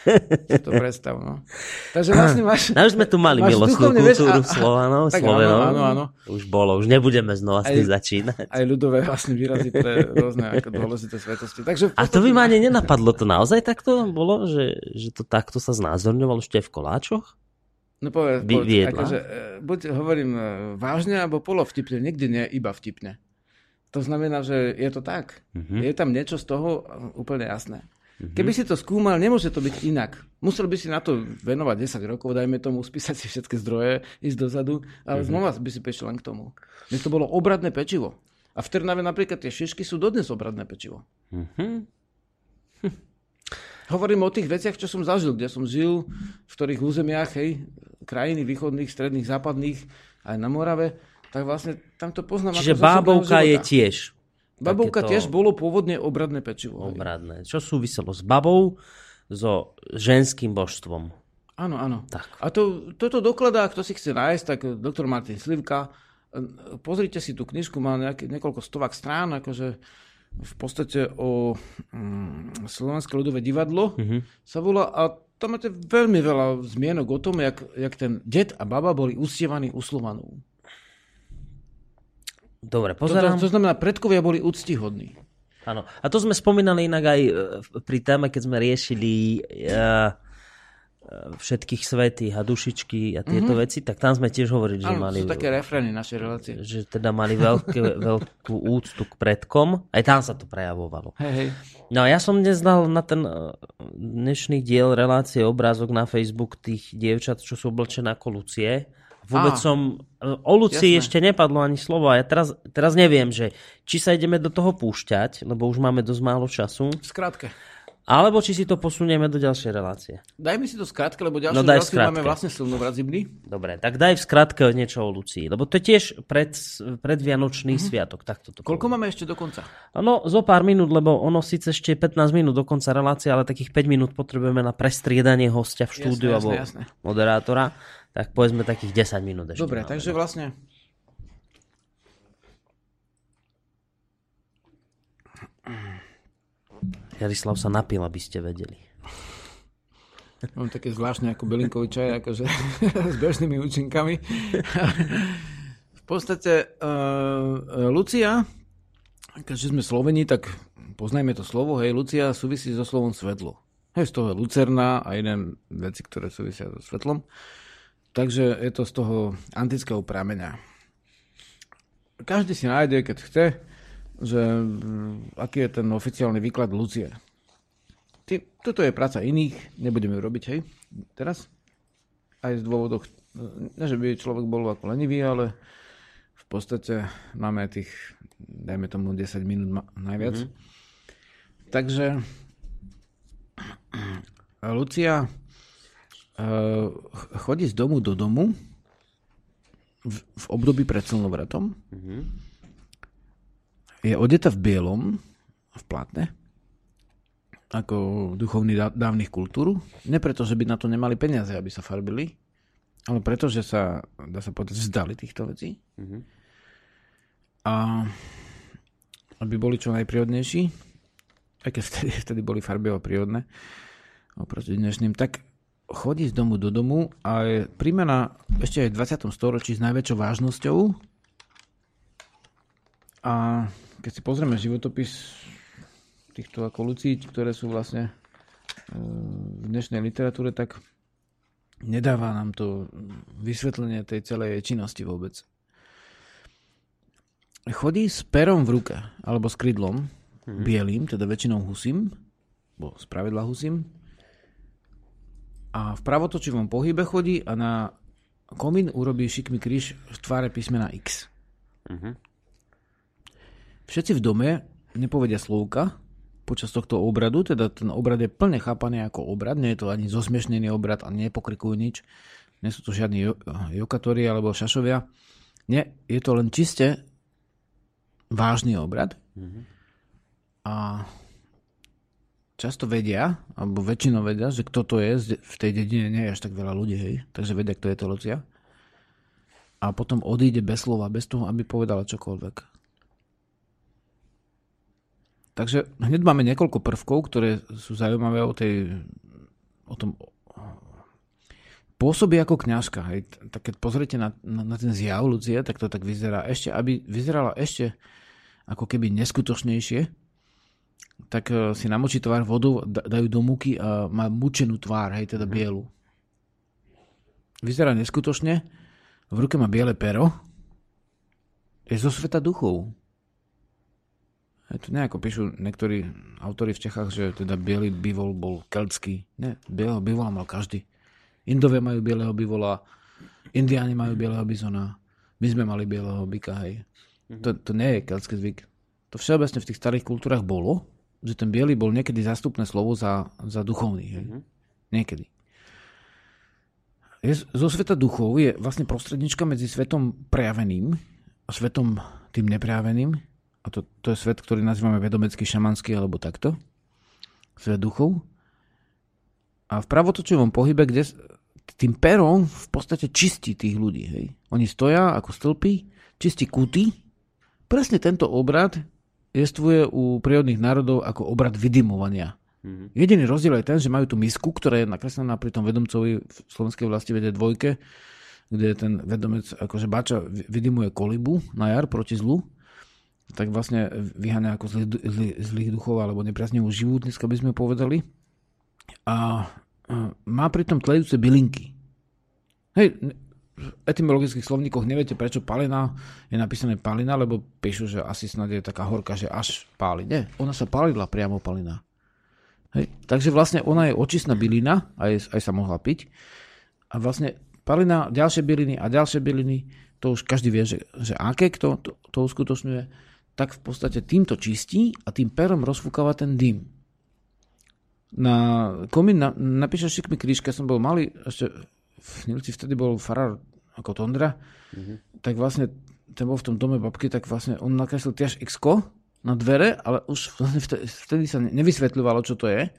S1: Si to predstav, no. Takže vlastne máš...
S2: No už sme tu mali milostnú
S1: vieš,
S2: kultúru
S1: a-
S2: Slovanov,
S1: tak
S2: Slovenov.
S1: Áno, áno, áno.
S2: Už bolo, už nebudeme znova s tým začínať.
S1: Aj ľudové vlastne výrazy pre rôzne ako dôležité svetosti. Takže
S2: A to by ma ani nenapadlo, to naozaj takto bolo, že, že to takto sa znázorňovalo ešte aj v koláčoch?
S1: No povedz, povedz akože, e, buď hovorím e, vážne, alebo polovtipne, nikdy nie iba vtipne. To znamená, že je to tak.
S2: Mhm.
S1: Je tam niečo z toho e, úplne jasné. Keby si to skúmal, nemôže to byť inak. Musel by si na to venovať 10 rokov, dajme tomu, spísať si všetky zdroje, ísť dozadu, ale znova by si prišiel len k tomu. Mne to bolo obradné pečivo. A v Trnave napríklad tie šišky sú dodnes obradné pečivo.
S2: Mhm.
S1: Hovorím o tých veciach, čo som zažil, kde som žil, v ktorých územiach, hej, krajiny východných, stredných, západných, aj na Morave, tak vlastne tam to poznám
S2: Čiže
S1: ako
S2: bábovka je tiež
S1: Babovka
S2: takéto
S1: tiež bolo pôvodne obradné pečivo.
S2: obradné. Čo súviselo s babou, so ženským božstvom.
S1: Áno, áno.
S2: Tak.
S1: A to, toto dokladá, kto si chce nájsť, tak doktor Martin Slivka, pozrite si tú knižku, má nejaké, niekoľko stovák strán, akože v podstate o mm, Slovenské ľudové divadlo mm-hmm. sa volá a tam máte veľmi veľa zmienok o tom, jak, jak ten det a baba boli uctievaní u Slovanov.
S2: Dobre,
S1: To, to,
S2: pozerám.
S1: to znamená, predkovia boli úctihodní.
S2: Áno. A to sme spomínali inak aj e, pri téme, keď sme riešili uh, všetkých svetých a dušičky a tieto mm-hmm. veci, tak tam sme tiež hovorili, že
S1: Áno,
S2: mali,
S1: sú také refrény našej relácie.
S2: že teda mali veľké, veľkú úctu k predkom. Aj tam sa to prejavovalo.
S1: Hej, hej.
S2: No ja som dnes dal na ten dnešný diel relácie obrázok na Facebook tých dievčat, čo sú oblečené ako Lucie. Vôbec
S1: Á,
S2: som... O Lucii
S1: jasné.
S2: ešte nepadlo ani slovo a ja teraz, teraz neviem, že či sa ideme do toho púšťať, lebo už máme dosť málo času,
S1: V skratke.
S2: alebo či si to posunieme do ďalšej relácie.
S1: Daj mi si to skratke, lebo ďalšiu
S2: No
S1: reláciu máme vlastne silnovrat zimný.
S2: Dobre, tak daj v skratke niečo o Lucii, lebo to je tiež pred, predvianočný mm-hmm. sviatok. Tak toto
S1: Koľko máme ešte do konca?
S2: No, zo pár minút, lebo ono síce ešte 15 minút do konca relácie, ale takých 5 minút potrebujeme na prestriedanie hostia v štúdiu
S1: Jasné,
S2: alebo
S1: jasné, jasné.
S2: moderátora. Tak povedzme takých 10 minút ešte.
S1: Dobre,
S2: máme.
S1: takže vlastne
S2: Jarislav sa napil, aby ste vedeli.
S1: mám také zvláštne ako bylinkový čaj, akože s bežnými účinkami. v podstate uh, Lucia, keďže sme Sloveni, tak poznajme to slovo, hej, Lucia súvisí so slovom svetlo. Hej, z toho je lucerna a iné veci, ktoré súvisia so svetlom. Takže je to z toho antického prameňa. Každý si nájde, keď chce, že mm, aký je ten oficiálny výklad Lucie. Ty, toto je práca iných, nebudeme ju robiť, hej, teraz. Aj z dôvodov, ne, že by človek bol ako lenivý, ale v podstate máme tých, dajme tomu 10 minút najviac. Mm-hmm. Takže Lucia chodí z domu do domu v, v období pred slnovratom. Je odeta v bielom v platne ako duchovní dá- dávnych kultúr. Ne preto, že by na to nemali peniaze, aby sa farbili, ale preto, že sa, dá sa povedať, vzdali týchto vecí. A aby boli čo najprírodnejší, aj keď vtedy, vtedy boli farbivo prírodné, oproti dnešným, tak chodí z domu do domu a je príjmená ešte aj v 20. storočí s najväčšou vážnosťou. A keď si pozrieme životopis týchto ako Lucíť, ktoré sú vlastne e, v dnešnej literatúre, tak nedáva nám to vysvetlenie tej celej činnosti vôbec. Chodí s perom v ruke, alebo s krydlom, bielým, teda väčšinou husím, bo z pravidla husím. A v pravotočivom pohybe chodí a na komín urobí šikmý kríž v tváre písmena X. Všetci v dome nepovedia slovka počas tohto obradu, teda ten obrad je plne chápaný ako obrad, nie je to ani zosmiešnený obrad a nepokrikujú nič, nie sú to žiadni jo- jokatóri alebo šašovia. Nie, je to len čiste vážny obrad. A často vedia, alebo väčšinou vedia, že kto to je, v tej dedine nie je až tak veľa ľudí, hej, takže vedia, kto je to Lucia. A potom odíde bez slova, bez toho, aby povedala čokoľvek. Takže hneď máme niekoľko prvkov, ktoré sú zaujímavé o tej, o tom pôsobí ako kňažka. Hej. Tak keď pozriete na, na, na ten zjav Lucie, tak to tak vyzerá ešte, aby vyzerala ešte ako keby neskutočnejšie, tak eh, si namočí tvár vodou, da- dajú do múky a má mučenú tvár, hej, teda bielu. Vyzerá neskutočne, v ruke má biele pero, je zo sveta duchov. Je to nejako píšu niektorí autori v Čechách, že teda biely bivol bol keltský. Nie, bieleho bivola mal každý. Indovia majú bieleho bivola, Indiáni majú bieleho bizona, my sme mali bieleho byka, hej. To, to nie je keltský zvyk. To všeobecne v tých starých kultúrach bolo, že ten biely bol niekedy zástupné slovo za, za duchovný. Hej. Niekedy. Je, zo sveta duchov je vlastne prostrednička medzi svetom prejaveným a svetom tým neprejaveným. A to, to je svet, ktorý nazývame vedomecký, šamanský alebo takto. Svet duchov. A v pravotočivom pohybe, kde tým perom v podstate čistí tých ľudí. Hej. Oni stoja ako stĺpy, čistí kuty. Presne tento obrad jestvuje u prírodných národov ako obrad vydimovania. Jediný rozdiel je ten, že majú tú misku, ktorá je nakreslená pri tom vedomcovi v slovenskej vlasti vede dvojke, kde ten vedomec, akože bača vy- vydimuje kolibu na jar proti zlu, tak vlastne vyháňa ako zlý, zlý, zlých duchov alebo nepriaznivú živú, dneska by sme povedali. A má pritom tlejúce bylinky. Hej, etymologických slovníkoch neviete, prečo palina je napísané palina, lebo píšu, že asi snad je taká horka, že až páli. Nie, ona sa palila priamo palina. Hej. Takže vlastne ona je očistná bylina, aj, aj sa mohla piť. A vlastne palina, ďalšie byliny a ďalšie byliny, to už každý vie, že, že aké kto to, to uskutočňuje, tak v podstate týmto čistí a tým perom rozfúkava ten dym. Na komín na, napíše šikmi kríž, keď som bol malý, ešte v Nilci vtedy bol farár ako Tondra, tak vlastne ten bol v tom dome babky, tak vlastne on nakreslil tiež x na dvere, ale už vtedy, sa ne- nevysvetľovalo, čo to je.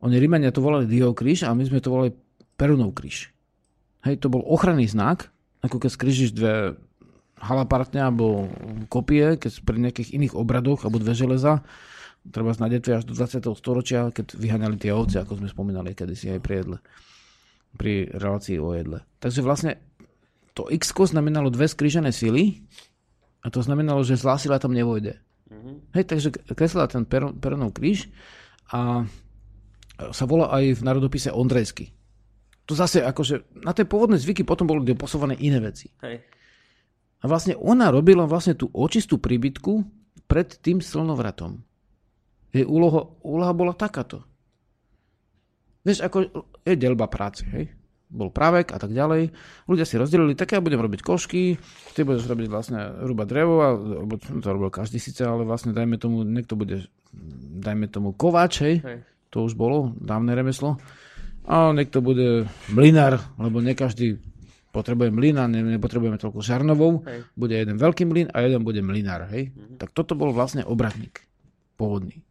S1: Oni Rímania to volali Dio kríž a my sme to volali Perunov kríž. Hej, to bol ochranný znak, ako keď skrížiš dve halapartne alebo kopie, keď pri nejakých iných obradoch alebo dve železa, treba na detve až do 20. storočia, keď vyháňali tie ovce, ako sme spomínali kedysi aj pri jedle, pri relácii o jedle. Takže vlastne to x znamenalo dve skrížené sily a to znamenalo, že zlá sila tam nevojde. Hej, takže kreslila ten per, Peronov kríž a sa volá aj v národopise Ondrejsky. To zase akože na tie pôvodné zvyky potom boli doposované iné veci.
S2: Hej.
S1: A vlastne ona robila vlastne tú očistú príbytku pred tým slnovratom. Jej úloha, úloha bola takáto. Vieš, ako je delba práce, hej? Bol právek a tak ďalej. Ľudia si rozdelili, tak ja budem robiť košky, ty budeš robiť vlastne rúba drevo, alebo to robil každý síce, ale vlastne dajme tomu, niekto bude, dajme tomu kováč, hej?
S2: Hej.
S1: To už bolo, dávne remeslo. A niekto bude mlinár, lebo nie každý potrebuje mlyna, ne, nepotrebujeme toľko žarnovou,
S2: Hej.
S1: bude jeden veľký mlyn a jeden bude mlinár, hej? Tak toto bol vlastne obradník. pôvodný.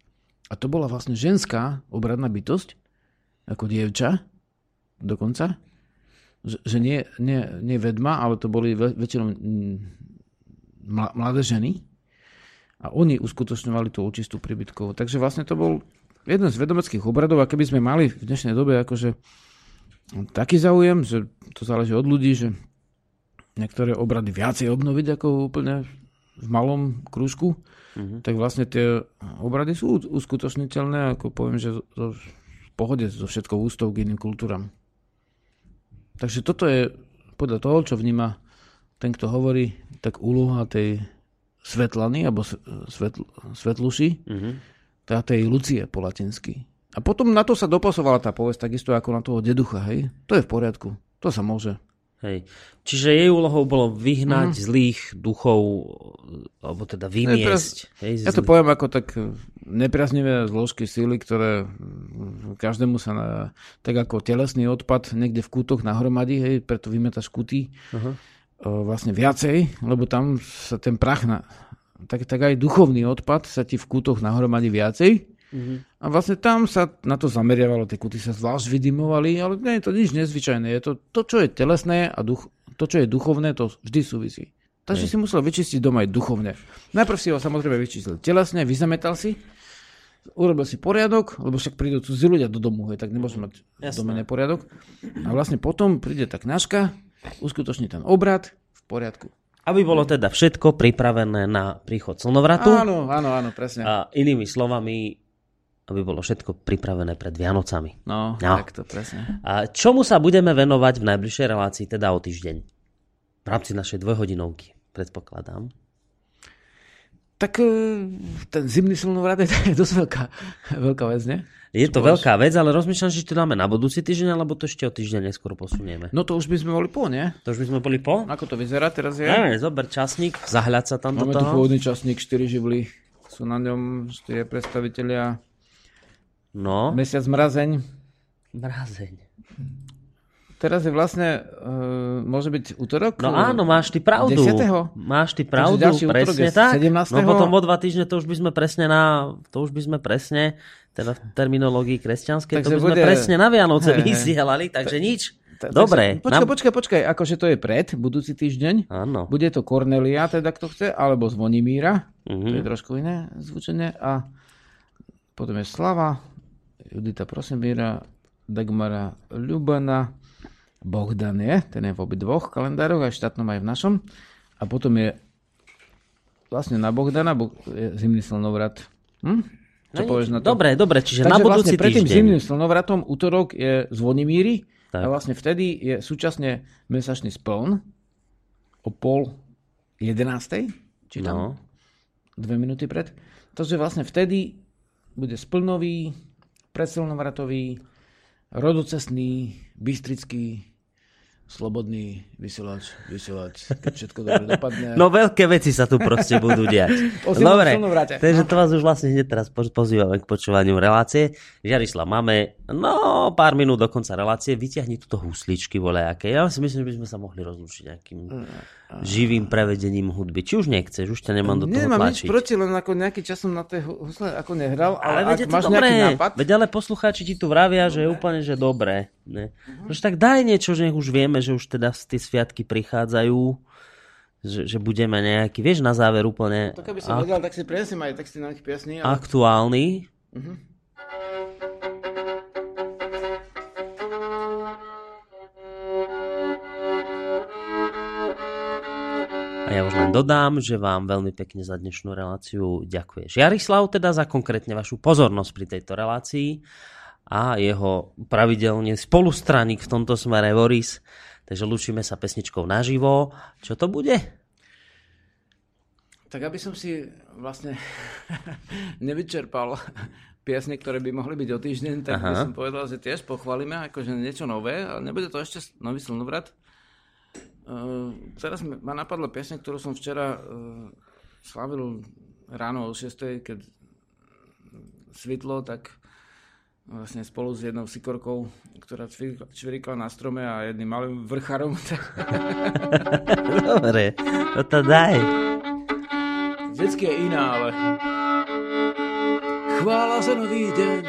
S1: A to bola vlastne ženská obradná bytosť, ako dievča dokonca, že, nie, nie, nie vedma, ale to boli väčšinou mm, mla- mladé ženy a oni uskutočňovali tú očistú príbytkov. Takže vlastne to bol jeden z vedomeckých obradov a keby sme mali v dnešnej dobe akože taký záujem, že to záleží od ľudí, že niektoré obrady viacej obnoviť ako úplne v malom krúžku, mm-hmm. tak vlastne tie obrady sú uskutočniteľné, ako poviem, že v pohode so všetkou ústou k iným kultúram. Takže toto je podľa toho, čo vníma ten, kto hovorí, tak úloha tej svetlany, alebo svetl, svetluši, mm-hmm. teda tej Lucie po latinsky. A potom na to sa dopasovala tá povesť, takisto ako na toho deducha, hej? To je v poriadku. To sa môže.
S2: Hej. Čiže jej úlohou bolo vyhnať mm. zlých duchov, alebo teda vymiesť.
S1: Nepraz... Hej, ja to poviem ako tak nepriaznivé zložky síly, ktoré každému sa na, tak ako telesný odpad niekde v kútoch nahromadí, hej, preto vymetaš kuty uh-huh. vlastne viacej, lebo tam sa ten prach, na, tak, tak aj duchovný odpad sa ti v kútoch nahromadí viacej Mm-hmm. A vlastne tam sa na to zameriavalo, tie kuty sa zvlášť vydimovali, ale nie je to nič nezvyčajné. Je to, to čo je telesné a duch, to, čo je duchovné, to vždy súvisí. Takže mm. si musel vyčistiť doma aj duchovne. Najprv si ho samozrejme vyčistil telesne, vyzametal si, urobil si poriadok, lebo však prídu cudzí ľudia do domu, hej, tak nemôžeme mať v dome neporiadok. A vlastne potom príde tá knažka, uskutoční ten obrad v poriadku.
S2: Aby bolo teda všetko pripravené na príchod slnovratu.
S1: Áno, áno, áno, presne.
S2: A inými slovami, aby bolo všetko pripravené pred Vianocami.
S1: No, no. tak to presne.
S2: A čomu sa budeme venovať v najbližšej relácii, teda o týždeň? V rámci našej dvojhodinovky, predpokladám.
S1: Tak e, ten zimný silnovrat je dosť veľká, veľká vec, nie?
S2: Je to Čo veľká vec, ale rozmýšľam, že to dáme na budúci týždeň, alebo to ešte o týždeň neskôr posunieme.
S1: No to už by sme boli po, nie?
S2: To už by sme boli po?
S1: Ako to vyzerá teraz je?
S2: Ne, zober časník, zahľad sa tam
S1: Máme
S2: do toho.
S1: tu pôvodný časník, 4 živly. Sú na ňom 4 predstavitelia
S2: No.
S1: Mesiac mrazeň.
S2: Mrazeň.
S1: Teraz je vlastne, uh, môže byť útorok?
S2: No áno, máš ty pravdu.
S1: 10.
S2: Máš ty pravdu, presne tak.
S1: 17.
S2: No potom o dva týždne to už by sme presne na, to už by sme presne, teda v terminológii kresťanskej, to by sme bude... presne na Vianoce hey, vysielali, takže nič. Dobre.
S1: Počkaj, počkaj, počkaj, akože to je pred, budúci týždeň.
S2: Áno.
S1: Bude to Cornelia, teda kto chce, alebo Zvonimíra. Mm-hmm. To je trošku iné zvučenie. A potom je Slava, Judita Prosimíra, Dagmara Ľubana, Bohdan je, ten je v obi dvoch kalendároch, aj v štátnom, aj v našom. A potom je vlastne na Bohdana je zimný slnovrat. Hm?
S2: Čo no, povieš na to? Dobre, dobre, čiže Takže na budúci
S1: vlastne pred tým zimným slnovratom útorok je Zvonimíry tak. a vlastne vtedy je súčasne mesačný spln o pol jedenástej, či tam no. dve minúty pred. Takže vlastne vtedy bude splnový, predsilnovratový, rodocestný, bystrický, slobodný vysielač, vysielač, keď všetko dobre dopadne.
S2: No veľké veci sa tu proste budú diať. dobre, takže to vás už vlastne hneď teraz pozývame k počúvaniu relácie. Žiarislav, máme no pár minút do konca relácie, vyťahni túto husličky volejaké. Ja si myslím, že by sme sa mohli rozlučiť nejakým živým prevedením hudby. Či už nechceš, už ťa nemám do toho
S1: Nemám
S2: nič
S1: proti, len ako nejaký časom na tej husle ako nehral, ale,
S2: ale ak máš dobré. nejaký nápad... Veď ale poslucháči ti tu vravia, dobre. že je úplne, že dobré. Ne? Uh-huh. tak daj niečo, že nech už vieme, že už teda tie sviatky prichádzajú, že, že budeme nejaký, vieš, na záver úplne...
S1: No, tak aby som ak... vedel, tak si prinesím aj texty na piesní.
S2: Ale... Aktuálny. Uh-huh. A ja už len dodám, že vám veľmi pekne za dnešnú reláciu ďakuje Jarislav teda za konkrétne vašu pozornosť pri tejto relácii a jeho pravidelne spolustraník v tomto smere Boris. Takže lúčime sa pesničkou naživo. Čo to bude?
S1: Tak aby som si vlastne nevyčerpal piesne, ktoré by mohli byť o týždeň, tak Aha. by som povedal, že tiež pochválime akože niečo nové, ale nebude to ešte nový slnovrat. Uh, teraz ma napadla piesne, ktorú som včera uh, slavil ráno o 6, keď svitlo, tak vlastne spolu s jednou sikorkou, ktorá čvirikla na strome a jedným malým vrcharom.
S2: Dobre, to to daj.
S1: Vždycky je iná, ale... Chvála za nový deň,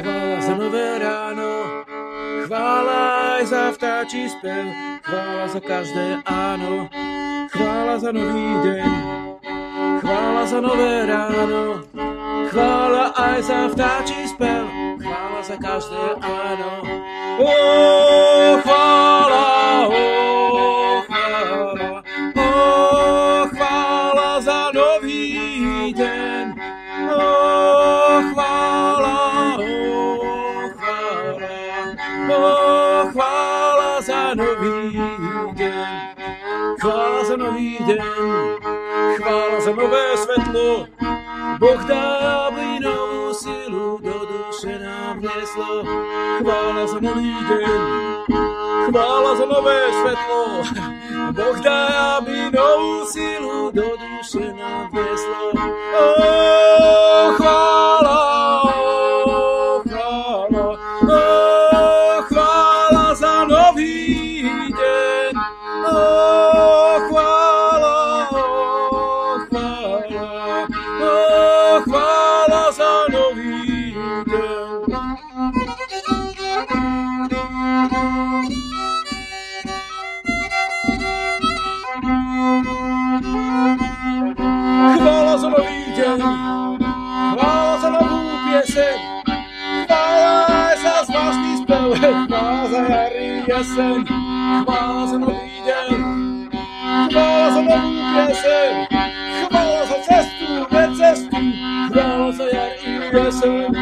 S1: chvála za nové ráno, chvála aj za vtáčí spev, chvála za každé áno, chvála za nový deň, chvála za nové ráno, chvála aj za vtáčí spev, chvála za každé áno. Ó, chvála, ó, chvála, ó, chvála za nový deň. Ó, chvála, ó, chvála, ó, chvála za nový deň. Chvála za nový deň, chvála za nové svetlo. Boh dá, Chvála za nový deň, chvála za nové svetlo. Boh dá, aby novú silu do duše nám vneslo. Ó, chvála, jeseň, chvála za nový deň, chvála za novú pieseň, chvála za cestu, necestu, chvála za jar i jeseň.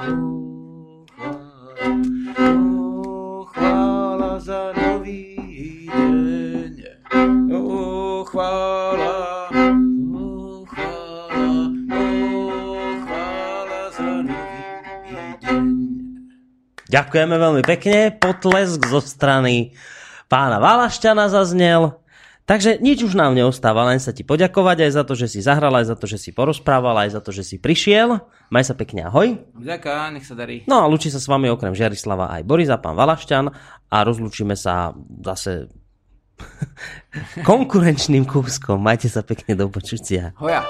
S1: Ó, chvála, ó, chvála za nový deň.
S2: Ďakujeme veľmi pekne, potlesk zo strany pána Valašťana zaznel. Takže nič už nám neostáva, len sa ti poďakovať aj za to, že si zahral, aj za to, že si porozprával, aj za to, že si prišiel. Maj sa pekne, ahoj.
S1: Ďaká, nech sa darí.
S2: No a lúči sa s vami okrem Žiarislava aj Borisa, pán Valašťan a rozlúčime sa zase konkurenčným kúskom. Majte sa pekne do počutia.
S1: Hoja.